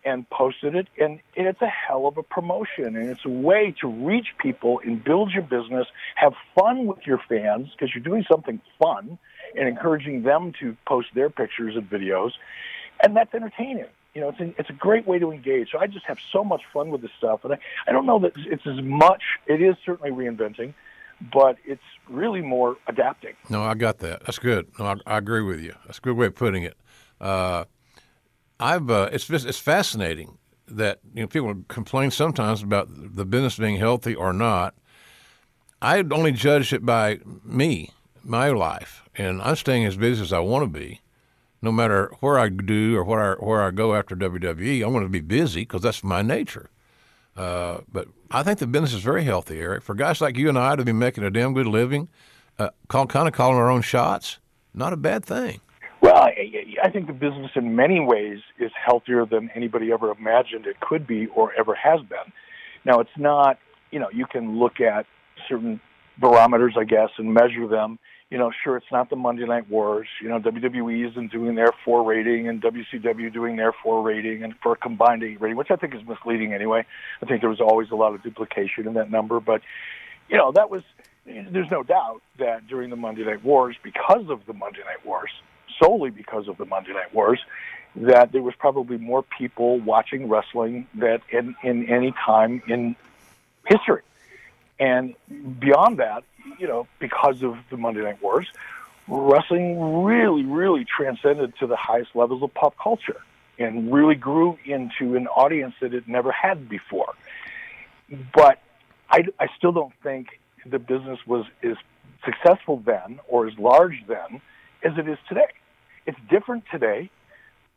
and posted it. And it's a hell of a promotion, and it's a way to reach people and build your business, have fun with your fans because you're doing something fun, and encouraging them to post their pictures and videos, and that's entertaining you know, it's a, it's a great way to engage. So I just have so much fun with this stuff, and I, I don't know that it's as much. It is certainly reinventing, but it's really more adapting. No, I got that. That's good. No, I, I agree with you. That's a good way of putting it. Uh, I've uh, it's it's fascinating that you know people complain sometimes about the business being healthy or not. I only judge it by me, my life, and I'm staying as busy as I want to be no matter where I do or where I, where I go after WWE, I'm going to be busy because that's my nature. Uh, but I think the business is very healthy, Eric. For guys like you and I to be making a damn good living, uh, call, kind of calling our own shots, not a bad thing. Well, I, I think the business in many ways is healthier than anybody ever imagined it could be or ever has been. Now, it's not, you know, you can look at certain barometers, I guess, and measure them you know, sure, it's not the Monday Night Wars. You know, WWE isn't doing their four rating and WCW doing their four rating and for a combined eight rating, which I think is misleading anyway. I think there was always a lot of duplication in that number. But, you know, that was, there's no doubt that during the Monday Night Wars, because of the Monday Night Wars, solely because of the Monday Night Wars, that there was probably more people watching wrestling that in, in any time in history. And beyond that, you know, because of the Monday Night Wars, wrestling really, really transcended to the highest levels of pop culture and really grew into an audience that it never had before. But I, I still don't think the business was as successful then or as large then as it is today. It's different today,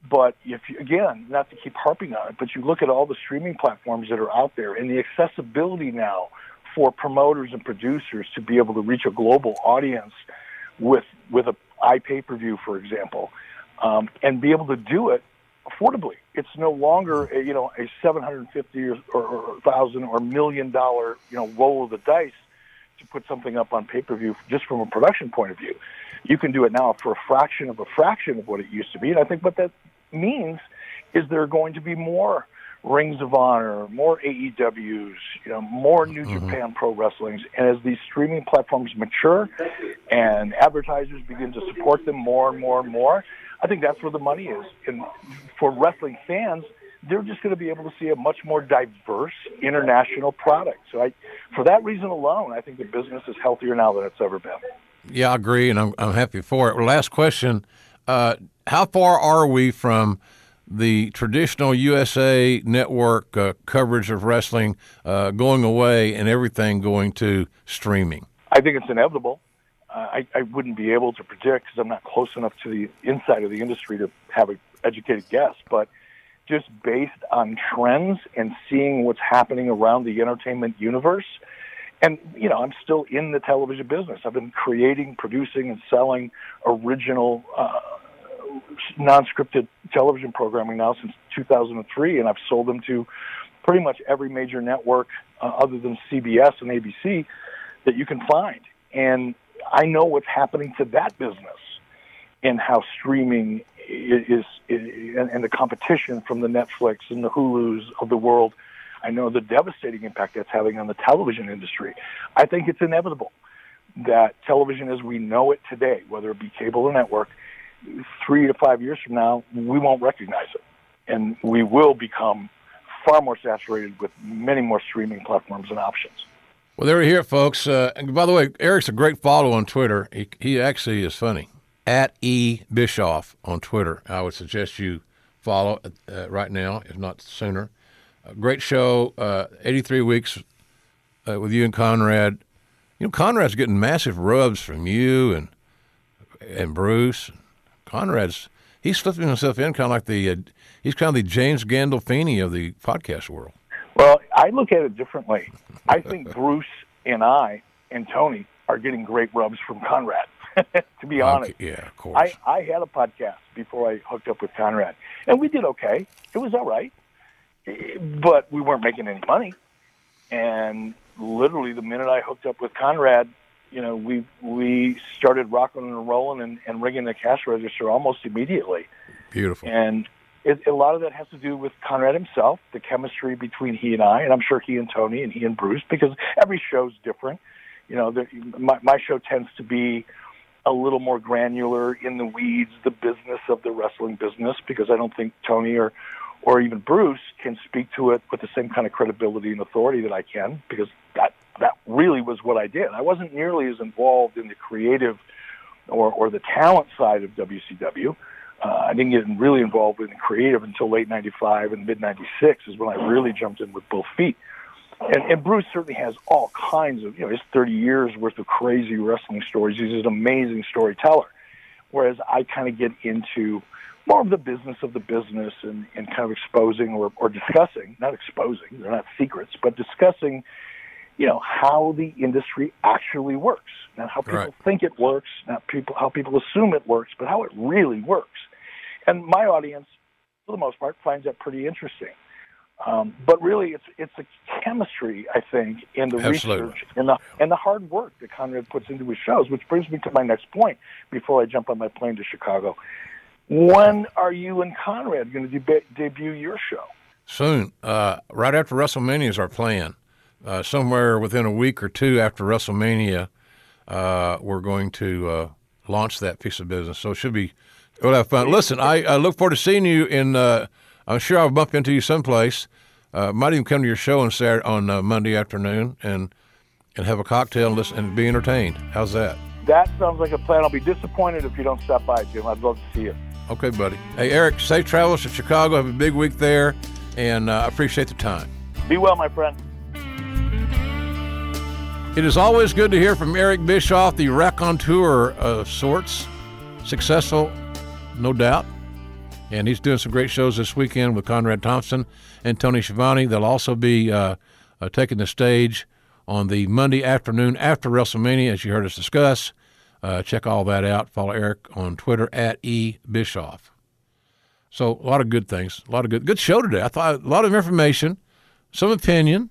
but if you, again, not to keep harping on it, but you look at all the streaming platforms that are out there and the accessibility now for promoters and producers to be able to reach a global audience with with a pay per view, for example, um, and be able to do it affordably. It's no longer a, you know a seven hundred fifty or, or, or thousand or million dollar you know roll of the dice to put something up on pay per view just from a production point of view. You can do it now for a fraction of a fraction of what it used to be, and I think what that means is there are going to be more Rings of Honor, more AEWs, you know, more New mm-hmm. Japan Pro Wrestlings. And as these streaming platforms mature and advertisers begin to support them more and more and more, I think that's where the money is. And for wrestling fans, they're just going to be able to see a much more diverse international product. So I, for that reason alone, I think the business is healthier now than it's ever been. Yeah, I agree, and I'm, I'm happy for it. Well, last question. Uh, how far are we from – the traditional USA network uh, coverage of wrestling uh, going away and everything going to streaming? I think it's inevitable. Uh, I, I wouldn't be able to predict because I'm not close enough to the inside of the industry to have an educated guess, but just based on trends and seeing what's happening around the entertainment universe. And, you know, I'm still in the television business. I've been creating, producing, and selling original uh, non-scripted television programming now since 2003, and I've sold them to pretty much every major network uh, other than CBS and ABC that you can find. And I know what's happening to that business and how streaming is, is and, and the competition from the Netflix and the Hulus of the world. I know the devastating impact that's having on the television industry. I think it's inevitable that television as we know it today, whether it be cable or network, three to five years from now, we won't recognize it. And we will become far more saturated with many more streaming platforms and options. Well, there we hear folks. Uh, and by the way, Eric's a great follow on Twitter. He, he actually is funny. At E Bischoff on Twitter. I would suggest you follow uh, right now, if not sooner. A great show, uh, 83 weeks uh, with you and Conrad. You know, Conrad's getting massive rubs from you and and Bruce. Conrad's he's slipping himself in kind of like the uh, he's kind of the James Gandolfini of the podcast world. Well, I look at it differently. I think Bruce and I and Tony are getting great rubs from Conrad. [LAUGHS] to be honest, Okay, yeah, of course. I, I had a podcast before I hooked up with Conrad, and we did okay. It was all right, but we weren't making any money. And literally, the minute I hooked up with Conrad, you know, we we started rocking and rolling and, and ringing the cash register almost immediately. Beautiful. And it, a lot of that has to do with Conrad himself, the chemistry between he and I, and I'm sure he and Tony and he and Bruce, because every show's different. You know, the, my, my show tends to be a little more granular in the weeds, the business of the wrestling business, because I don't think Tony or or even Bruce can speak to it with the same kind of credibility and authority that I can, because that that really was what I did. I wasn't nearly as involved in the creative or or the talent side of WCW. Uh, I didn't get really involved in the creative until late '95 and mid '96 is when I really jumped in with both feet. And, and Bruce certainly has all kinds of, you know, his 30 years worth of crazy wrestling stories. He's an amazing storyteller. Whereas I kind of get into more of the business of the business and, and kind of exposing or, or discussing, not exposing, they're not secrets, but discussing, you know, how the industry actually works. Not how people Right. think it works, not people how people assume it works, but how it really works. And my audience, for the most part, finds that pretty interesting. Um, but really, it's it's the chemistry, I think, in the Absolutely. research and the and the hard work that Conrad puts into his shows. Which brings me to my next point before I jump on my plane to Chicago. When are you and Conrad going to deb- debut your show? Soon, uh, right after WrestleMania is our plan. Uh, somewhere within a week or two after WrestleMania, uh, we're going to uh, launch that piece of business. So it should be, we'll have fun. Listen, I, I look forward to seeing you in. Uh, I'm sure I'll bump into you someplace. Uh, might even come to your show on Saturday, on uh, Monday afternoon and and have a cocktail and listen and be entertained. How's that? That sounds like a plan. I'll be disappointed if you don't stop by, Jim. I'd love to see you. Okay, buddy. Hey, Eric, safe travels to Chicago. Have a big week there, and uh, I appreciate the time. Be well, my friend. It is always good to hear from Eric Bischoff, the raconteur of sorts. Successful, no doubt. And he's doing some great shows this weekend with Conrad Thompson and Tony Schiavone. They'll also be uh, uh, taking the stage on the Monday afternoon after WrestleMania, as you heard us discuss. Uh, check all that out. Follow Eric on Twitter at E Bischoff. So a lot of good things, a lot of good good show today. I thought a lot of information, some opinion.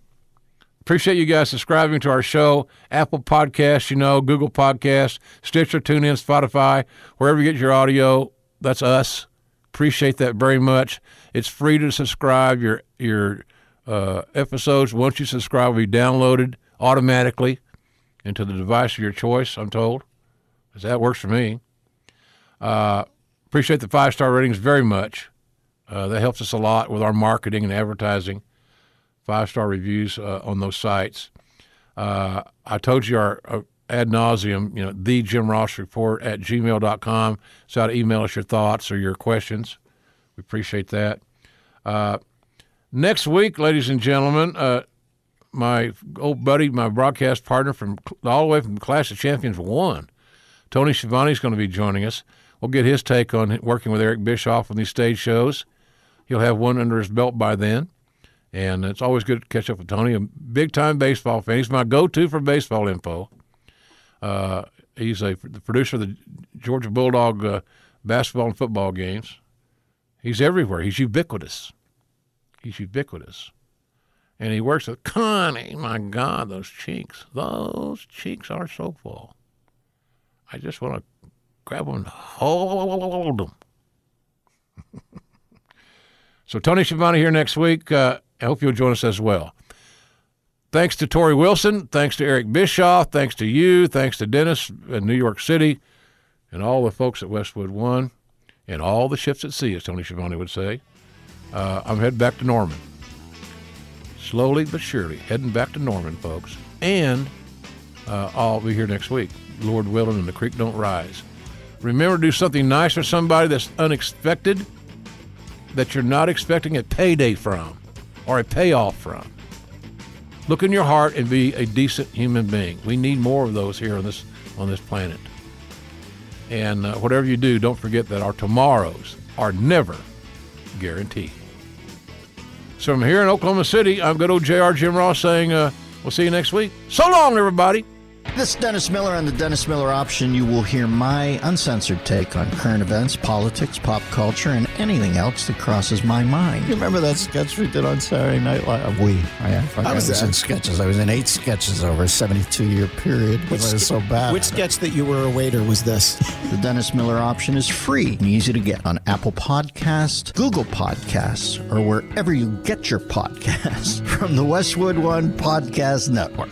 Appreciate you guys subscribing to our show. Apple Podcasts, you know, Google Podcasts, Stitcher, TuneIn, Spotify, wherever you get your audio. That's us. Appreciate that very much. It's free to subscribe. Your your uh, episodes, once you subscribe, will be downloaded automatically into the device of your choice. I'm told, 'Cause that works for me. Uh, appreciate the five star ratings very much. Uh, that helps us a lot with our marketing and advertising five star reviews uh, on those sites. Uh, I told you our uh, ad nauseum, you know, the Jim Ross report at gmail.com. So how to email us your thoughts or your questions. We appreciate that. Uh, next week, ladies and gentlemen, uh, my old buddy, my broadcast partner from all the way from Clash of Champions 1, Tony Schiavone is going to be joining us. We'll get his take on working with Eric Bischoff on these stage shows. He'll have one under his belt by then. And it's always good to catch up with Tony, a big time baseball fan. He's my go to for baseball info. Uh, he's a the producer of the Georgia Bulldog uh, basketball and football games. He's everywhere. He's ubiquitous. He's ubiquitous. And he works with Connie. My God, those cheeks. Those cheeks are so full. I just want to grab them and hold them. [LAUGHS] so Tony Schiavone here next week. Uh, I hope you'll join us as well. Thanks to Torrie Wilson. Thanks to Eric Bischoff. Thanks to you. Thanks to Dennis in New York City and all the folks at Westwood One and all the ships at sea, as Tony Schiavone would say. Uh, I'm heading back to Norman. Slowly but surely, heading back to Norman, folks. And uh, I'll be here next week. Lord willing, and the creek don't rise. Remember to do something nice for somebody that's unexpected, that you're not expecting a payday from or a payoff from. Look in your heart and be a decent human being. We need more of those here on this on this planet. And uh, whatever you do, don't forget that our tomorrows are never guaranteed. So from here in Oklahoma City, I'm good old JR Jim Ross saying, uh, We'll see you next week. So long, everybody. This is Dennis Miller on the Dennis Miller Option. You will hear my uncensored take on current events, politics, pop culture, and anything else that crosses my mind. You remember that sketch we did on Saturday Night Live? Uh, we. I, I, I was in sketches. I was in eight sketches over a 72 year period I was so bad. Which sketch that you were a waiter was this? [LAUGHS] The Dennis Miller Option is free and easy to get on Apple Podcasts, Google Podcasts, or wherever you get your podcasts [LAUGHS] from the Westwood One Podcast Network.